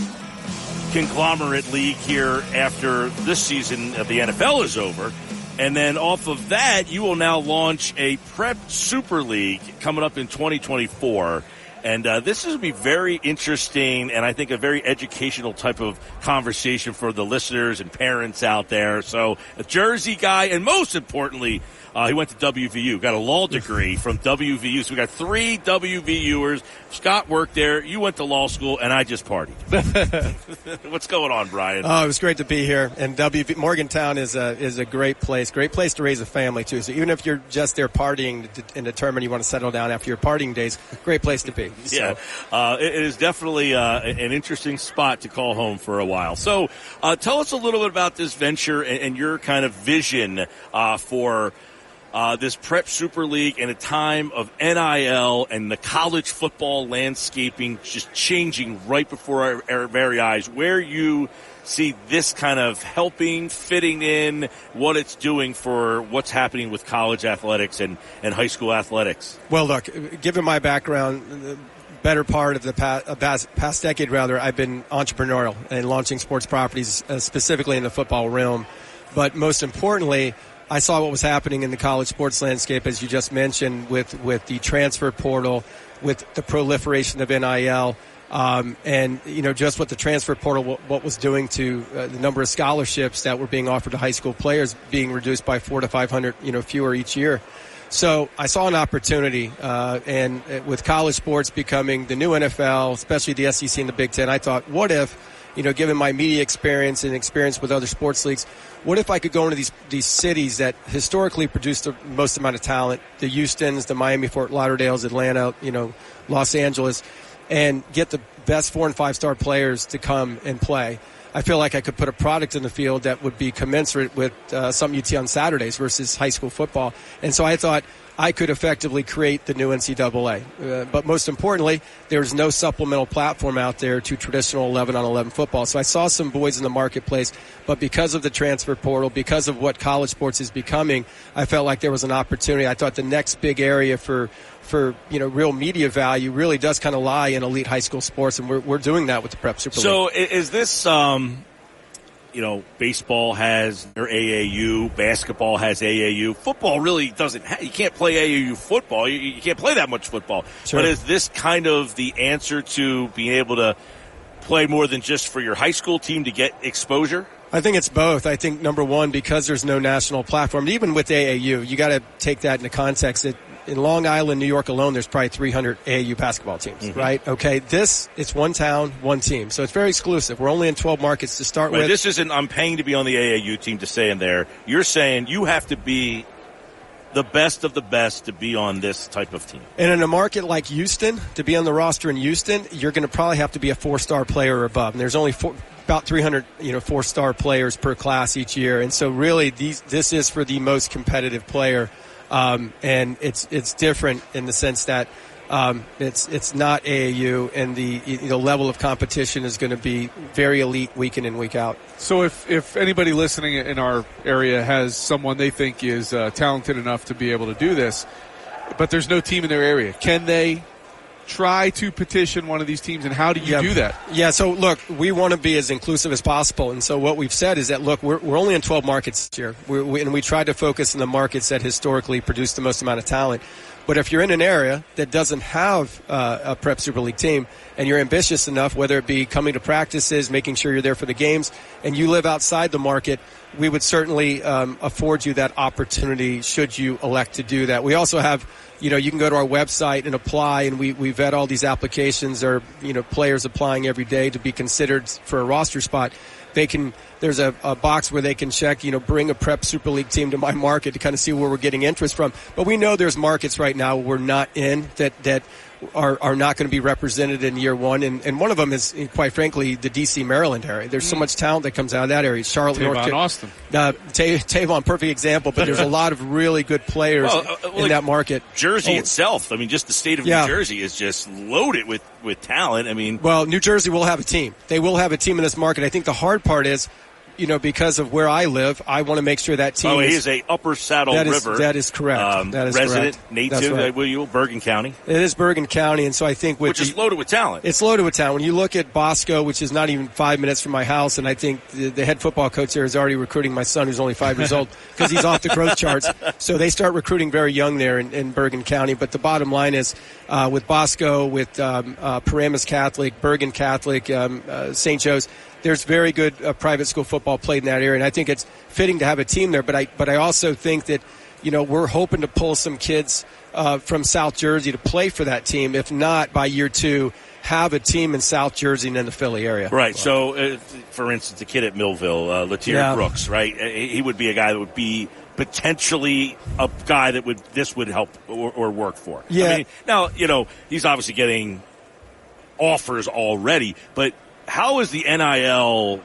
conglomerate league here after this season of the NFL is over. And then off of that, you will now launch a prep super league coming up in 2024. And uh, this is be very interesting and I think a very educational type of conversation for the listeners and parents out there. So a Jersey guy and most importantly, uh, he went to WVU, got a law degree from WVU. So we got three WVUers. Scott worked there. You went to law school and I just partied. What's going on, Brian? Oh, it was great to be here. And WV Morgantown is a is a great place, great place to raise a family too. So even if you're just there partying and determined you want to settle down after your partying days, great place to be. So, Yeah, uh, it is definitely uh, an interesting spot to call home for a while. So, uh, tell us a little bit about this venture and, and your kind of vision uh, for uh, this Prep Super League in a time of NIL and the college football landscaping just changing right before our, our very eyes. Where you see this kind of helping, fitting in, what it's doing for what's happening with college athletics and, and high school athletics. Well, look, given my background, the better part of the past, uh, past, past decade, rather, I've been entrepreneurial and launching sports properties, uh, specifically in the football realm. But most importantly, I saw what was happening in the college sports landscape, as you just mentioned, with, with the transfer portal, with the proliferation of NIL, um, and you know just what the transfer portal what, what was doing to uh, the number of scholarships that were being offered to high school players being reduced by four to five hundred, you know, fewer each year. So I saw an opportunity, uh, and uh, with college sports becoming the new NFL, especially the SEC and the Big Ten, I thought, what if, you know, given my media experience and experience with other sports leagues, what if I could go into these these cities that historically produce the most amount of talent, the Houston's, the Miami, Fort Lauderdale's, Atlanta, you know, Los Angeles, and get the best four and five star players to come and play. I feel like I could put a product in the field that would be commensurate with uh, something you'd on Saturdays versus high school football. And so I thought I could effectively create the new NCAA. Uh, but most importantly, there's no supplemental platform out there to traditional 11 on 11 football. So I saw some boys in the marketplace, but because of the transfer portal, because of what college sports is becoming, I felt like there was an opportunity. I thought the next big area for for you know real media value really does kind of lie in elite high school sports, and we're, we're doing that with the Prep Super League. So is this um, you know, baseball has their AAU, basketball has AAU. Football really doesn't. Ha- you can't play AAU football. You, you can't play that much football. Sure. But is this kind of the answer to being able to play more than just for your high school team to get exposure? I think it's both. I think number one, because there's no national platform, even with AAU, you got to take that into context. That in Long Island, New York alone, there's probably 300 AAU basketball teams, Mm-hmm. right? Okay, this it's one town, one team, so it's very exclusive. We're only in 12 markets to start Right, with. this isn't. I'm paying to be on the AAU team to stay in there. You're saying you have to be the best of the best to be on this type of team. And in a market like Houston, to be on the roster in Houston, you're going to probably have to be a four-star player or above. And there's only four, about 300, you know, four-star players per class each year. And so, really, these this is for the most competitive player, um, and it's it's different in the sense that. Um, it's it's not AAU, and the the level of competition is going to be very elite week in and week out. So if if anybody listening in our area has someone they think is uh, talented enough to be able to do this, but there's no team in their area, can they try to petition one of these teams? And how do you Yeah. do that? Yeah, so look, we want to be as inclusive as possible. And so what we've said is that, look, we're, we're only in 12 markets here, year. we we, and we tried to focus in the markets that historically produce the most amount of talent. But if you're in an area that doesn't have uh, a prep Super League team and you're ambitious enough, whether it be coming to practices, making sure you're there for the games, and you live outside the market, we would certainly um, afford you that opportunity should you elect to do that. We also have you know, you can go to our website and apply, and we, we vet all these applications. Are, you know, players applying every day to be considered for a roster spot. They can, there's a, a box where they can check, you know, bring a prep Super League team to my market to kind of see where we're getting interest from. But we know there's markets right now we're not in that, that are, are not going to be represented in year one. And, and one of them is, quite frankly, the DC, Maryland area. There's so much talent that comes out of that area. Charlotte, Tavon North Ca- Austin. Uh, Ta- Tavon, perfect example, but there's a lot of really good players Well, uh, in like that market. Jersey Oh, itself, I mean, just the state of Yeah. New Jersey is just loaded with, with talent. I mean, Well, New Jersey will have a team. They will have a team in this market. I think the hard part is, you know, because of where I live, I want to make sure that team oh, he is. is a Upper Saddle That is- River. that is correct. Um, That is resident correct. native. Right. uh, will you Bergen County, it is Bergen County, and so I think with which is loaded with talent. It's loaded with talent. When you look at Bosco, which is not even five minutes from my house, and I think the, the head football coach there is already recruiting my son, who's only five years old, because he's off the growth charts. So they start recruiting very young there in, in Bergen County. But the bottom line is, uh, with Bosco, with um, uh, Paramus Catholic, Bergen Catholic, um, uh, St. Joe's, there's very good uh, private school football played in that area, and I think it's fitting to have a team there. But I, but I also think that you know, we're hoping to pull some kids uh, from South Jersey to play for that team. If not, by year two, have a team in South Jersey and in the Philly area. Right. So, uh, for instance, the kid at Millville, uh, Latier Yeah. Brooks, right? Uh, He would be a guy that would be potentially a guy that would this would help or, or work for. Yeah. I mean, now you know he's obviously getting offers already, but how is the NIL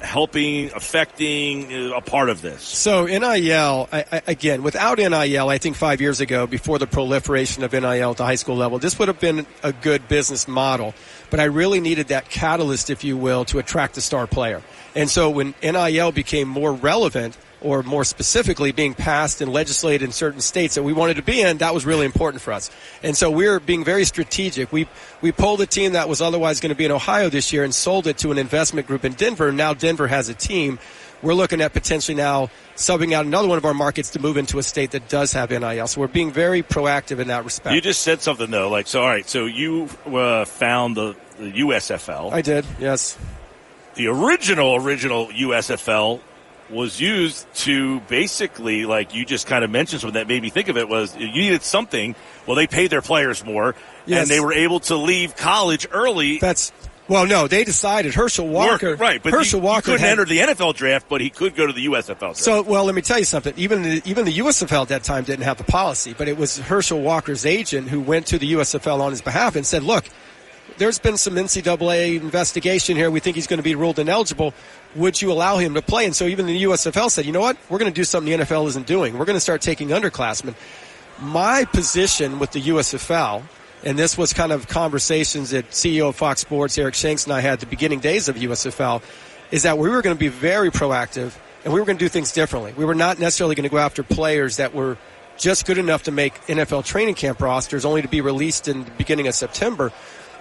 helping, affecting uh, a part of this? So NIL, I, I, again, without NIL, I think five years ago, before the proliferation of NIL at the high school level, this would have been a good business model. But I really needed that catalyst, if you will, to attract the star player. And so when NIL became more relevant, or more specifically being passed and legislated in certain states that we wanted to be in, that was really important for us. And so we're being very strategic. We we pulled a team that was otherwise going to be in Ohio this year and sold it to an investment group in Denver. Now Denver has a team. We're looking at potentially now subbing out another one of our markets to move into a state that does have NIL. So we're being very proactive in that respect. You just said something though, like so. All right, so you uh, found the, the USFL. I did, yes. the original original USFL was used to basically like you just kind of mentioned something that made me think of it was you needed something well they paid their players more Yes. and they were able to leave college early That's well, no, they decided Herschel Walker. Work- right but Herschel he, he Walker couldn't had- enter the NFL draft but he could go to the USFL draft. So, well, let me tell you something. Even the, even the USFL at that time didn't have the policy, but it was Herschel Walker's agent who went to the USFL on his behalf and said, "Look, there's been some NCAA investigation here. We think he's going to be ruled ineligible. Would you allow him to play?" And so even the USFL said, "You know what? We're going to do something the NFL isn't doing. We're going to start taking underclassmen." My position with the USFL, and this was kind of conversations that CEO of Fox Sports, Eric Shanks, and I had the beginning days of USFL, is that we were going to be very proactive and we were going to do things differently. We were not necessarily going to go after players that were just good enough to make NFL training camp rosters, only to be released in the beginning of September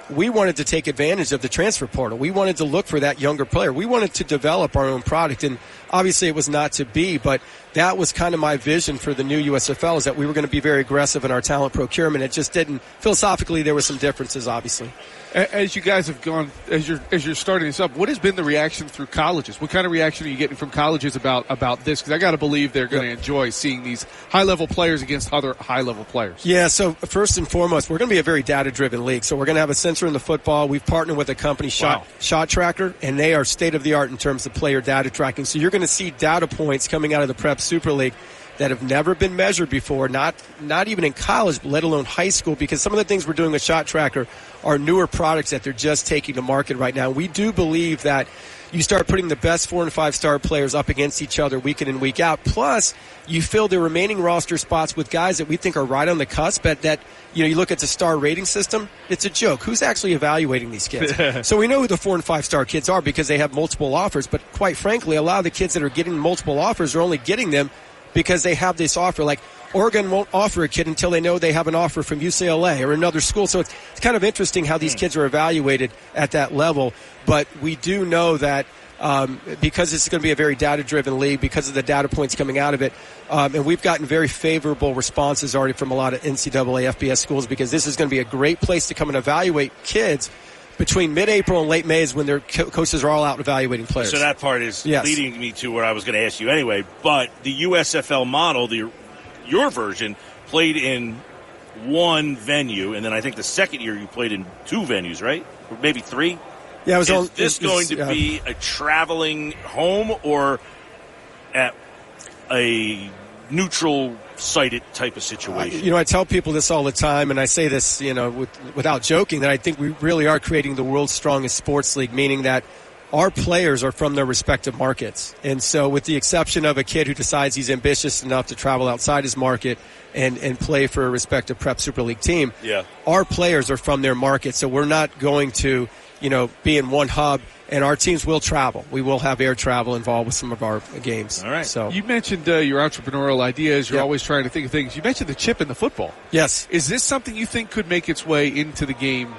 we wanted to take advantage of the transfer portal. We wanted to look for that younger player. We wanted to develop our own product. And obviously it was not to be, but that was kind of my vision for the new USFL is that we were going to be very aggressive in our talent procurement. It just didn't, philosophically, there were some differences, obviously. As you guys have gone, as you're as you're starting this up, what has been the reaction through colleges? What kind of reaction are you getting from colleges about about this? Because I got to believe they're going to yep. enjoy seeing these high level players against other high level players. Yeah. So first and foremost, we're going to be a very data driven league. So we're going to have a sensor in the football. We've partnered with a company, Shot wow. Shot Tracker, and they are state of the art in terms of player data tracking. So you're going to see data points coming out of the Prep Super League that have never been measured before, not not even in college, let alone high school, because some of the things we're doing with Shot Tracker are newer products that they're just taking to market right now. We do believe that you start putting the best four and five star players up against each other week in and week out. Plus, you fill the remaining roster spots with guys that we think are right on the cusp. But that you know, you look at the star rating system, it's a joke. Who's actually evaluating these kids? so we know who the four and five star kids are because they have multiple offers. But quite frankly, a lot of the kids that are getting multiple offers are only getting them because they have this offer. Like Oregon won't offer a kid until they know they have an offer from UCLA or another school. So it's, it's kind of interesting how these hmm. kids are evaluated at that level. But we do know that um, because this is going to be a very data driven league, because of the data points coming out of it. Um, and we've gotten very favorable responses already from a lot of NCAA FBS schools because this is going to be a great place to come and evaluate kids between mid-April and late May is when their co- coaches are all out evaluating players. So that part is yes. leading me to where I was going to ask you anyway. But the USFL model, the your version, played in one venue, and then I think the second year you played in two venues, right? Or maybe three. Yeah, was is on, this going to be a traveling home or at a neutral sited type of situation. You know, I tell people this all the time, and I say this, you know, with, without joking, that I think we really are creating the world's strongest sports league, meaning that our players are from their respective markets. And so, with the exception of a kid who decides he's ambitious enough to travel outside his market and, and play for a respective prep super league team, yeah. our players are from their market. So, we're not going to, you know, be in one hub and our teams will travel. We will have air travel involved with some of our games. All right. So you mentioned uh, your entrepreneurial ideas. You're yep. always trying to think of things. You mentioned the chip in the football. Yes. Is this something you think could make its way into the game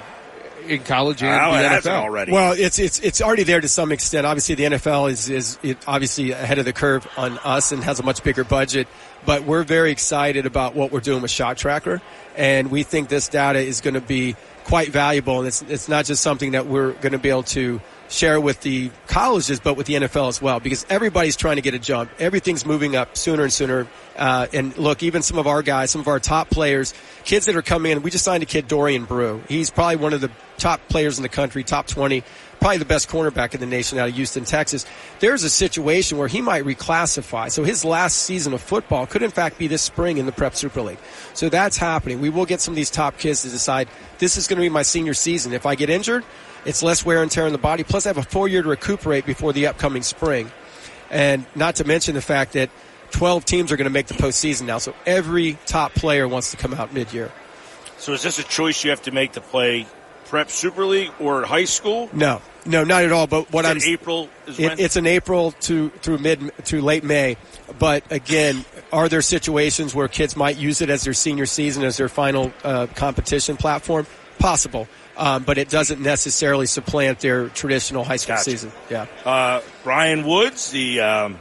in college and oh, the NFL already. Well, it's it's it's already there to some extent. Obviously, the NFL is is obviously ahead of the curve on us and has a much bigger budget. But we're very excited about what we're doing with Shot Tracker, and we think this data is going to be quite valuable. And it's it's not just something that we're going to be able to share with the colleges, but with the NFL as well, because everybody's trying to get a jump. Everything's moving up sooner and sooner. Uh, and look, even some of our guys, some of our top players, kids that are coming in. We just signed a kid, Dorian Brew. He's probably one of the top players in the country, top 20, probably the best cornerback in the nation out of Houston, Texas. There's a situation where he might reclassify. So his last season of football could in fact be this spring in the Prep Super League. So that's happening. We will get some of these top kids to decide this is going to be my senior season. If I get injured, it's less wear and tear on the body. Plus, I have a full year to recuperate before the upcoming spring. And not to mention the fact that 12 teams are going to make the postseason now. So every top player wants to come out mid year. So is this a choice you have to make to play prep Super League or high school? No, no, not at all. But what I'm April it, it's an April to through mid to late May. But again, are there situations where kids might use it as their senior season as their final uh, competition platform? Possible um, but it doesn't necessarily supplant their traditional high school gotcha. season. Yeah. Uh, Brian Woods, the um,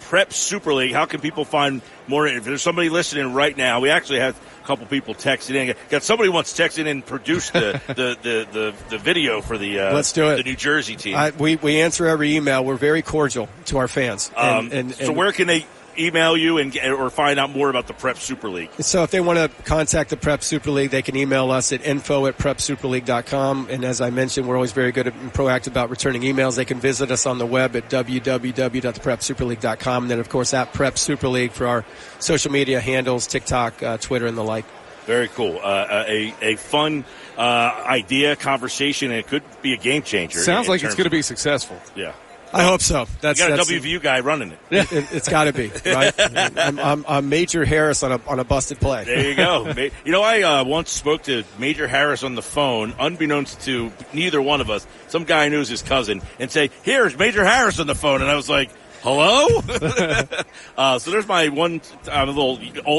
Prep Super League. How can people find more? If there's somebody listening right now, we actually have a couple people texting in. Got somebody wants to text in and produce the, the, the, the, the, video for the uh, let's do it. The New Jersey team. I, we we answer every email. We're very cordial to our fans. And, um, and, and, so where can they email you and or find out more about the Prep Super League? So if they want to contact the Prep Super League, they can email us at info at prepsuperleague.com. And as I mentioned, we're always very good and proactive about returning emails. They can visit us on the web at www.theprepsuperleague.com. And then, of course, at Prep Super League for our social media handles, TikTok, uh, Twitter, and the like. Very cool. Uh, a, a fun uh, idea, conversation, and it could be a game changer. Sounds in, like it's going to be successful. Yeah. I hope so. That's you got a WVU guy running it. It, has got to be right. I'm, I'm, I'm, Major Harris on a on a busted play. There you go. you know, I uh, once spoke to Major Harris on the phone, unbeknownst to neither one of us. Some guy knew his cousin, and say, "Here's Major Harris on the phone," and I was like. Hello. uh, so there's my one. I'm a little,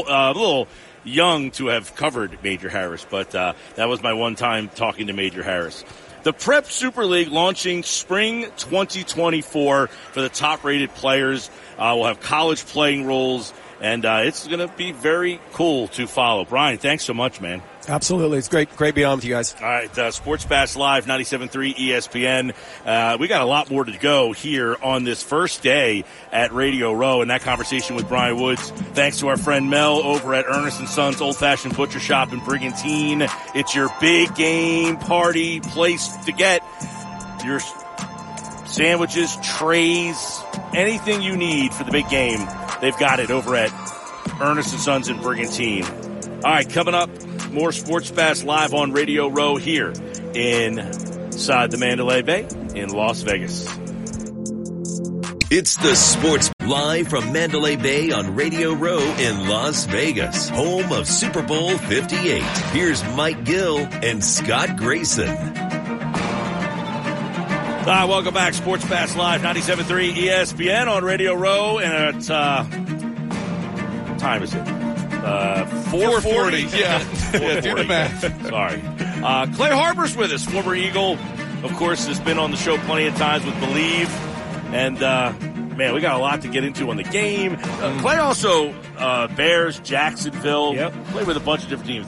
uh, a little young to have covered Major Harris, but uh, that was my one time talking to Major Harris. The Prep Super League launching spring 2024 for the top rated players. Uh, we'll have college playing rules, and uh, it's going to be very cool to follow. Brian, thanks so much, man. Absolutely. It's great, great being on with you guys. All right. Uh, Sports Bash Live, 97.3 ESPN. Uh, we got a lot more to go here on this first day at Radio Row and that conversation with Brian Woods. Thanks to our friend Mel over at Ernest and Sons Old Fashioned Butcher Shop in Brigantine. It's your big game party place to get your sandwiches, trays, anything you need for the big game. They've got it over at Ernest and Sons in Brigantine. All right, coming up, more Sports Bash live on Radio Row here inside the Mandalay Bay in Las Vegas. It's the Sports live from Mandalay Bay on Radio Row in Las Vegas, home of Super Bowl 58. Here's Mike Gill and Scott Grayson. Hi, welcome back. Sports Bash Live, 97.3 ESPN on Radio Row. And at, uh, what time is it? Uh, 440. Yeah. 440. do the math. Sorry. Uh, Clay Harbor's with us, former Eagle. Of course, has been on the show plenty of times with Believe. And, uh, man, we got a lot to get into on the game. Uh, Clay also, uh, Bears, Jacksonville. Yep. Played with a bunch of different teams.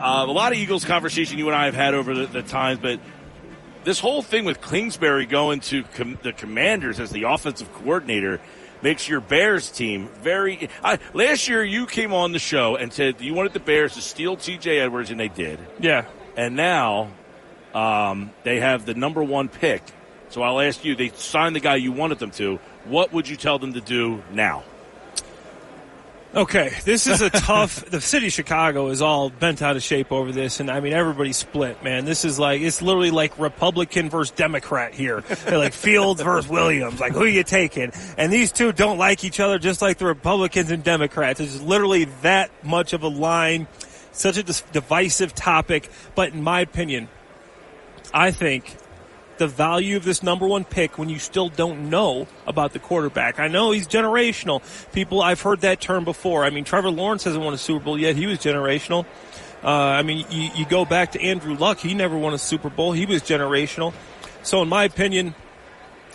Uh, a lot of Eagles conversation you and I have had over the, the times, but this whole thing with Kingsbury going to com- the Commanders as the offensive coordinator makes your Bears team very. I, last year, you came on the show and said you wanted the Bears to steal T.J. Edwards, and they did. Yeah. And now um, they have the number one pick. So I'll ask you: They signed the guy you wanted them to. What would you tell them to do now? Okay, this is a tough. the city of Chicago is all bent out of shape over this, and I mean everybody's split. Man, this is like it's literally like Republican versus Democrat here. They're like Fields versus Williams. Like who are you taking? And these two don't like each other, just like the Republicans and Democrats. It's literally that much of a line. Such a divisive topic, but in my opinion, I think the value of this number one pick when you still don't know about the quarterback. I know he's generational. People, I've heard that term before. I mean, Trevor Lawrence hasn't won a Super Bowl yet. He was generational. Uh, I mean, you, you go back to Andrew Luck. He never won a Super Bowl. He was generational. So, in my opinion,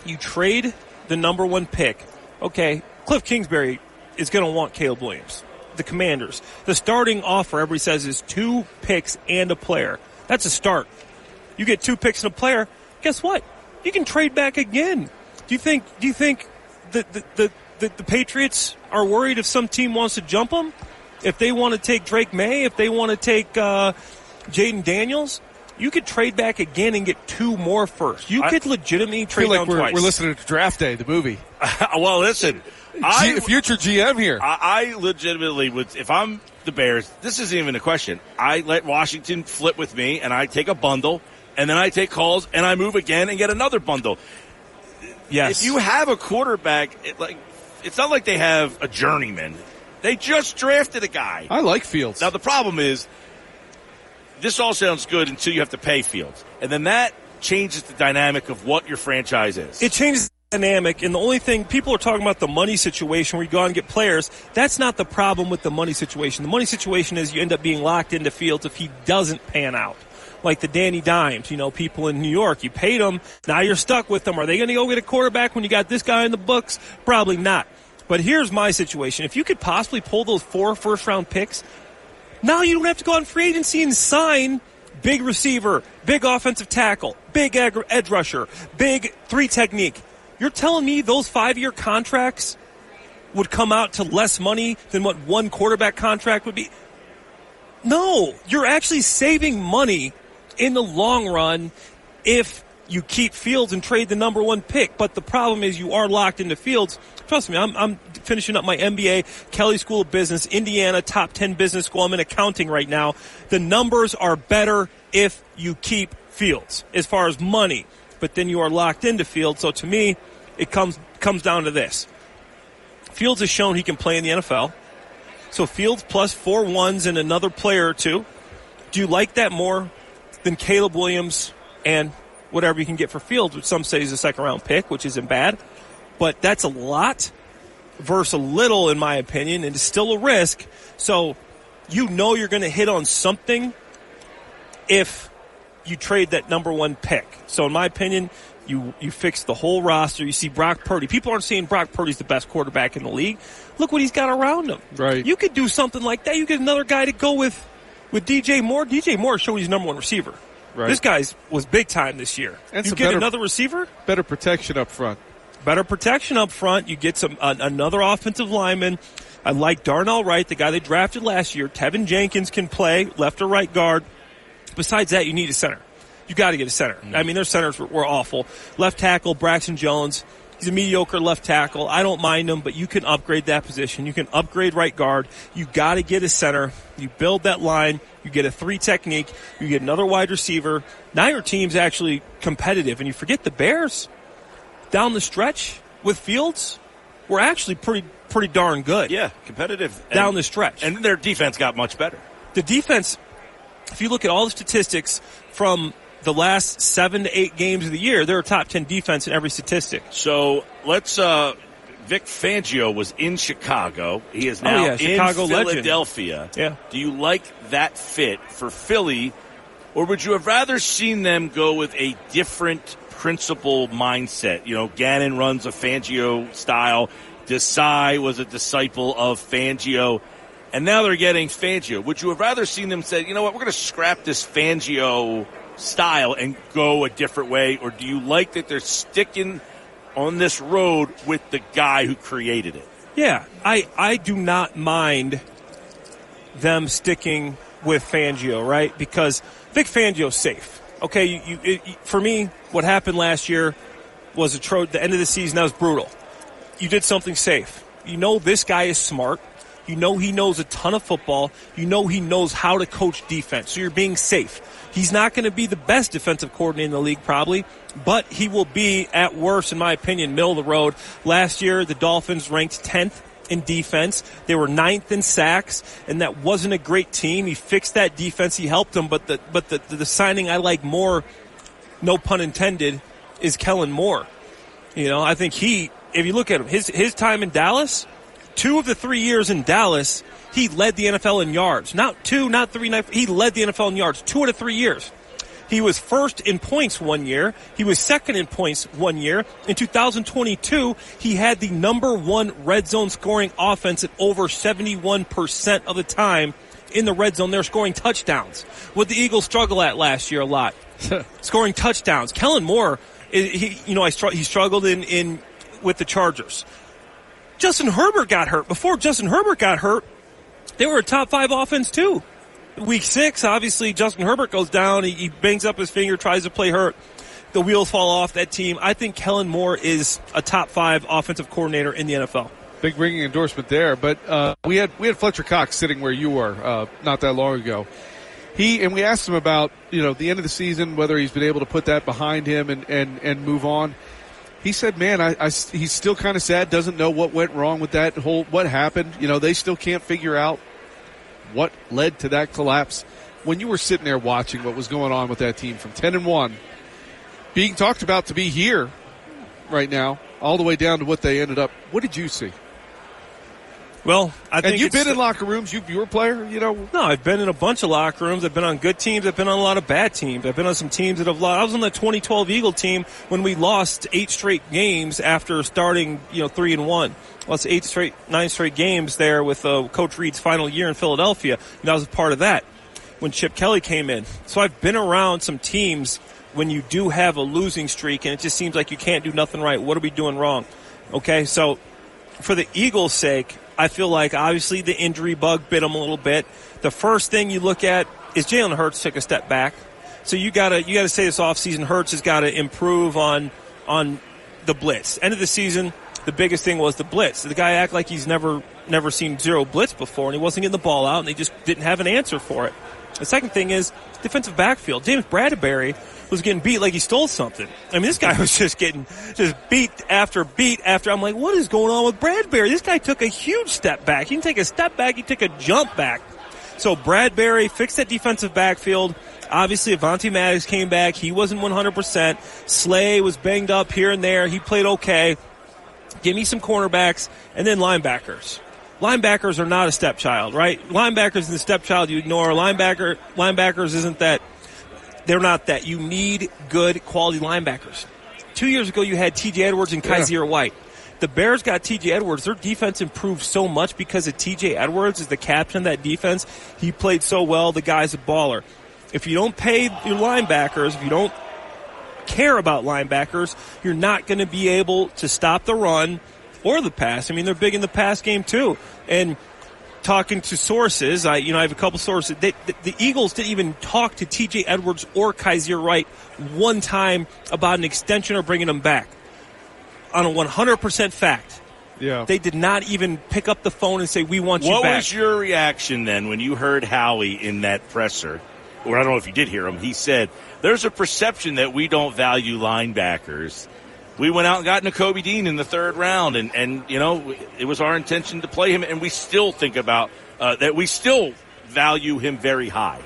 you trade the number one pick. Okay, Kliff Kingsbury is going to want Caleb Williams. The Commanders. The starting offer, everybody says, is two picks and a player. That's a start. You get two picks and a player guess what? You can trade back again. Do you think? Do you think the the, the, the, the Patriots are worried if some team wants to jump them? If they want to take Drake Maye, if they want to take uh, Jayden Daniels, you could trade back again and get two more first. You I could legitimately trade like we're, twice. We're listening to Draft Day, the movie. well, listen, I, future GM here. I, I legitimately would, if I'm the Bears, this isn't even a question. I let Washington flip with me, and I take a bundle and then I take calls and I move again and get another bundle. Yes. If you have a quarterback, it, like it's not like they have a journeyman. They just drafted a guy. I like Fields. Now the problem is, this all sounds good until you have to pay Fields, and then that changes the dynamic of what your franchise is. It changes the dynamic, and the only thing people are talking about the money situation where you go out and get players. That's not the problem with the money situation. The money situation is you end up being locked into Fields if he doesn't pan out like the Danny Dimes, you know, people in New York. You paid them, now you're stuck with them. Are they going to go get a quarterback when you got this guy in the books? Probably not. But here's my situation. If you could possibly pull those four first round picks, now you don't have to go on free agency and sign big receiver, big offensive tackle, big edge rusher, big three technique. You're telling me those five year contracts would come out to less money than what one quarterback contract would be? No, you're actually saving money in the long run if you keep Fields and trade the number one pick. But the problem is you are locked into Fields. Trust me, I'm, I'm finishing up my MBA, Kelley School of Business, Indiana top 10 business school. I'm in accounting right now. The numbers are better if you keep Fields as far as money, but then you are locked into Fields. So to me, it comes comes down to this. Fields has shown he can play in the NFL. So Fields plus four ones and another player or two. Do you like that more than Caleb Williams and whatever you can get for Fields, which some say is a second round pick, which isn't bad. But that's a lot versus a little, in my opinion, and it's still a risk. So you know you're going to hit on something if you trade that number one pick. So in my opinion, you you fix the whole roster. You see Brock Purdy. People aren't saying Brock Purdy's the best quarterback in the league. Look what he's got around him. Right. You could do something like that. You get another guy to go with with DJ Moore. DJ Moore showed he's number one receiver. Right. This guy's was big time this year. And you get better- another receiver, Better protection up front. better protection up front. You get some uh, another offensive lineman. I like Darnell Wright, the guy they drafted last year. Teven Jenkins can play left or right guard. Besides that, you need a center. You got to get a center. I mean, their centers were, were awful. Left tackle Braxton Jones. He's a mediocre left tackle. I don't mind him, but you can upgrade that position. You can upgrade right guard. You got to get a center. You build that line. You get a three technique. You get another wide receiver. Now your team's actually competitive, and you forget the Bears down the stretch with Fields. We're actually pretty pretty darn good. Yeah, competitive down And- the stretch. and their defense got much better. the defense, if you look at all the statistics from the last seven to eight games of the year, they're a top ten defense in every statistic. So let's. uh Vic Fangio was in Chicago. He is Oh, now yeah, Chicago in legend. Philadelphia. Yeah. Do you like that fit for Philly, or would you have rather seen them go with a different principle mindset? You know, Gannon runs a Fangio style. Desai was a disciple of Fangio. And now they're getting Fangio. Would you have rather seen them say, you know what, we're going to scrap this Fangio style and go a different way? Or do you like that they're sticking on this road with the guy who created it? Yeah, I I do not mind them sticking with Fangio, right? Because Vic Fangio's safe. Okay, you, you, it, for me, what happened last year was tro- the end of the season. That was brutal. You did something safe. You know this guy is smart. You know he knows a ton of football. You know he knows how to coach defense. So you're being safe. He's not going to be the best defensive coordinator in the league, probably, but he will be at worst, in my opinion, middle of the road. Last year, the Dolphins ranked 10th in defense. They were ninth in sacks, and that wasn't a great team. He fixed that defense. He helped them, but the but the the signing I like more, no pun intended, is Kellen Moore. You know, I think he, if you look at him, his his time in Dallas, two of the three years in Dallas, he led the NFL in yards. Not two, not three, not, he led the NFL in yards two out of three years. He was first in points one year. He was second in points one year. In 2022, he had the number one red zone scoring offense at over 71% of the time in the red zone. They're scoring touchdowns. What the Eagles struggle at last year a lot. scoring touchdowns. Kellen Moore, eh, he, you know, I he struggled in, in with the Chargers. Justin Herbert got hurt. Before Justin Herbert got hurt, they were a top five offense too. Week six, obviously, Justin Herbert goes down. He, he bangs up his finger, tries to play hurt. The wheels fall off that team. I think Kellen Moore is a top five offensive coordinator in the NFL. Big ringing endorsement there. But uh, we had we had Fletcher Cox sitting where you were uh, not that long ago. He and we asked him about you know the end of the season, whether he's been able to put that behind him and and and move on. He said, "Man, I, I he's still kind of sad. Doesn't know what went wrong with that whole what happened. You know, they still can't figure out what led to that collapse. When you were sitting there watching what was going on with that team from ten and one, being talked about to be here right now, all the way down to what they ended up. What did you see? Well, I think and you've been in locker rooms. You, you were a player, you know. No, I've been in a bunch of locker rooms. I've been on good teams. I've been on a lot of bad teams. I've been on some teams that have lost. I was on the 2012 Eagle team when we lost eight straight games after starting, you know, three and one. Lost eight straight, nine straight games there with uh, Coach Reid's final year in Philadelphia. And I was a part of that when Chip Kelly came in. So I've been around some teams when you do have a losing streak and it just seems like you can't do nothing right. What are we doing wrong? Okay, so for the Eagles' sake, I feel like obviously the injury bug bit him a little bit. The first thing you look at is Jalen Hurts took a step back. So you gotta you gotta say this offseason, Hurts has got to improve on on the blitz. End of the season, the biggest thing was the blitz. The guy act like he's never never seen zero blitz before, and he wasn't getting the ball out, and they just didn't have an answer for it. The second thing is defensive backfield. James Bradberry was getting beat like he stole something. I mean, this guy was just getting just beat after beat after. I'm like, what is going on with Bradberry? This guy took a huge step back. He didn't take a step back. He took a jump back. So Bradberry fixed that defensive backfield. Obviously, Avonte Maddox came back. He wasn't 100%. Slay was banged up here and there. He played okay. Give me some cornerbacks and then linebackers. Linebackers are not a stepchild, right? Linebackers and the stepchild you ignore. Linebacker, linebackers isn't that, they're not that. You need good quality linebackers. Two years ago, you had TJ Edwards and Kyzir White. The Bears got TJ Edwards. Their defense improved so much because of TJ Edwards is the captain of that defense. He played so well. The guy's a baller. If you don't pay your linebackers, if you don't care about linebackers, you're not going to be able to stop the run or the pass. I mean, they're big in the pass game too. And talking to sources, I you know I have a couple sources. They, the, the, Eagles didn't even talk to T.J. Edwards or Kyzir Wright one time about an extension or bringing them back. On a 100% fact. Yeah. They did not even pick up the phone and say, "We want you what back." was your reaction then when you heard Howie in that presser? Or I don't know if you did hear him. He said, "There's a perception that we don't value linebackers." We went out and got Nakobe Dean in the third round, and, and you know it was our intention to play him, and we still think about uh, that. We still value him very high.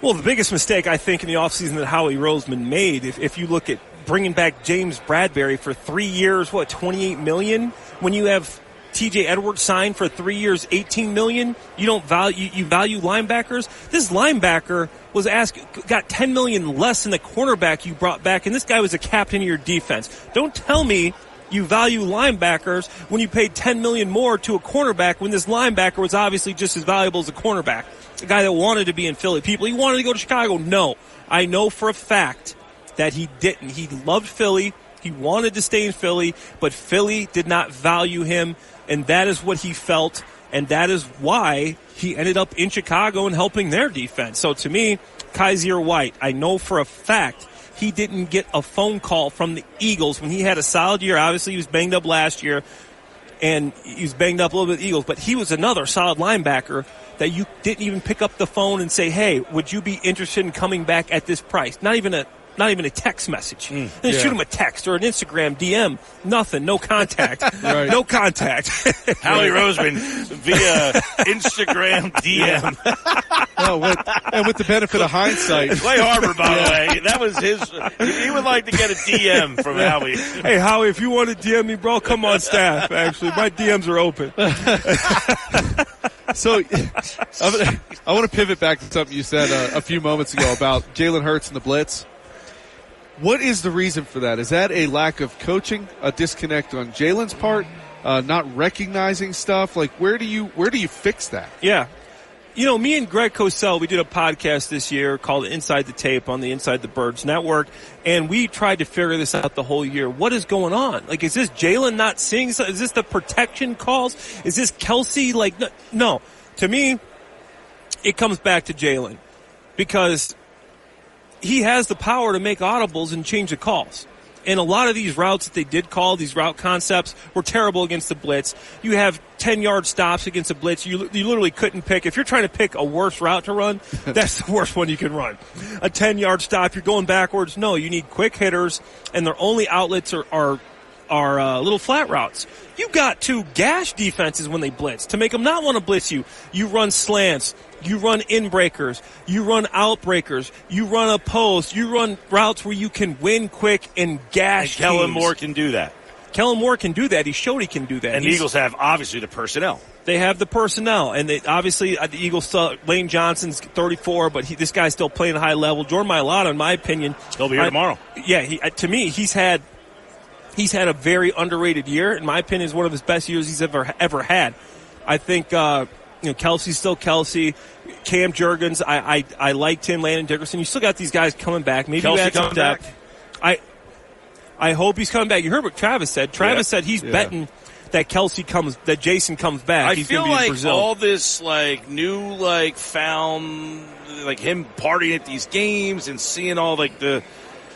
Well, the biggest mistake I think in the offseason that Howie Roseman made, if, if you look at bringing back James Bradberry for three years, what twenty eight million, when you have TJ Edwards signed for three years, eighteen million, you don't value you value linebackers. This linebacker was asked got ten million less than the cornerback you brought back, and this guy was a captain of your defense. Don't tell me you value linebackers when you paid 10 million more to a cornerback when this linebacker was obviously just as valuable as a cornerback. A guy that wanted to be in Philly. People, he wanted to go to Chicago. No. I know for a fact that he didn't. He loved Philly. He wanted to stay in Philly, but Philly did not value him, and that is what he felt, and that is why he ended up in Chicago and helping their defense. So to me, Kyzir White, I know for a fact he didn't get a phone call from the Eagles when he had a solid year. Obviously, he was banged up last year, and he was banged up a little bit Eagles, but he was another solid linebacker that you didn't even pick up the phone and say, "Hey, would you be interested in coming back at this price?" Not even a not even a text message. Mm, yeah. Shoot him a text or an Instagram DM. Nothing. No contact. right. No contact. Howie Roseman via Instagram DM. well, with, and with the benefit of hindsight. Clay Harbor, by yeah. the way, that was his. He would like to get a DM from Howie. Hey, Howie, if you want to DM me, bro, come on staff. Actually, my DMs are open. so I want to pivot back to something you said uh, a few moments ago about Jalen Hurts and the blitz. What is the reason for that? Is that a lack of coaching, a disconnect on Jalen's part, uh, not recognizing stuff? Like where do you where do you fix that? Yeah, you know, me and Greg Cosell, we did a podcast this year called Inside the Tape on the Inside the Birds Network, and we tried to figure this out the whole year. What is going on? Like, is this Jalen not seeing? Is this the protection calls? Is this Kelce? Like, no, no. To me, it comes back to Jalen because he has the power to make audibles and change the calls. And a lot of these routes that they did call, these route concepts, were terrible against the blitz. You have 10 yard stops against a blitz. You, you literally couldn't pick. If you're trying to pick a worse route to run, that's the worst one you can run. A 10 yard stop, you're going backwards. No, you need quick hitters, and their only outlets are, are are uh, little flat routes. You got to gash defenses when they blitz to make them not want to blitz you. You run slants, you run in breakers, you run out breakers. you run a post, you run routes where you can win quick and gash. And Kellen teams. Moore can do that. Kellen Moore can do that. He showed he can do that. And the Eagles have obviously the personnel. They have the personnel, and they obviously uh, the Eagles. Still, Lane Johnson's 34, but he, this guy's still playing a high level. Jordan Mailata, in my opinion, he'll be here I, tomorrow. Yeah, he, uh, to me, he's had he's had a very underrated year. In my opinion, is one of his best years he's ever ever had. I think uh, you know Kelce's still Kelce. Cam Jurgens, I, I I liked him. Landon Dickerson, you still got these guys coming back. Maybe Kelce you add some depth. Back. I I hope he's coming back. You heard what Travis said. Travis yeah. said he's yeah. betting that Kelce comes, that Jason comes back. I he's feel like all this like new like found like him partying at these games and seeing all like the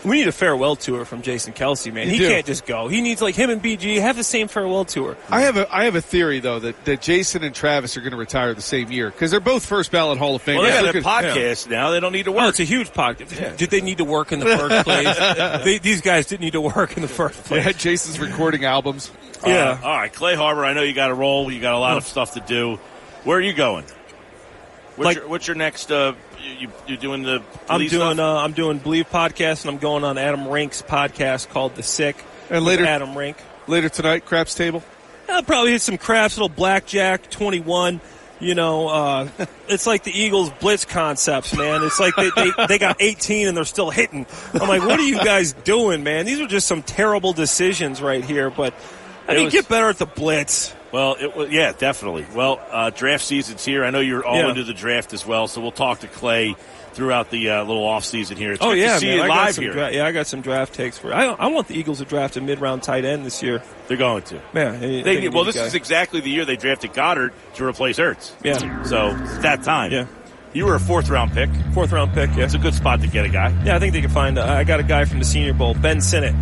We need a farewell tour from Jason Kelce, man. You he do. can't just go. He needs like him and BG have the same farewell tour. I have a I have a theory though that, that Jason and Travis are going to retire the same year because they're both first ballot Hall of Famers. Well, they got They're a gonna- podcast now. They don't need to work. Oh, it's a huge podcast. Did they need to work in the first place? they, these guys didn't need to work in the first place. Yeah, Jason's recording albums. Yeah. Uh, all right, Clay Harbor. I know you got to roll. You got a lot of stuff to do. Where are you going? What's, Like- your, what's your next? Uh, you you doing the? I'm doing stuff? uh, I'm doing Believe podcast, and I'm going on Adam Rink's podcast called The Sick. And with later- Adam Rink. Later tonight, craps table. I'll probably hit some craps, little blackjack, 21. You know, uh, it's like the Eagles blitz concepts, man. It's like they, they, they got 18 and they're still hitting. I'm like, what are you guys doing, man? These are just some terrible decisions right here, but I It mean, was- get better at the blitz. Well, it was yeah, definitely. Well, uh, draft season's here. I know you're all Yeah. into the draft as well, so we'll talk to Clay throughout the uh, little off season here. It's oh yeah, to see man. you I got live some here. dra- yeah, I got some draft takes for. I, I want the Eagles to draft a mid-round tight end this year. They're going to. Yeah, They, well, this a is exactly the year they drafted Goedert to replace Ertz. Yeah. So it's that time. Yeah. You were a fourth round pick. fourth round pick. Yeah, It's a good spot to get a guy. Yeah, I think they can find. Uh, I got a guy from the Senior Bowl, Ben Sinnott.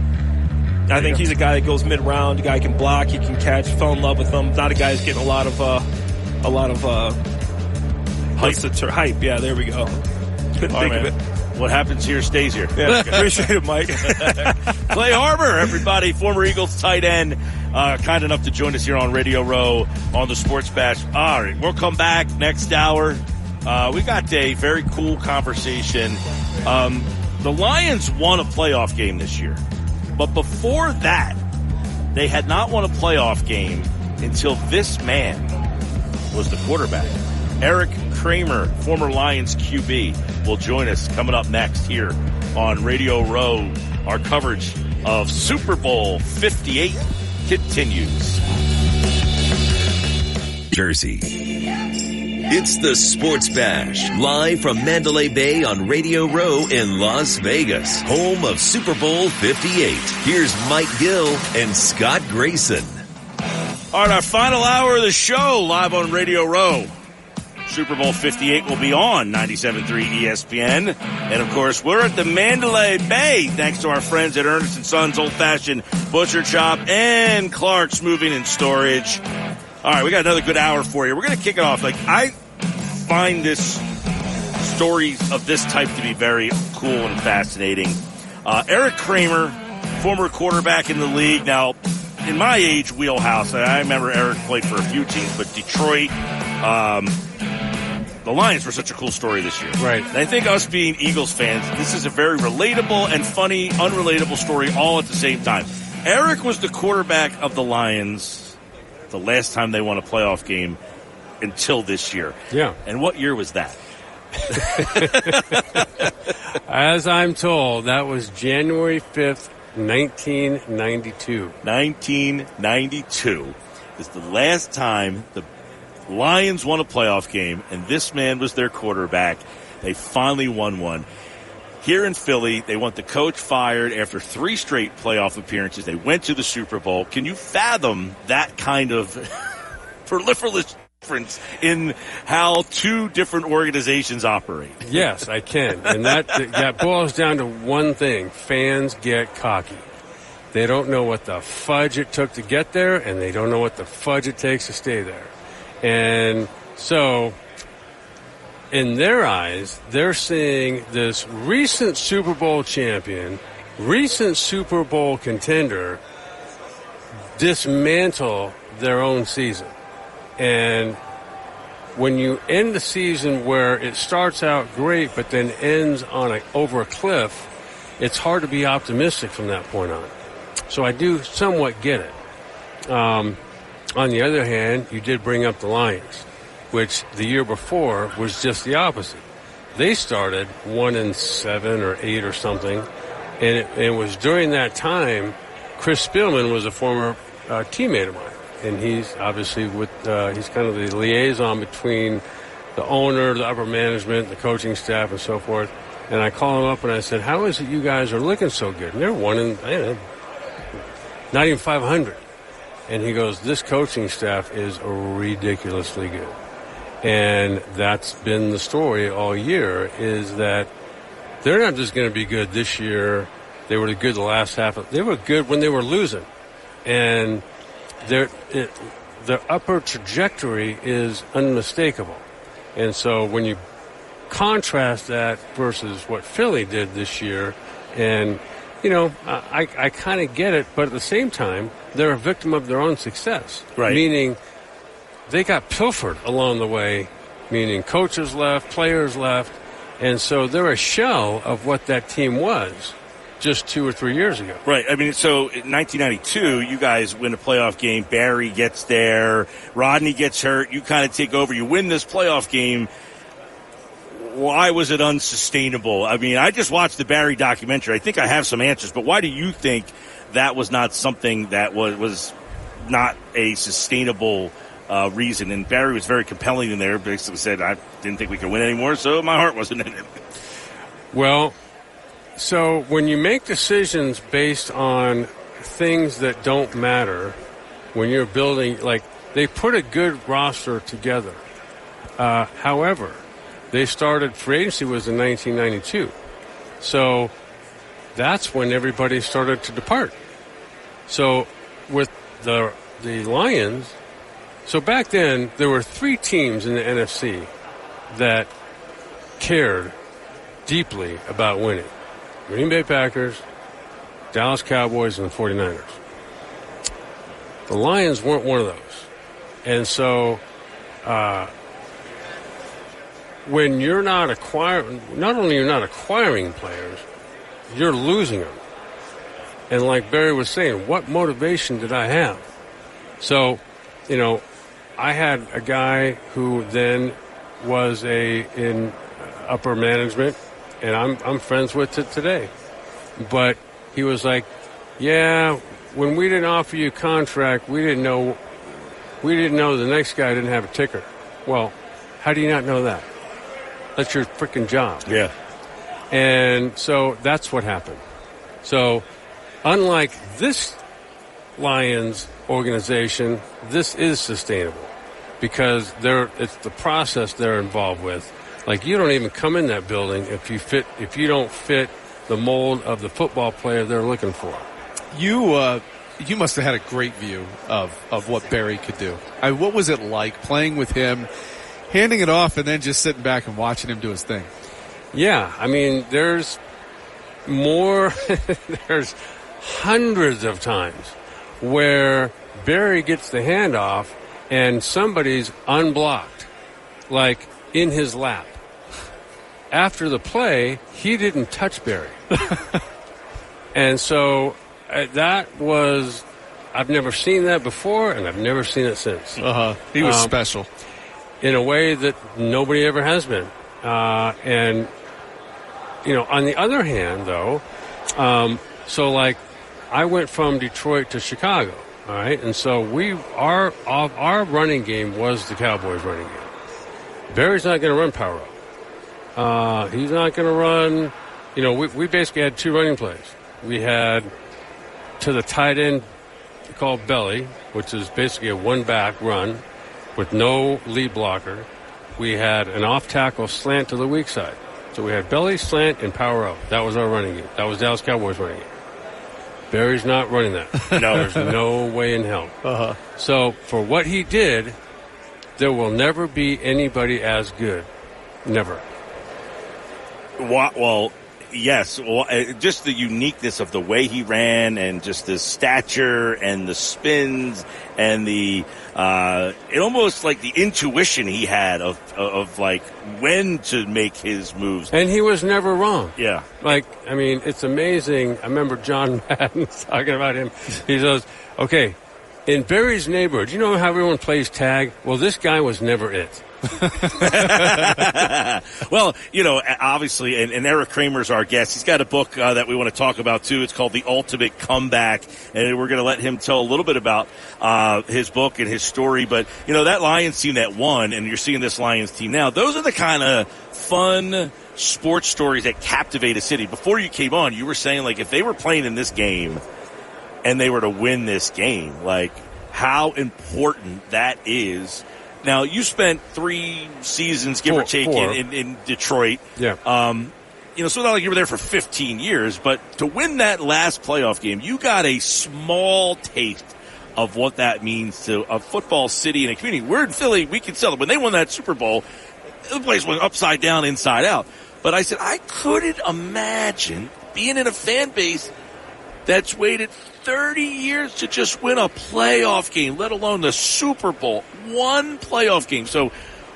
I think he's a guy that goes mid round. A guy can block, he can catch. Fell in love with him. Not a guy who's getting a lot of, uh, a lot of uh, hype. Hype. hype. Yeah, there we go. Couldn't All right, think man. of it. What happens here stays here. Yeah, appreciate it, Mike. Clay Harbor, everybody, former Eagles tight end, uh, kind enough to join us here on Radio Row on the Sports Bash. All right, we'll come back next hour. Uh, we got a very cool conversation. Um, the Lions won a playoff game this year, but before that, they had not won a playoff game until this man was the quarterback. Eric Kramer, former Lions QB, will join us coming up next here on Radio Row. Our coverage of Super Bowl 58 continues. Jersey. It's the Sports Bash, live from Mandalay Bay on Radio Row in Las Vegas, home of Super Bowl 58. Here's Mike Gill and Scott Grayson. All right, our final hour of the show live on Radio Row. Super Bowl 58 will be on 97.3 ESPN. And of course, we're at the Mandalay Bay thanks to our friends at Ernest and Sons Old Fashioned Butcher Shop and Clark's Moving and Storage. All right, we got another good hour for you. We're going to kick it off. Like, I find this stories of this type to be very cool and fascinating. Uh, Eric Kramer, former quarterback in the league. Now, in my age wheelhouse, I remember Eric played for a few teams, but Detroit, um, the Lions were such a cool story this year. Right. And I think us being Eagles fans, this is a very relatable and funny, unrelatable story all at the same time. Eric was the quarterback of the Lions the last time they won a playoff game until this year. Yeah. And what year was that? As I'm told, that was January 5th, 1992. 1992 is the last time the Lions won a playoff game, and this man was their quarterback. They finally won one. Here in Philly, they want the coach fired after three straight playoff appearances. They went to the Super Bowl. Can you fathom that kind of proliferous difference in how two different organizations operate? Yes, I can. And that, that boils down to one thing. Fans get cocky. They don't know what the fudge it took to get there, and they don't know what the fudge it takes to stay there. And so, in their eyes, they're seeing this recent Super Bowl champion, recent Super Bowl contender, dismantle their own season. And when you end the season where it starts out great but then ends on a, over a cliff, it's hard to be optimistic from that point on. So I do somewhat get it. Um, on the other hand, you did bring up the Lions, which the year before was just the opposite. They started one and seven or eight or something, and it, and it was during that time. Chris Spielman was a former uh, teammate of mine, and he's obviously with uh, he's kind of the liaison between the owner, the upper management, the coaching staff, and so forth. And I call him up and I said, "How is it you guys are looking so good?" And they're one in, know, not even 500. And he goes, "This coaching staff is ridiculously good." And that's been the story all year is that they're not just going to be good this year They were good the last half. Of, they were good when they were losing, and their it, their upper trajectory is unmistakable. And so when you contrast that versus what Philly did this year, and you know, I, I kind of get it, but at the same time, they're a victim of their own success. Right. Meaning, they got pilfered along the way. Meaning, coaches left, players left, and so they're a shell of what that team was just two or three years ago. Right. I mean, so in 1992, you guys win a playoff game. Barry gets there. Rodney gets hurt. You kind of take over. You win this playoff game. Why was it unsustainable? I mean, I just watched the Barry documentary. I think I have some answers, but why do you think that was not something that was was not a sustainable uh, reason? And Barry was very compelling in there. Basically said, "I didn't think we could win anymore, so my heart wasn't in it." Well, so when you make decisions based on things that don't matter, when you're building, like they put a good roster together. Uh, however, they started free agency was in 1992, so that's when everybody started to depart. So with the the Lions, so back then there were three teams in the NFC that cared deeply about winning. Green Bay Packers, Dallas Cowboys, and the 49ers. The Lions weren't one of those. And so, uh, when you're not acquiring, not only you're not acquiring players, you're losing them. And like Barry was saying, what motivation did I have? So, you know, I had a guy who then was a in upper management, and I'm I'm friends with it today. But he was like, "Yeah, when we didn't offer you a contract, we didn't know we didn't know the next guy didn't have a ticker." Well, how do you not know that? That's your freaking job. Yeah. And so that's what happened. So, unlike this Lions organization, this is sustainable because they're, it's the process they're involved with. Like you don't even come in that building if you fit if you don't fit the mold of the football player they're looking for. You uh, you must have had a great view of of what Barry could do. I, what was it like playing with him, handing it off, and then just sitting back and watching him do his thing? Yeah, I mean, there's more. there's hundreds of times where Barry gets the handoff and somebody's unblocked, like in his lap. After the play, he didn't touch Barry. and so uh, that was, I've never seen that before, and I've never seen it since. Uh huh. He was Um, special. in a way that nobody ever has been. Uh, and, you know, on the other hand, though, um, so like I went from Detroit to Chicago, all right? And so we, our, our, running game was the Cowboys running game. Barry's not going to run power up. Uh, he's not going to run, you know, we, we basically had two running plays. We had to the tight end called belly, which is basically a one back run with no lead blocker. We had an off tackle slant to the weak side. So we had belly, slant, and power up. That was our running game. That was Dallas Cowboys running game. Barry's not running that. No. There's no way in hell. Uh-huh. So for what he did, there will never be anybody as good. Never. Wa- Well, yes. Well, uh, just the uniqueness of the way he ran, and just the stature, and the spins, and the uh, it almost like the intuition he had of of like when to make his moves. And he was never wrong. Yeah. Like, I mean, it's amazing. I remember John Madden talking about him. He says, okay, in Barry's neighborhood, you know how everyone plays tag? Well, this guy was never it. well, you know, obviously, and, and Eric Kramer's our guest. He's got a book uh, that we want to talk about too. It's called The Ultimate Comeback, and we're going to let him tell a little bit about uh, his book and his story. But you know, that Lions team that won, and you're seeing this Lions team now. Those are the kind of fun sports stories that captivate a city. Before you came on, you were saying like if they were playing in this game and they were to win this game, like how important that is. Now you spent three seasons, give or take, in, in, in Detroit. Yeah. Um, you know, so not like you were there for 15 years, but to win that last playoff game, you got a small taste of what that means to a football city and a community. We're in Philly, we can sell it. When they won that Super Bowl, the place went upside down, inside out. But I said, I couldn't imagine being in a fan base that's waited 30 years to just win a playoff game, let alone the Super Bowl. One playoff game. So,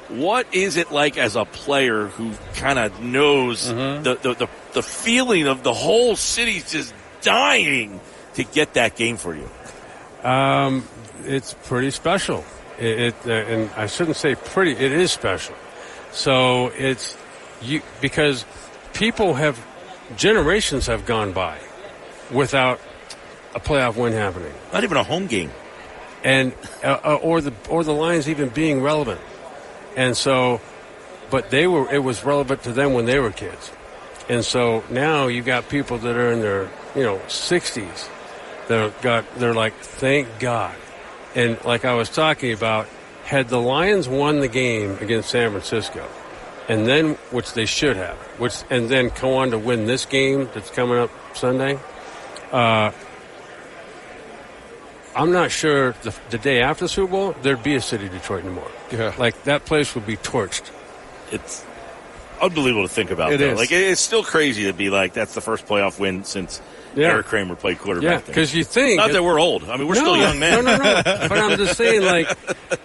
what is it like as a player who kind of knows Mm-hmm. the, the, the, the feeling of the whole city's just dying to get that game for you? Um, it's pretty special. It, it uh, and I shouldn't say pretty. It is special. So it's you because people have generations have gone by without a playoff win happening. Not even a home game, and uh, uh, or the or the Lions even being relevant. And so, but they were it was relevant to them when they were kids. And so now you've got people that are in their you know 60s that got they're like thank God. And like I was talking about, had the Lions won the game against San Francisco, and then which they should have, which and then go on to win this game that's coming up Sunday. Uh, I'm not sure the, the day after the Super Bowl there'd be a city Detroit anymore. Yeah. like that place would be torched. It's unbelievable to think about. It though. is. Like it's still crazy to be like that's the first playoff win since Yeah. Eric Kramer played quarterback. Yeah, there. 'cause you think- not that we're old. I mean, we're still young men. No, no, no. but I'm just saying, like,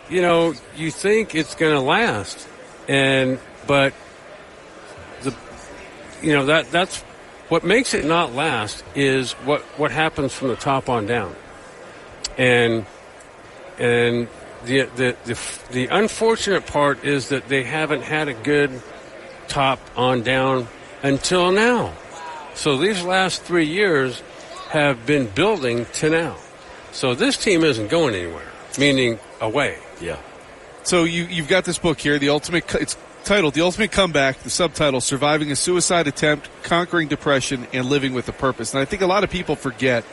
you know, you think it's going to last, and but the, you know, that that's what makes it not last is what what happens from the top on down, and and the the the, the unfortunate part is that they haven't had a good top on down until now. So these last three years have been building to now. So this team isn't going anywhere, meaning away. Yeah. So you you've got this book here, the ultimate. It's titled "The Ultimate Comeback." The subtitle: "Surviving a Suicide Attempt, Conquering Depression, and Living with a Purpose." And I think a lot of people forget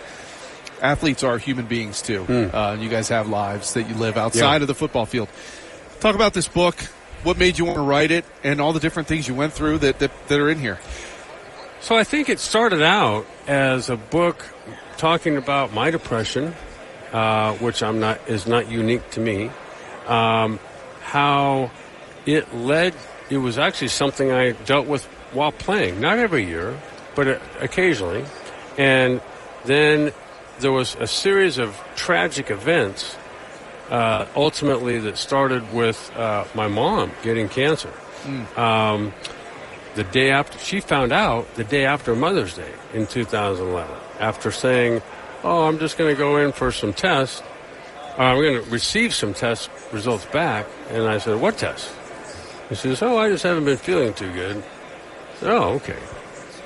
athletes are human beings too. Uh, you guys have lives that you live outside Yeah. of the football field. Talk about this book. What made you want to write it, and all the different things you went through that that, that are in here. So I think it started out as a book talking about my depression, uh, which I'm not is not unique to me. Um, how it led. It was actually something I dealt with while playing, not every year, but uh, occasionally. And then there was a series of tragic events, uh, ultimately that started with uh, my mom getting cancer. Um, the day after she found out the day after Mother's Day in 2011 after saying, "Oh, I'm just going to go in for some tests. Uh, I'm going to receive some test results back." And I said, "What tests?" He says, "Oh, I just haven't been feeling too good." Said, "Oh, okay."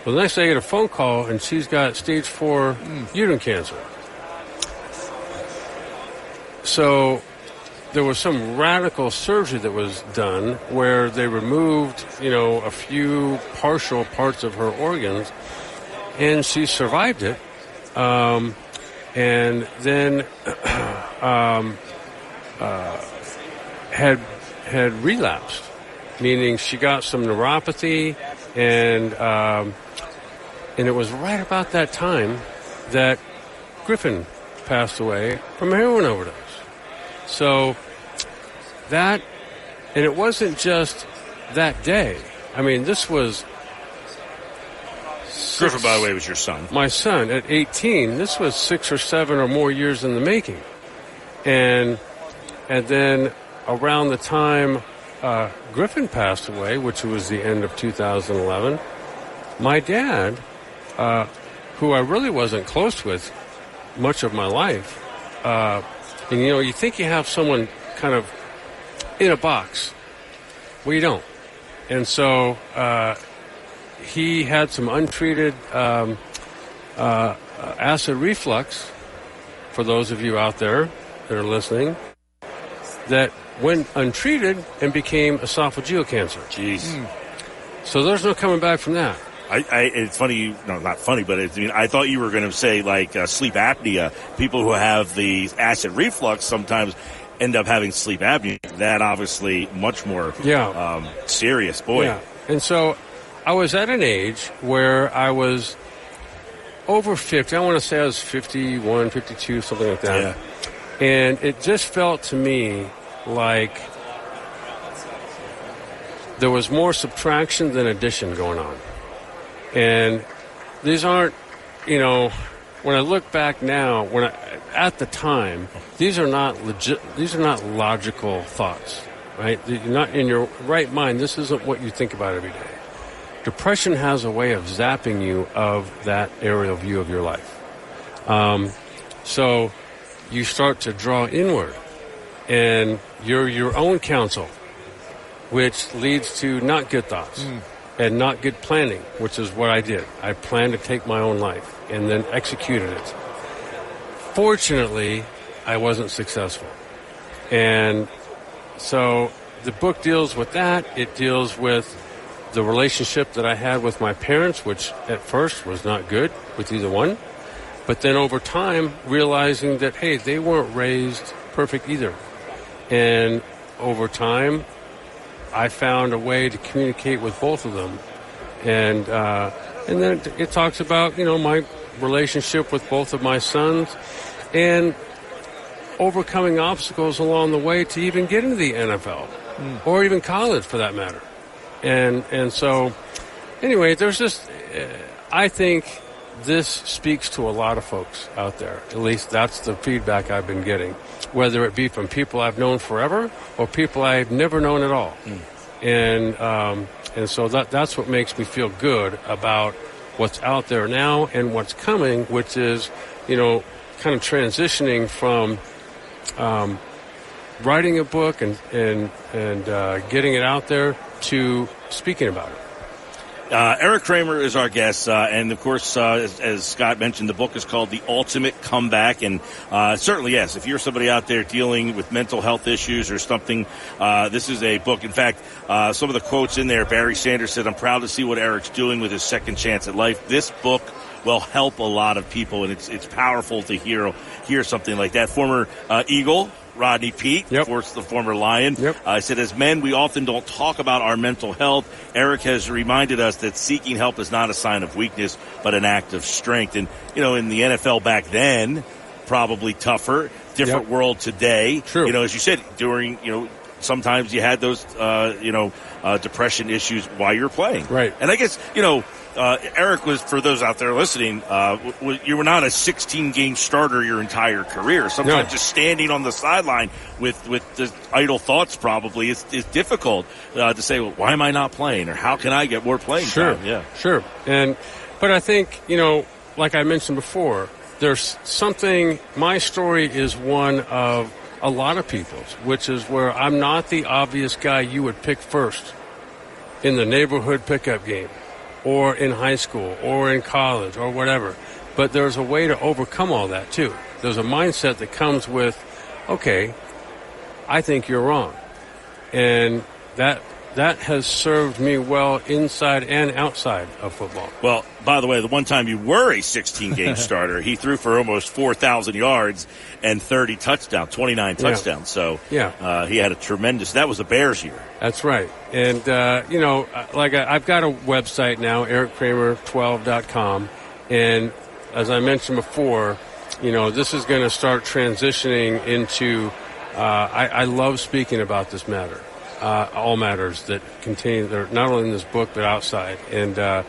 Well, the next day I get a phone call and she's got stage four uterine cancer. So there was some radical surgery that was done where they removed, you know, a few partial parts of her organs, and she survived it. Um, and then um, uh, had had relapsed, meaning she got some neuropathy, and um, and it was right about that time that Griffin passed away from a heroin overdose. So that, and it wasn't just that day. I mean, this was Griffin, by the way, was your son. my son at 18. This was six or seven or more years in the making, and and then around the time uh, Griffin passed away, which was the end of 2011, my dad, uh, who I really wasn't close with much of my life, uh, and you know, you think you have someone kind of in a box. Well, you don't. And so uh, he had some untreated um, uh, acid reflux, for those of you out there that are listening, that went untreated and became esophageal cancer. Jeez. So there's no coming back from that. I, I, it's funny, you, no, not funny, but it's, I mean, I thought you were going to say like uh, sleep apnea. People who have the acid reflux sometimes end up having sleep apnea. That obviously much more Yeah. um, serious. Boy, Yeah. And so I was at an age where I was over 50. I want to say I was 51, 52, something like that. And it just felt to me like there was more subtraction than addition going on. And these aren't, you know, when I look back now, when I, at the time, these are not legit, these are not logical thoughts, right? You're not in your right mind. This isn't what you think about every day. Depression has a way of zapping you of that aerial view of your life. Um, so you start to draw inward and you're your own counsel, which leads to not good thoughts hmm. and not good planning, which is what I did. I planned to take my own life and then executed it. Fortunately, I wasn't successful. And so the book deals with that. It deals with the relationship that I had with my parents, which at first was not good with either one. But then over time, realizing that, hey, they weren't raised perfect either. And over time, I found a way to communicate with both of them. And, uh, and then it, it talks about, you know, my relationship with both of my sons and overcoming obstacles along the way to even get into the NFL or even college for that matter. And, and so, anyway, there's just, uh, I think this speaks to a lot of folks out there. At least that's the feedback I've been getting, whether it be from people I've known forever or people I've never known at all. And um, and so that that's what makes me feel good about what's out there now and what's coming, which is you know kind of transitioning from um, writing a book and and and uh, getting it out there to speaking about it. Uh, Eric Kramer is our guest, uh, and of course, uh, as, as Scott mentioned, the book is called "The Ultimate Comeback." And uh, certainly, yes, if you're somebody out there dealing with mental health issues or something, uh, this is a book. In fact, uh, some of the quotes in there, Barry Sanders said, "I'm proud to see what Eric's doing with his second chance at life." This book will help a lot of people, and it's it's powerful to hear hear something like that. Former Eagle. Rodney Pete, of course, the former Lion. Yep. Uh, said, as men, we often don't talk about our mental health. Eric has reminded us that seeking help is not a sign of weakness, but an act of strength. And, you know, in the NFL back then, probably tougher, different world today. True. You know, as you said, during, you know, sometimes you had those, uh, you know, uh, depression issues while you're playing. Right. And I guess, you know, uh, Eric was, for those out there listening, uh, w- w- you were not a 16 game starter your entire career. Sometimes No. just standing on the sideline with, with the idle thoughts probably is, is difficult uh, to say, well, why am I not playing? Or how can I get more playing Sure. time? Yeah. Sure. And, but I think, you know, like I mentioned before, there's something, my story is one of a lot of people's, which is where I'm not the obvious guy you would pick first in the neighborhood pickup game or in high school or in college or whatever. But there's a way to overcome all that too. There's a mindset that comes with, okay, I think you're wrong. And that that has served me well inside and outside of football. Well, by the way, the one time you were a 16 game starter, he threw for almost 4,000 yards and 30 touchdowns, 29 Yeah. touchdowns. So Yeah. uh, he had a tremendous, that was a Bears year. That's right. And, uh, you know, uh, like I, I've got a website now, erickramer12.com. And as I mentioned before, you know, this is going to start transitioning into, uh, I, I love speaking about this matter. Uh, all matters that contain they're not only in this book, but outside. And, uh,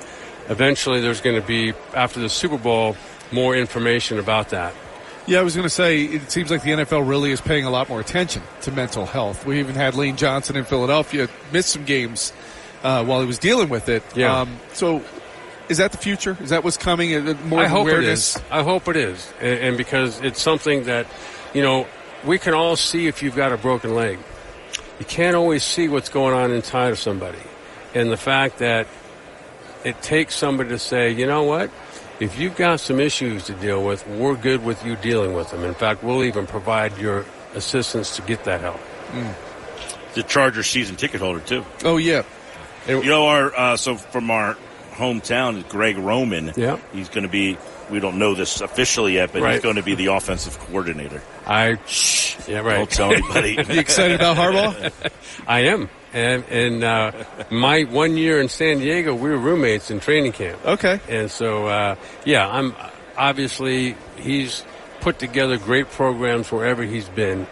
eventually there's going to be, after the Super Bowl, more information about that. Yeah, I was going to say it seems like the NFL really is paying a lot more attention to mental health. We even had Lane Johnson in Philadelphia miss some games uh, while he was dealing with it. Yeah. Um, so, is that the future? Is that what's coming? More I hope awareness? it is. I hope it is, and, and because it's something that, you know, we can all see if you've got a broken leg. You can't always see what's going on inside of somebody, and the fact that it takes somebody to say, you know what, if you've got some issues to deal with, we're good with you dealing with them. In fact, we'll even provide your assistance to get that help. The Chargers season ticket holder, too. Oh, yeah. you know, our, uh, so from our hometown, Greg Roman, Yeah. he's going to be, we don't know this officially yet, but he's going to be the offensive coordinator. I Yeah, right. Don't tell anybody. you excited about Harbaugh? I am. And, and uh, my one year in San Diego, we were roommates in training camp. Okay. And so, uh, yeah, I'm obviously he's put together great programs wherever he's been,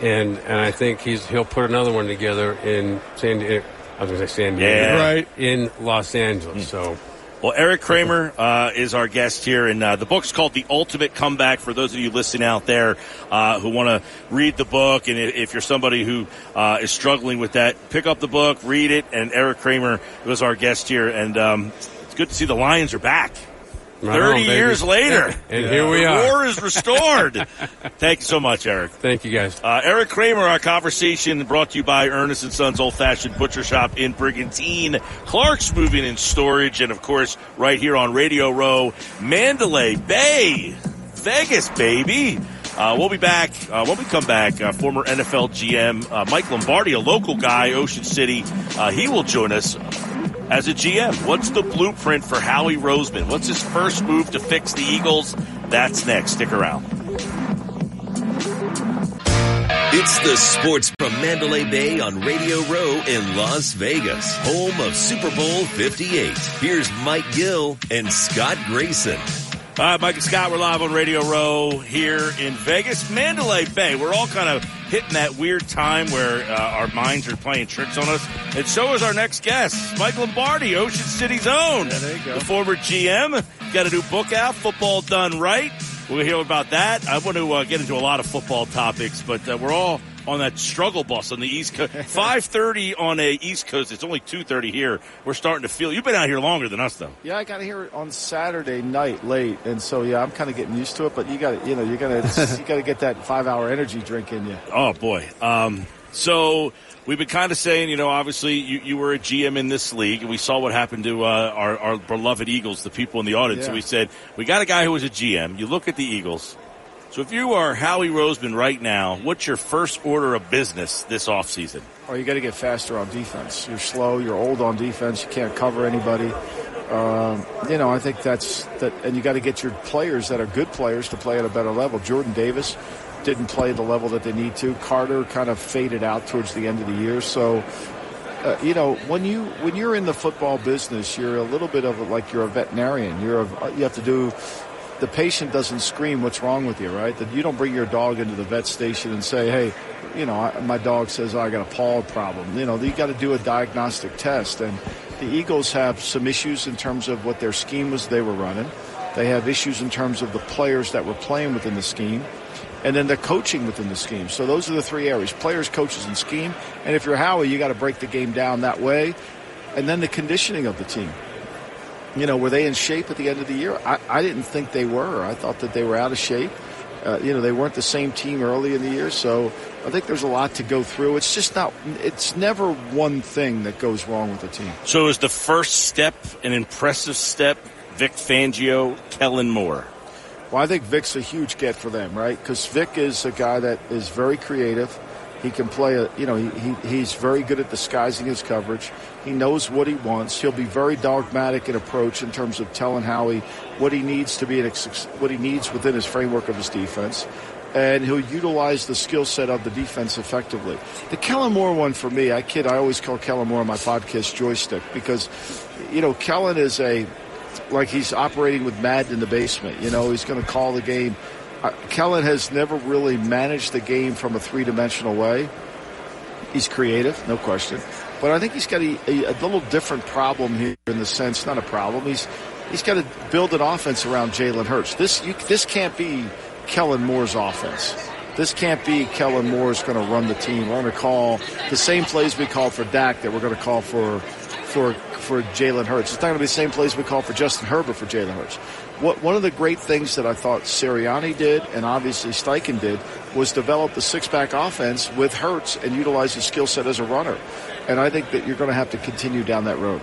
and and I think he's he'll put another one together in San Diego. I was going to say San Diego, Yeah. Right. in Los Angeles. So. Well, Eric Kramer uh, is our guest here, and uh, the book's called "The Ultimate Comeback." For those of you listening out there uh, who want to read the book, and if you're somebody who uh, is struggling with that, pick up the book, read it. And Eric Kramer was our guest here, and um, it's good to see the Lions are back. Right Thirty on, years later, And here we are. War is restored. Thank you so much, Eric. Thank you, guys. Uh, Eric Kramer, our conversation brought to you by Ernest and Sons Old Fashioned Butcher Shop in Brigantine, Clark's Moving and Storage, and of course, right here on Radio Row, Mandalay Bay, Vegas, baby. Uh, we'll be back uh, when we come back. Uh, former NFL GM uh, Mike Lombardi, a local guy, Ocean City, uh, he will join us as a GM. What's the blueprint for Howie Roseman? What's his first move to fix the Eagles? That's next. Stick around. It's the sports from Mandalay Bay on Radio Row in Las Vegas, home of Super Bowl 58. Here's Mike Gill and Scott Grayson. All right, Mike and Scott, we're live on Radio Row here in Vegas, Mandalay Bay. We're all kind of hitting that weird time where uh, our minds are playing tricks on us. And so is our next guest, Mike Lombardi, Ocean City's own. there you go. The former GM. Got a new book out, Football Done Right. We'll hear about that. I want to uh, get into a lot of football topics, but uh, we're all on that struggle bus on the East Coast. 5.30 on a East Coast. It's only 2.30 here. We're starting to feel, you've been out here longer than us, though. Yeah, I got here on Saturday night late, and so yeah, I'm kind of getting used to it. But you got to, you know, you're gonna, you got to get that five hour energy drink in you. Oh boy. Um, so we've been kind of saying, you know, obviously you, you were a GM in this league, and we saw what happened to uh, our, our beloved Eagles, the people in the audience. So we said we got a guy who was a GM. You look at the Eagles. So if you are Howie Roseman right now, what's your first order of business this offseason? Oh, you got to get faster on defense. You're slow. You're old on defense. You can't cover anybody. Um, you know, I think that's that, and you got to get your players that are good players to play at a better level. Jordan Davis didn't play the level that they need to. Carter kind of faded out towards the end of the year. So, uh, you know, when you when you're in the football business, you're a little bit of a, like you're a veterinarian. You're a, you have to do. The patient doesn't scream, "What's wrong with you?" Right? That you don't bring your dog into the vet station and say, "Hey, you know, I, my dog says oh, I got a paw problem." You know, you got to do a diagnostic test. And the Eagles have some issues in terms of what their scheme was they were running. They have issues in terms of the players that were playing within the scheme and then the coaching within the scheme. So those are the three areas: players, coaches, and scheme. And if you're Howie, you got to break the game down that way, and then the conditioning of the team. You know, were they in shape at the end of the year? I, I didn't think they were. I thought that they were out of shape. Uh, you know, they weren't the same team early in the year, so I think there's a lot to go through. It's just not. It's never one thing that goes wrong with a team. So is the first step an impressive step? Vic Fangio, Kellen Moore. Well, I think Vic's a huge get for them, right? Because Vic is a guy that is very creative. He can play a, you know, he, he, he's very good at disguising his coverage. He knows what he wants. He'll be very dogmatic in approach in terms of telling Howie what he needs to be, an, what he needs within his framework of his defense. And he'll utilize the skill set of the defense effectively. The Kellen Moore one for me, I kid, I always call Kellen Moore my podcast joystick because, you know, Kellen is a, like he's operating with Madden in the basement. You know, he's going to call the game. Uh, Kellen has never really managed the game from a three dimensional way. He's creative, no question. But I think he's got a, a, a little different problem here in the sense, not a problem. He's he's got to build an offense around Jalen Hurts. This you, this can't be Kellen Moore's offense. This can't be Kellen Moore's going to run the team. We're going to call the same plays we called for Dak that we're going to call for for for Jalen Hurts. It's not going to be the same plays we call for Justin Herbert for Jalen Hurts. What one of the great things that I thought Sirianni did and obviously Steichen did was develop the six back offense with Hurts and utilize his skill set as a runner. And I think that you're going to have to continue down that road.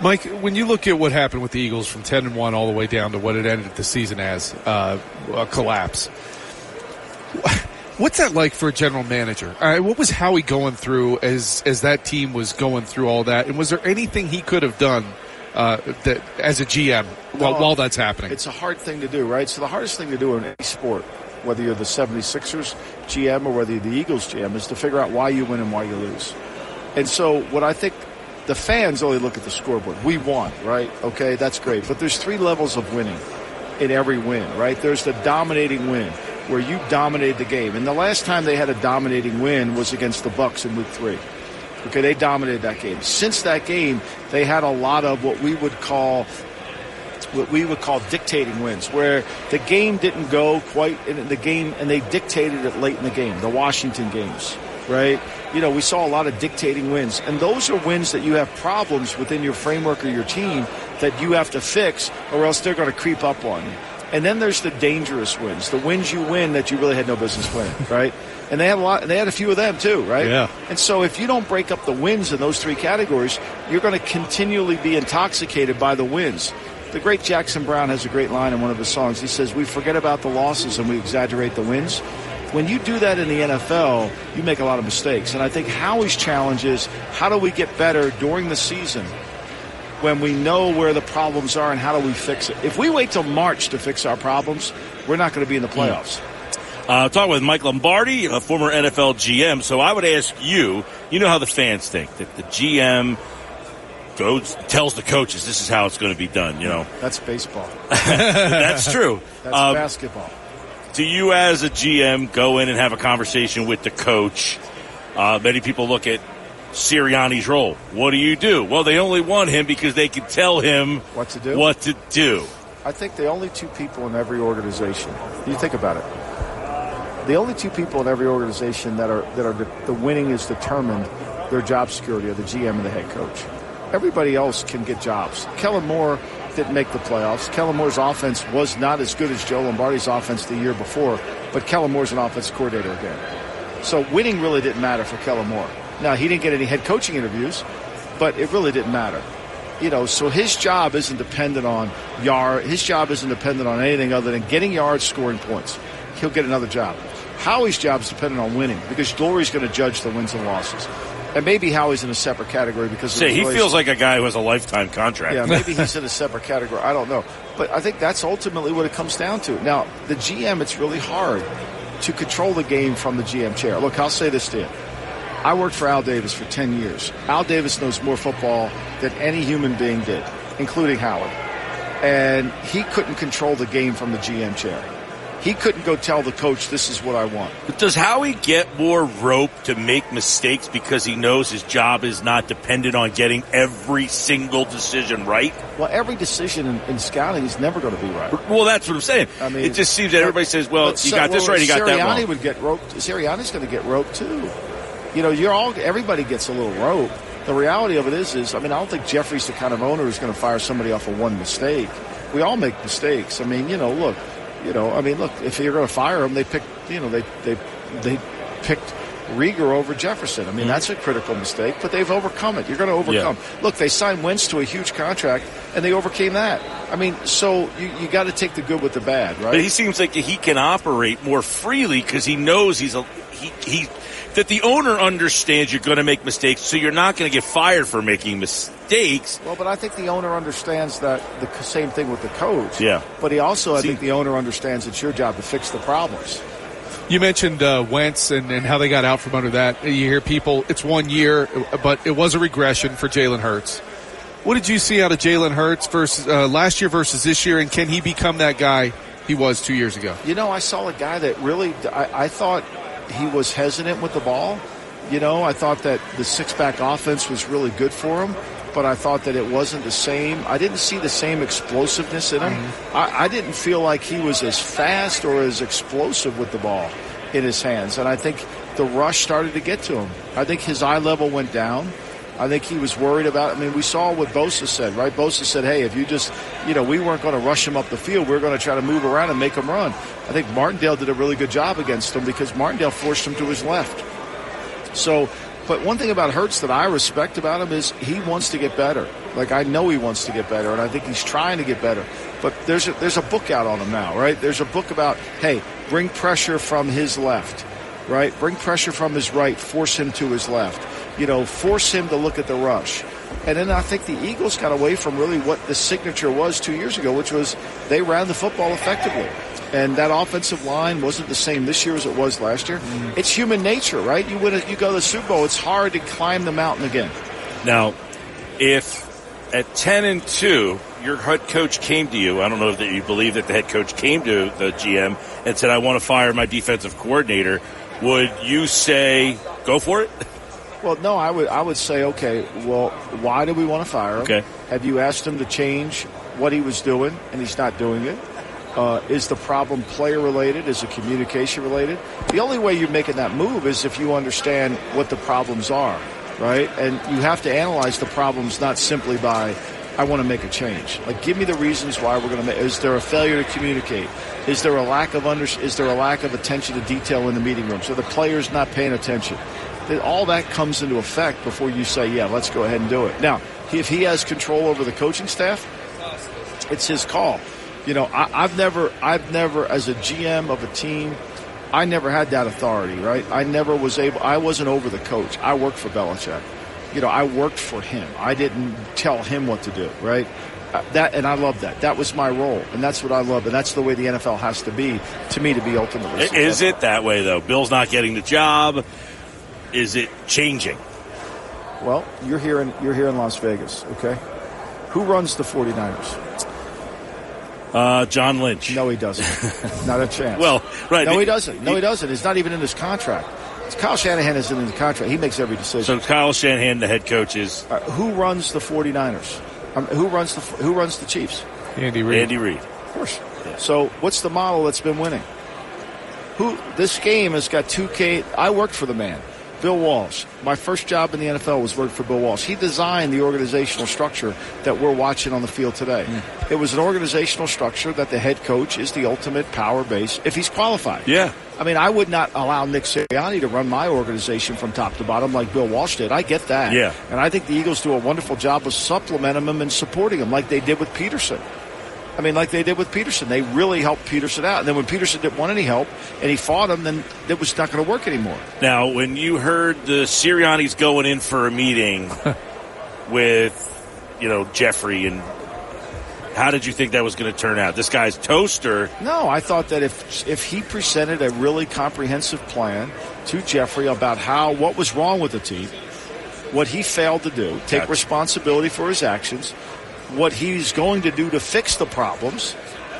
Mike, when you look at what happened with the Eagles from ten and one all the way down to what it ended the season as uh, a collapse, what's that like for a general manager? Right, what was Howie going through as as that team was going through all that, and was there anything he could have done uh, that as a GM while, while that's happening? It's a hard thing to do, right? So the hardest thing to do in any sport whether you're the 76ers GM or whether you're the Eagles GM, is to figure out why you win and why you lose. And so, what I think the fans only look at the scoreboard. We won, right? Okay, that's great. But there's three levels of winning in every win, right? There's the dominating win where you dominate the game. And the last time they had a dominating win was against the Bucs in week 3. Okay, they dominated that game. Since that game, they had a lot of what we would call what we would call dictating wins, where the game didn't go quite in the game and they dictated it late in the game. The Washington games, right? You know, we saw a lot of dictating wins, and those are wins that you have problems within your framework or your team that you have to fix, or else they're going to creep up on you. And then there's the dangerous wins, the wins you win that you really had no business winning, right? And they had a lot, they had a few of them too, right? Yeah. And so if you don't break up the wins in those three categories, you're going to continually be intoxicated by the wins. The great Jackson Browne has a great line in one of his songs. He says, "We forget about the losses and we exaggerate the wins." When you do that in the NFL, you make a lot of mistakes. And I think Howie's challenge is how do we get better during the season when we know where the problems are and how do we fix it? If we wait till March to fix our problems, we're not going to be in the hmm. playoffs. Uh, talking with Mike Lombardi, a former NFL GM. So I would ask you, you know how the fans think that the GM goes tells the coaches this is how it's going to be done. You know, That's baseball. that's true. That's Um, basketball. do you, as a GM, go in and have a conversation with the coach? Uh, many people look at Sirianni's role. What do you do? Well, they only want him because they can tell him what to do. What to do. I think the only two people in every organization. You think about it. The only two people in every organization that are that are the, the winning is determined their job security are the GM and the head coach. Everybody else can get jobs. Kellen Moore didn't make the playoffs. Kellen Moore's offense was not as good as Joe Lombardi's offense the year before, but Kellen Moore's an offensive coordinator again. So winning really didn't matter for Kellen Moore. Now he didn't get any head coaching interviews, but it really didn't matter. You know, so his job isn't dependent on yard. His job isn't dependent on anything other than getting yards, scoring points. He'll get another job. Howie's job is dependent on winning because Lurie's going to judge the wins and losses. And maybe Howie's in a separate category because of Say he feels like a guy who has a lifetime contract. yeah, maybe he's in a separate category. I don't know. But I think that's ultimately what it comes down to. Now, the GM, it's really hard to control the game from the GM chair. Look, I'll say this to you. I worked for Al Davis for 10 years. Al Davis knows more football than any human being did, including Howard. And he couldn't control the game from the GM chair. He couldn't go tell the coach, this is what I want. But does Howie get more rope to make mistakes because he knows his job is not dependent on getting every single decision right? Well, every decision in, in scouting is never going to be right. Well, that's what I'm saying. I mean, it just seems that everybody says, "Well, you so- got this well, right, you got that Sirianni wrong." would get roped. Sirianni's going to get roped too. You know, you're all everybody gets a little rope. The reality of it is, is I mean, I don't think Jeffrey's the kind of owner who's going to fire somebody off of one mistake. We all make mistakes. I mean, you know, look, you know, I mean, look, if you're going to fire him, they picked, you know, they they they picked Reagor over Jefferson. I mean, mm-hmm. that's a critical mistake, but they've overcome it. You're going to overcome. Look, they signed Wentz to a huge contract, and they overcame that. I mean, so you, you got to take the good with the bad, right? But he seems like he can operate more freely because he knows he's a he he that the owner understands you're going to make mistakes, so you're not going to get fired for making mistakes. Well, but I think the owner understands that the same thing with the coach. Yeah. But he also, I See- think the owner understands it's your job to fix the problems. You mentioned uh, Wentz and, and how they got out from under that. You hear people, it's one year, but it was a regression for Jalen Hurts. What did you see out of Jalen Hurts versus uh, last year versus this year, and can he become that guy he was two years ago? You know, I saw a guy that really, I, I thought he was hesitant with the ball. You know, I thought that the six back offense was really good for him, but I thought that it wasn't the same. I didn't see the same explosiveness in him. Mm-hmm. I, I didn't feel like he was as fast or as explosive with the ball in his hands. And I think the rush started to get to him. I think his eye level went down. I think he was worried about. I mean, we saw what Bosa said, right? Bosa said, "Hey, if you just, you know, we weren't going to rush him up the field. We are going to try to move around and make him run." I think Martindale did a really good job against him because Martindale forced him to his left. So, but one thing about Hurts that I respect about him is he wants to get better. Like I know he wants to get better, and I think he's trying to get better. But there's a, there's a book out on him now, right? There's a book about hey, bring pressure from his left, right? Bring pressure from his right, force him to his left. You know, force him to look at the rush. And then I think the Eagles got away from really what the signature was two years ago, which was they ran the football effectively. And that offensive line wasn't the same this year as it was last year. Mm. It's human nature, right? You win, a, you go to the Super Bowl. It's hard to climb the mountain again. Now, if at 10 and 2, your head coach came to you, I don't know that you believe that the head coach came to the GM and said, I want to fire my defensive coordinator, would you say, go for it? Well, no, I would I would say, okay, well, why do we want to fire him? Okay. Have you asked him to change what he was doing, and he's not doing it? Uh, is the problem player related? Is it communication related? The only way you're making that move is if you understand what the problems are, right? And you have to analyze the problems not simply by, I want to make a change. Like, give me the reasons why we're going to make. Is there a failure to communicate? Is there a lack of under? Is there a lack of attention to detail in the meeting room? So the players not paying attention. All that comes into effect before you say, yeah, let's go ahead and do it. Now, if he has control over the coaching staff, it's his call. You know, I, I've never, I've never, as a GM of a team, I never had that authority, right? I never was able, I wasn't over the coach. I worked for Belichick. You know, I worked for him. I didn't tell him what to do, right? Uh, That and I love that. That was my role, and that's what I love, and that's the way the NFL has to be to me to be ultimately. Is it that way, though? Bill's not getting the job. Is it changing? Well, you're here in you're here in Las Vegas, okay? Who runs the 49ers? Uh, John Lynch. No, he doesn't. not a chance. Well, right. No, he doesn't. No, he doesn't. It's not even in his contract. It's Kyle Shanahan isn't in the contract. He makes every decision. So Kyle Shanahan, the head coach, is Uh, who runs the 49ers? Um, who runs the Who runs the Chiefs? Andy Reid. Andy Reid. Of course. So what's the model that's been winning? Who this game has got two K. I worked for the man, Bill Walsh. My first job in the NFL was working for Bill Walsh. He designed the organizational structure that we're watching on the field today. It was an organizational structure that the head coach is the ultimate power base if he's qualified. Yeah. I mean, I would not allow Nick Sirianni to run my organization from top to bottom like Bill Walsh did. I get that. Yeah. And I think the Eagles do a wonderful job of supplementing him and supporting him like they did with Peterson. I mean, like they did with Peterson. They really helped Peterson out. And then when Peterson didn't want any help and he fought him, then it was not going to work anymore. Now, when you heard the Sirianni's going in for a meeting with, you know, Jeffrey, and how did you think that was going to turn out? This guy's toaster. No, I thought that if if he presented a really comprehensive plan to Jeffrey about how what was wrong with the team, what he failed to do, take Gotcha. responsibility for his actions, what he's going to do to fix the problems,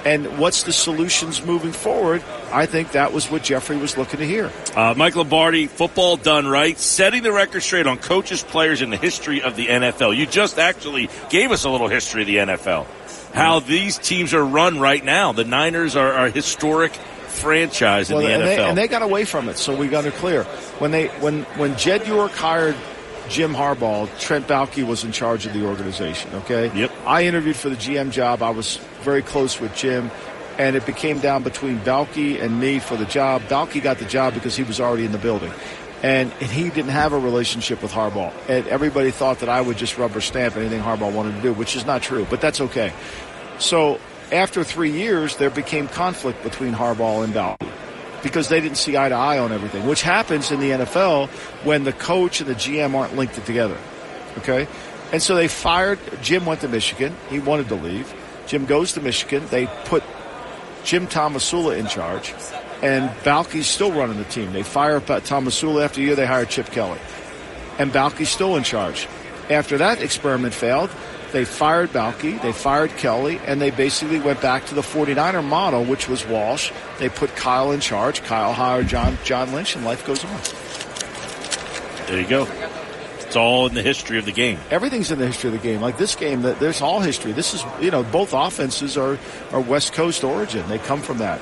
and what's the solutions moving forward, I think that was what Jeffrey was looking to hear. Uh, Mike Lombardi, football done right, setting the record straight on coaches, players in the history of the NFL. You just actually gave us a little history of the NFL. How these teams are run right now. The Niners are, are a historic franchise in the and NFL. They, and they got away from it, so we got it clear. When they when when Jed York hired Jim Harbaugh, Trent Baalke was in charge of the organization. Okay. Yep. I interviewed for the GM job. I was very close with Jim, and it became down between Baalke and me for the job. Baalke got the job because he was already in the building. And, and he didn't have a relationship with Harbaugh. And everybody thought that I would just rubber stamp anything Harbaugh wanted to do, which is not true, but that's okay. So after three years, there became conflict between Harbaugh and Baalke because they didn't see eye to eye on everything, which happens in the NFL when the coach and the GM aren't linked together. Okay? And so they fired, Jim went to Michigan. He wanted to leave. Jim goes to Michigan. They put Jim Tomsula in charge, and Baalke's still running the team. They fire Tomasula after a year, they hire Chip Kelly. And Baalke's still in charge. After that experiment failed, they fired Baalke, they fired Kelly, and they basically went back to the 49er model, which was Walsh. They put Kyle in charge. Kyle hired John, John Lynch, and life goes on. there you go. It's all in the history of the game. Everything's in the history of the game. Like this game, that there's all history. This is, you know, both offenses are, are West Coast origin. They come from that.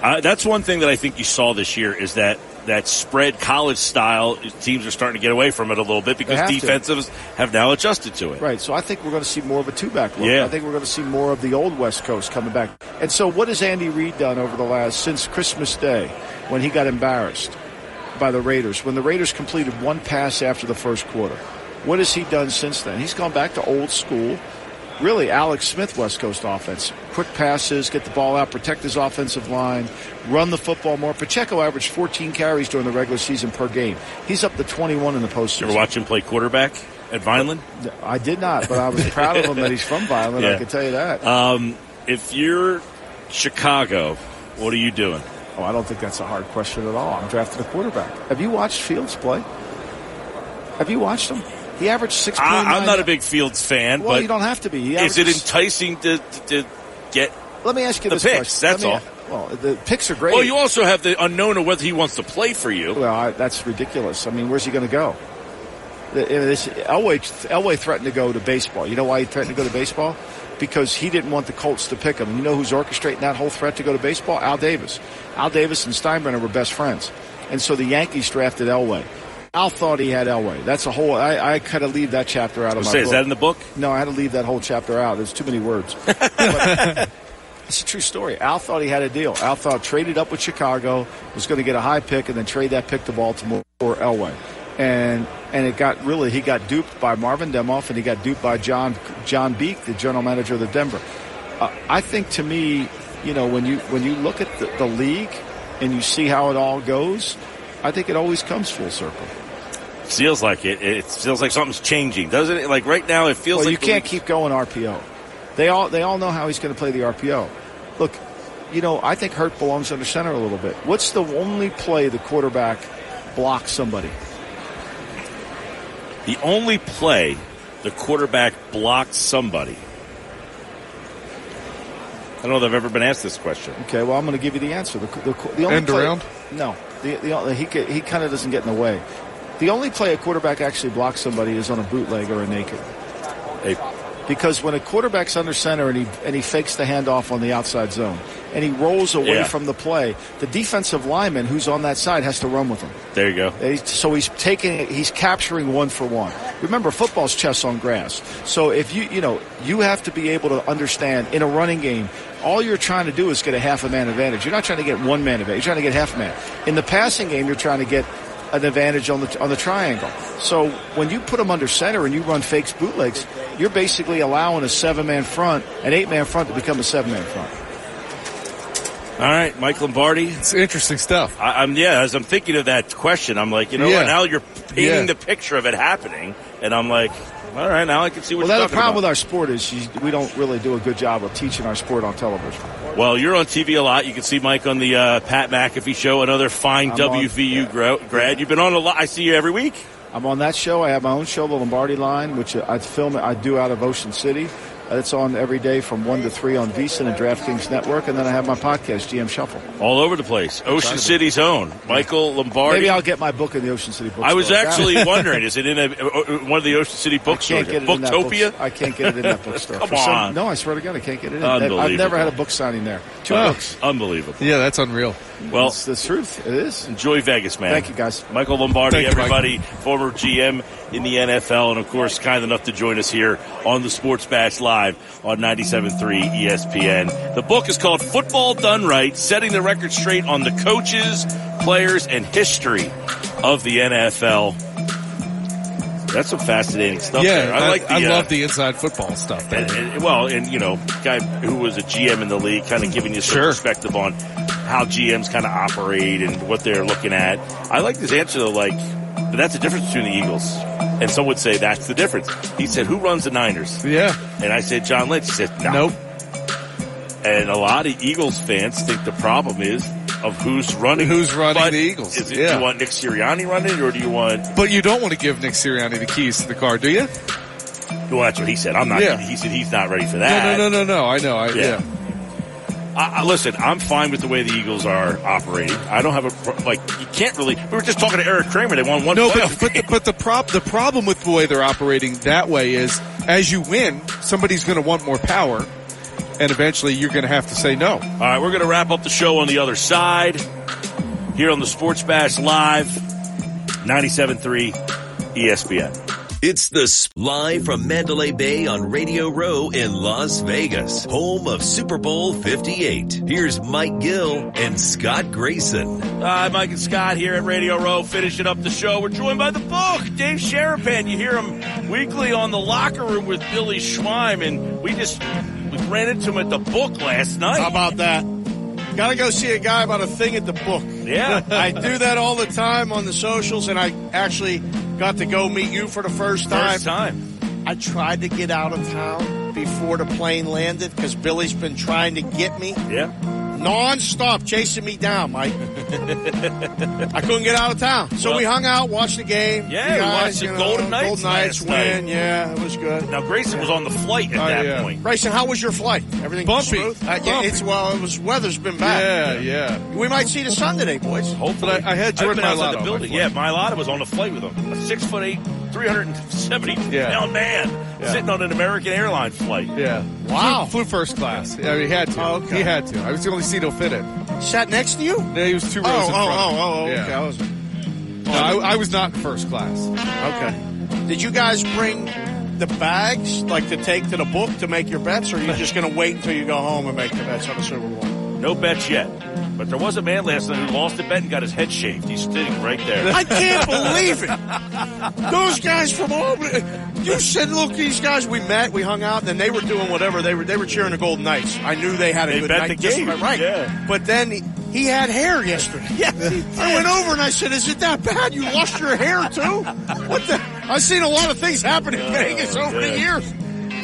Uh, that's one thing that I think you saw this year is that that spread college style teams are starting to get away from it a little bit because have to. have now adjusted to it. Right. So I think we're going to see more of a two back look. Yeah. I think we're going to see more of the old West Coast coming back. And so what has Andy Reid done over the last since Christmas Day when he got embarrassed by the Raiders when the Raiders completed one pass after the first quarter? What has he done since then? He's gone back to old school. Really, Alex Smith West Coast offense. Quick passes, get the ball out, protect his offensive line, run the football more. Pacheco averaged 14 carries during the regular season per game. He's up to 21 in the postseason. You ever watch him play quarterback at Vineland? I did not, but I was proud of him that he's from Vineland. I can tell you that. Um, if you're Chicago, what are you doing? Oh, I don't think that's a hard question at all. I'm drafting a quarterback. Have you watched Fields play? Have you watched him? He averaged six. I, I'm not a big Fields fan, Well, but you don't have to be. Is it enticing to, to get Let me ask you the this picks? question. That's Let all. Well, the picks are great. Well, you also have the unknown of whether he wants to play for you. Well, I, that's ridiculous. I mean, where's he going to go? The- this, Elway, Elway threatened to go to baseball. You know why he threatened to go to baseball? Because he didn't want the Colts to pick him. You know who's orchestrating that whole threat to go to baseball? Al Davis. Al Davis and Steinbrenner were best friends. And so the Yankees drafted Elway. Al thought he had Elway. That's a whole. I, I kind of leave that chapter out of my say, book. is that in the book? No, I had to leave that whole chapter out. There's too many words. But it's a true story. Al thought he had a deal. Al thought traded up with Chicago, was going to get a high pick, and then trade that pick to Baltimore or Elway. And and it got really he got duped by Marvin Demoff, and he got duped by John John Beake, the general manager of the Denver. Uh, I think to me, you know, when you when you look at the, the league and you see how it all goes, I think it always comes full circle. Feels like it. It feels like something's changing, doesn't it? Like right now, it feels well, like you can't league- keep going RPO. They all they all know how he's going to play the RPO. Look, you know, I think Hurt belongs under center a little bit. What's the only play the quarterback blocks somebody? The only play the quarterback blocked somebody. I don't know if I've ever been asked this question. Okay, well, I'm going to give you the answer. The, the, the only End play, around? No, the, the, he he kind of doesn't get in the way. The only play a quarterback actually blocks somebody is on a bootleg or a naked. Because when a quarterback's under center and he and he fakes the handoff on the outside zone and he rolls away Yeah. from the play, the defensive lineman who's on that side has to run with him. There you go. So he's taking, he's capturing one for one. Remember, football's chess on grass. So if you, you know, you have to be able to understand in a running game, all you're trying to do is get a half a man advantage. You're not trying to get one man advantage. You're trying to get half a man. In the passing game, you're trying to get an advantage on the on the triangle. So when you put them under center and you run fakes bootlegs, you're basically allowing a seven man front, an eight man front to become a seven man front. All right, Mike Lombardi. It's interesting stuff. I, I'm yeah. As I'm thinking of that question, I'm like, you know Yeah. what? Now you're painting Yeah. the picture of it happening, and I'm like, all right, now I can see what Well, the problem about. with our sport is you, we don't really do a good job of teaching our sport on television. Well, you're on TV a lot. You can see Mike on the uh, Pat McAfee show, another fine I'm on- WVU grad. You've been on a lot. I see you every week. I'm on that show. I have my own show, The Lombardi Line, which I film. I do out of Ocean City. Uh, It's on every day from one to three on VSiN and DraftKings Network, and then I have my podcast, GM Shuffle. All over the place. Ocean City's own Michael Lombardi. Maybe I'll get my book in the Ocean City bookstore. I was actually wondering, is it in a, uh, one of the Ocean City I bookstores? can't get it in that Booktopia? book- I can't get it in that bookstore. Come some- on. no, I swear to God, I can't get it in. Unbelievable. I've never had a book signing there. Two Oh, books. Unbelievable. Yeah, that's unreal. Well, it's the truth. It is. Enjoy Vegas, man. Thank you, guys. Michael Lombardi, Thank you, Mike. everybody, former GM in the NFL, and of course, kind enough to join us here on the Sports Bash Live on 97.3 ESPN. The book is called Football Done Right, setting the record straight on the coaches, players, and history of the NFL. That's some fascinating stuff yeah, there. I, like the, I uh, love the inside football stuff. and, and- well, and you know, guy who was a GM in the league, kind of giving you some Sure. perspective on how GMs kind of operate and what they're looking at. I like this answer though, like, but that's the difference between the Eagles. And some would say that's the difference. He said, "Who runs the Niners?" Yeah, and I said, "John Lynch." He said, no. Nope. And a lot of Eagles fans think the problem is of who's running. Who's running But the Eagles, Is it, yeah. Do you want Nick Sirianni running, or do you want? But you don't want to give Nick Sirianni the keys to the car, do you? Well, that's what he said. I'm not. Yeah. He said he's not ready for that. No, no, no, no, no. I know. I, Yeah. yeah. I, I, listen, I'm fine with the way the Eagles are operating. I don't have a like. You can't really. We were just talking to Eric Kramer. They won one. No, but but the, but the prop the problem with the way they're operating that way is as you win, somebody's going to want more power, and eventually you're going to have to say no. All right, we're going to wrap up the show on the other side here on the Sports Bash Live, 97.3 ESPN. It's the S- live from Mandalay Bay on Radio Row in Las Vegas, home of Super Bowl 58. Here's Mike Gill and Scott Grayson. Hi, Mike and Scott here at Radio Row, finishing up the show. We're joined by the book, Dave Sherapan. You hear him weekly on the locker room with Billy Schweim, and we just we ran into him at the book last night. How about that? Gotta go see a guy about a thing at the book. Yeah. I do that all the time on the socials, and I actually got to go meet you for the first time. First time. I tried to get out of town before the plane landed because Billy's been trying to get me. Yeah. Non-stop chasing me down, Mike. I couldn't get out of town. So Well- we hung out, watched the game. Yeah, You we watched the you know, Golden Knights Golden Knights win. night. Yeah, it was good. Now Grayson was on the flight at Oh, that yeah. point. Grayson, how was your flight? Everything Bumpy. Uh, yeah, it's well, it was weather's been bad. Yeah, yeah. We might see the sun today, boys. Hopefully, I- I had Jordan Mailata the building. Yeah, Mailata was on the flight with him. A six foot eight, three hundred and seventy Yeah. pound man Yeah. sitting on an American airline flight. Yeah. Wow. Flew, flew first class. Yeah, he had to. Oh, okay. He had to. I was the only seat he'll fit in. Sat next to you? Yeah, he was two rows oh, in oh, front. oh, oh, oh, Yeah. okay. I was, No, I, I was not in first class. okay. Did you guys bring the bags, like to take to the book to make your bets, or are you just going to wait until you go home and make the bets on the Super Bowl? No bets yet. But there was a man last night who lost a bet and got his head shaved. He's sitting right there. I can't believe it. Those guys from Albany. You said, look, these guys we met, we hung out, and then they were doing whatever. They were they were cheering the Golden Knights. I knew they had a They good bet night. the game. right, right. Yeah. But then he, he had hair yesterday. yeah, I went over and I said, "Is it that bad? You lost your hair too? What the? I've seen a lot of things happen in Vegas over the years,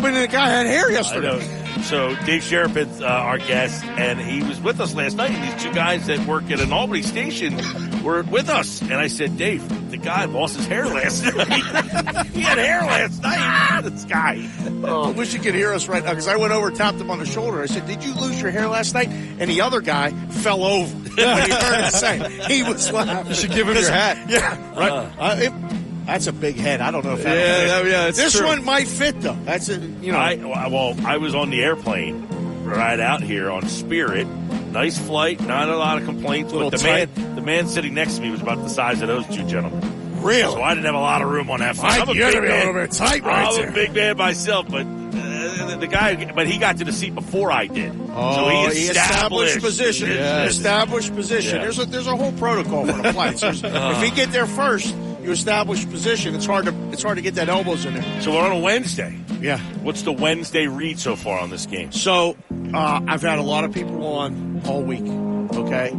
but the guy had hair yesterday. Know. So Dave Sherapin's uh, our guest, and he was with us last night. And these two guys that work at an Albany station were with us. And I said, Dave, the guy lost his hair last night. he had hair last night. this guy. Oh, I wish you could hear us right now because I went over, tapped him on the shoulder. I said, "Did you lose your hair last night?" And the other guy fell over when he heard it say. He was laughing. You should give him your hat. Yeah, right. Uh, it- that's a big head. I don't know if that. Yeah, yeah, it's this true. one might fit though. That's a you know. I, well, I was on the airplane right out here on Spirit. Nice flight, not a lot of complaints. But the tight. man, the man sitting next to me was about the size of those two gentlemen. Really? So I didn't have a lot of room on that flight. I'm a big a man. little tight right I'm there. a big man myself, but uh, the guy, but he got to the seat before I did. Oh, so he established, position. Yes. Established position. Yeah. There's a there's a whole protocol for the flights. There's- if he get there first, you establish position. It's hard to it's hard to get that elbows in there. So we're on a Wednesday. Yeah. What's the Wednesday read so far on this game? So uh, I've had a lot of people on all week. Okay,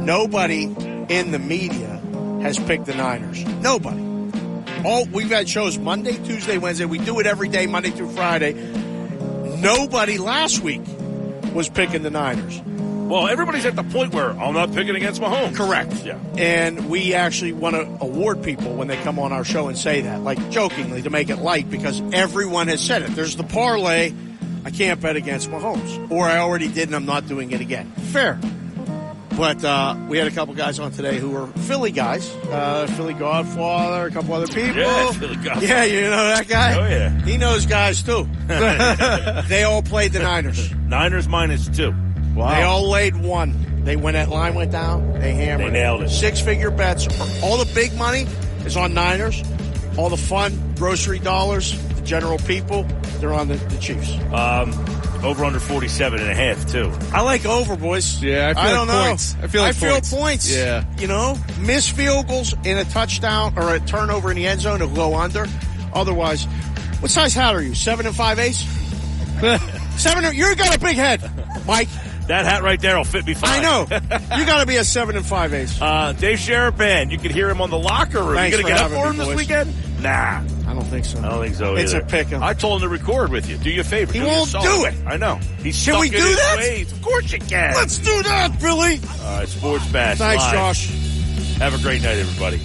nobody in the media has picked the Niners. Nobody. All we've had shows Monday, Tuesday, Wednesday. We do it every day, Monday through Friday. Nobody last week was picking the Niners. Well, everybody's at the point where I'm not picking against Mahomes. Correct. Yeah. And we actually want to award people when they come on our show and say that, like jokingly, to make it light, because everyone has said it. There's the parlay. I can't bet against Mahomes, or I already did, and I'm not doing it again. Fair. But uh, we had a couple guys on today who were Philly guys, uh, Philly Godfather, a couple other people. Yeah, Philly Godfather. Yeah, you know that guy. Oh, yeah. He knows guys too. they all played the Niners. Niners minus two. They all laid one. They when that line went down, they hammered. They nailed it. Six figure bets. All the big money is on Niners. All the fun grocery dollars, the general people, they're on the, the Chiefs. Um, over under 47 and a half, too. I like over, boys. Yeah, I feel don't like know. I feel like I feel points. points. Yeah. You know, miss field goals in a touchdown or a turnover in the end zone to go under. Otherwise, what size hat are you? Seven and five eighths? Seven. you've got a big head, Mike. That hat right there will fit me fine. I know. You got to be a seven and five ace. Uh, Dave Sherapan, you can hear him on the locker room. Thanks you gonna get up for him this boys. weekend? Nah. I don't think so. I don't think so either. It's a pick. I told him to record with you. Do you a favor. He Do won't do it. I know. He's Can we do that? ways. Of course you can. Let's do that, Billy. All right, Sports Bash. Thanks, live. Josh. Have a great night, everybody.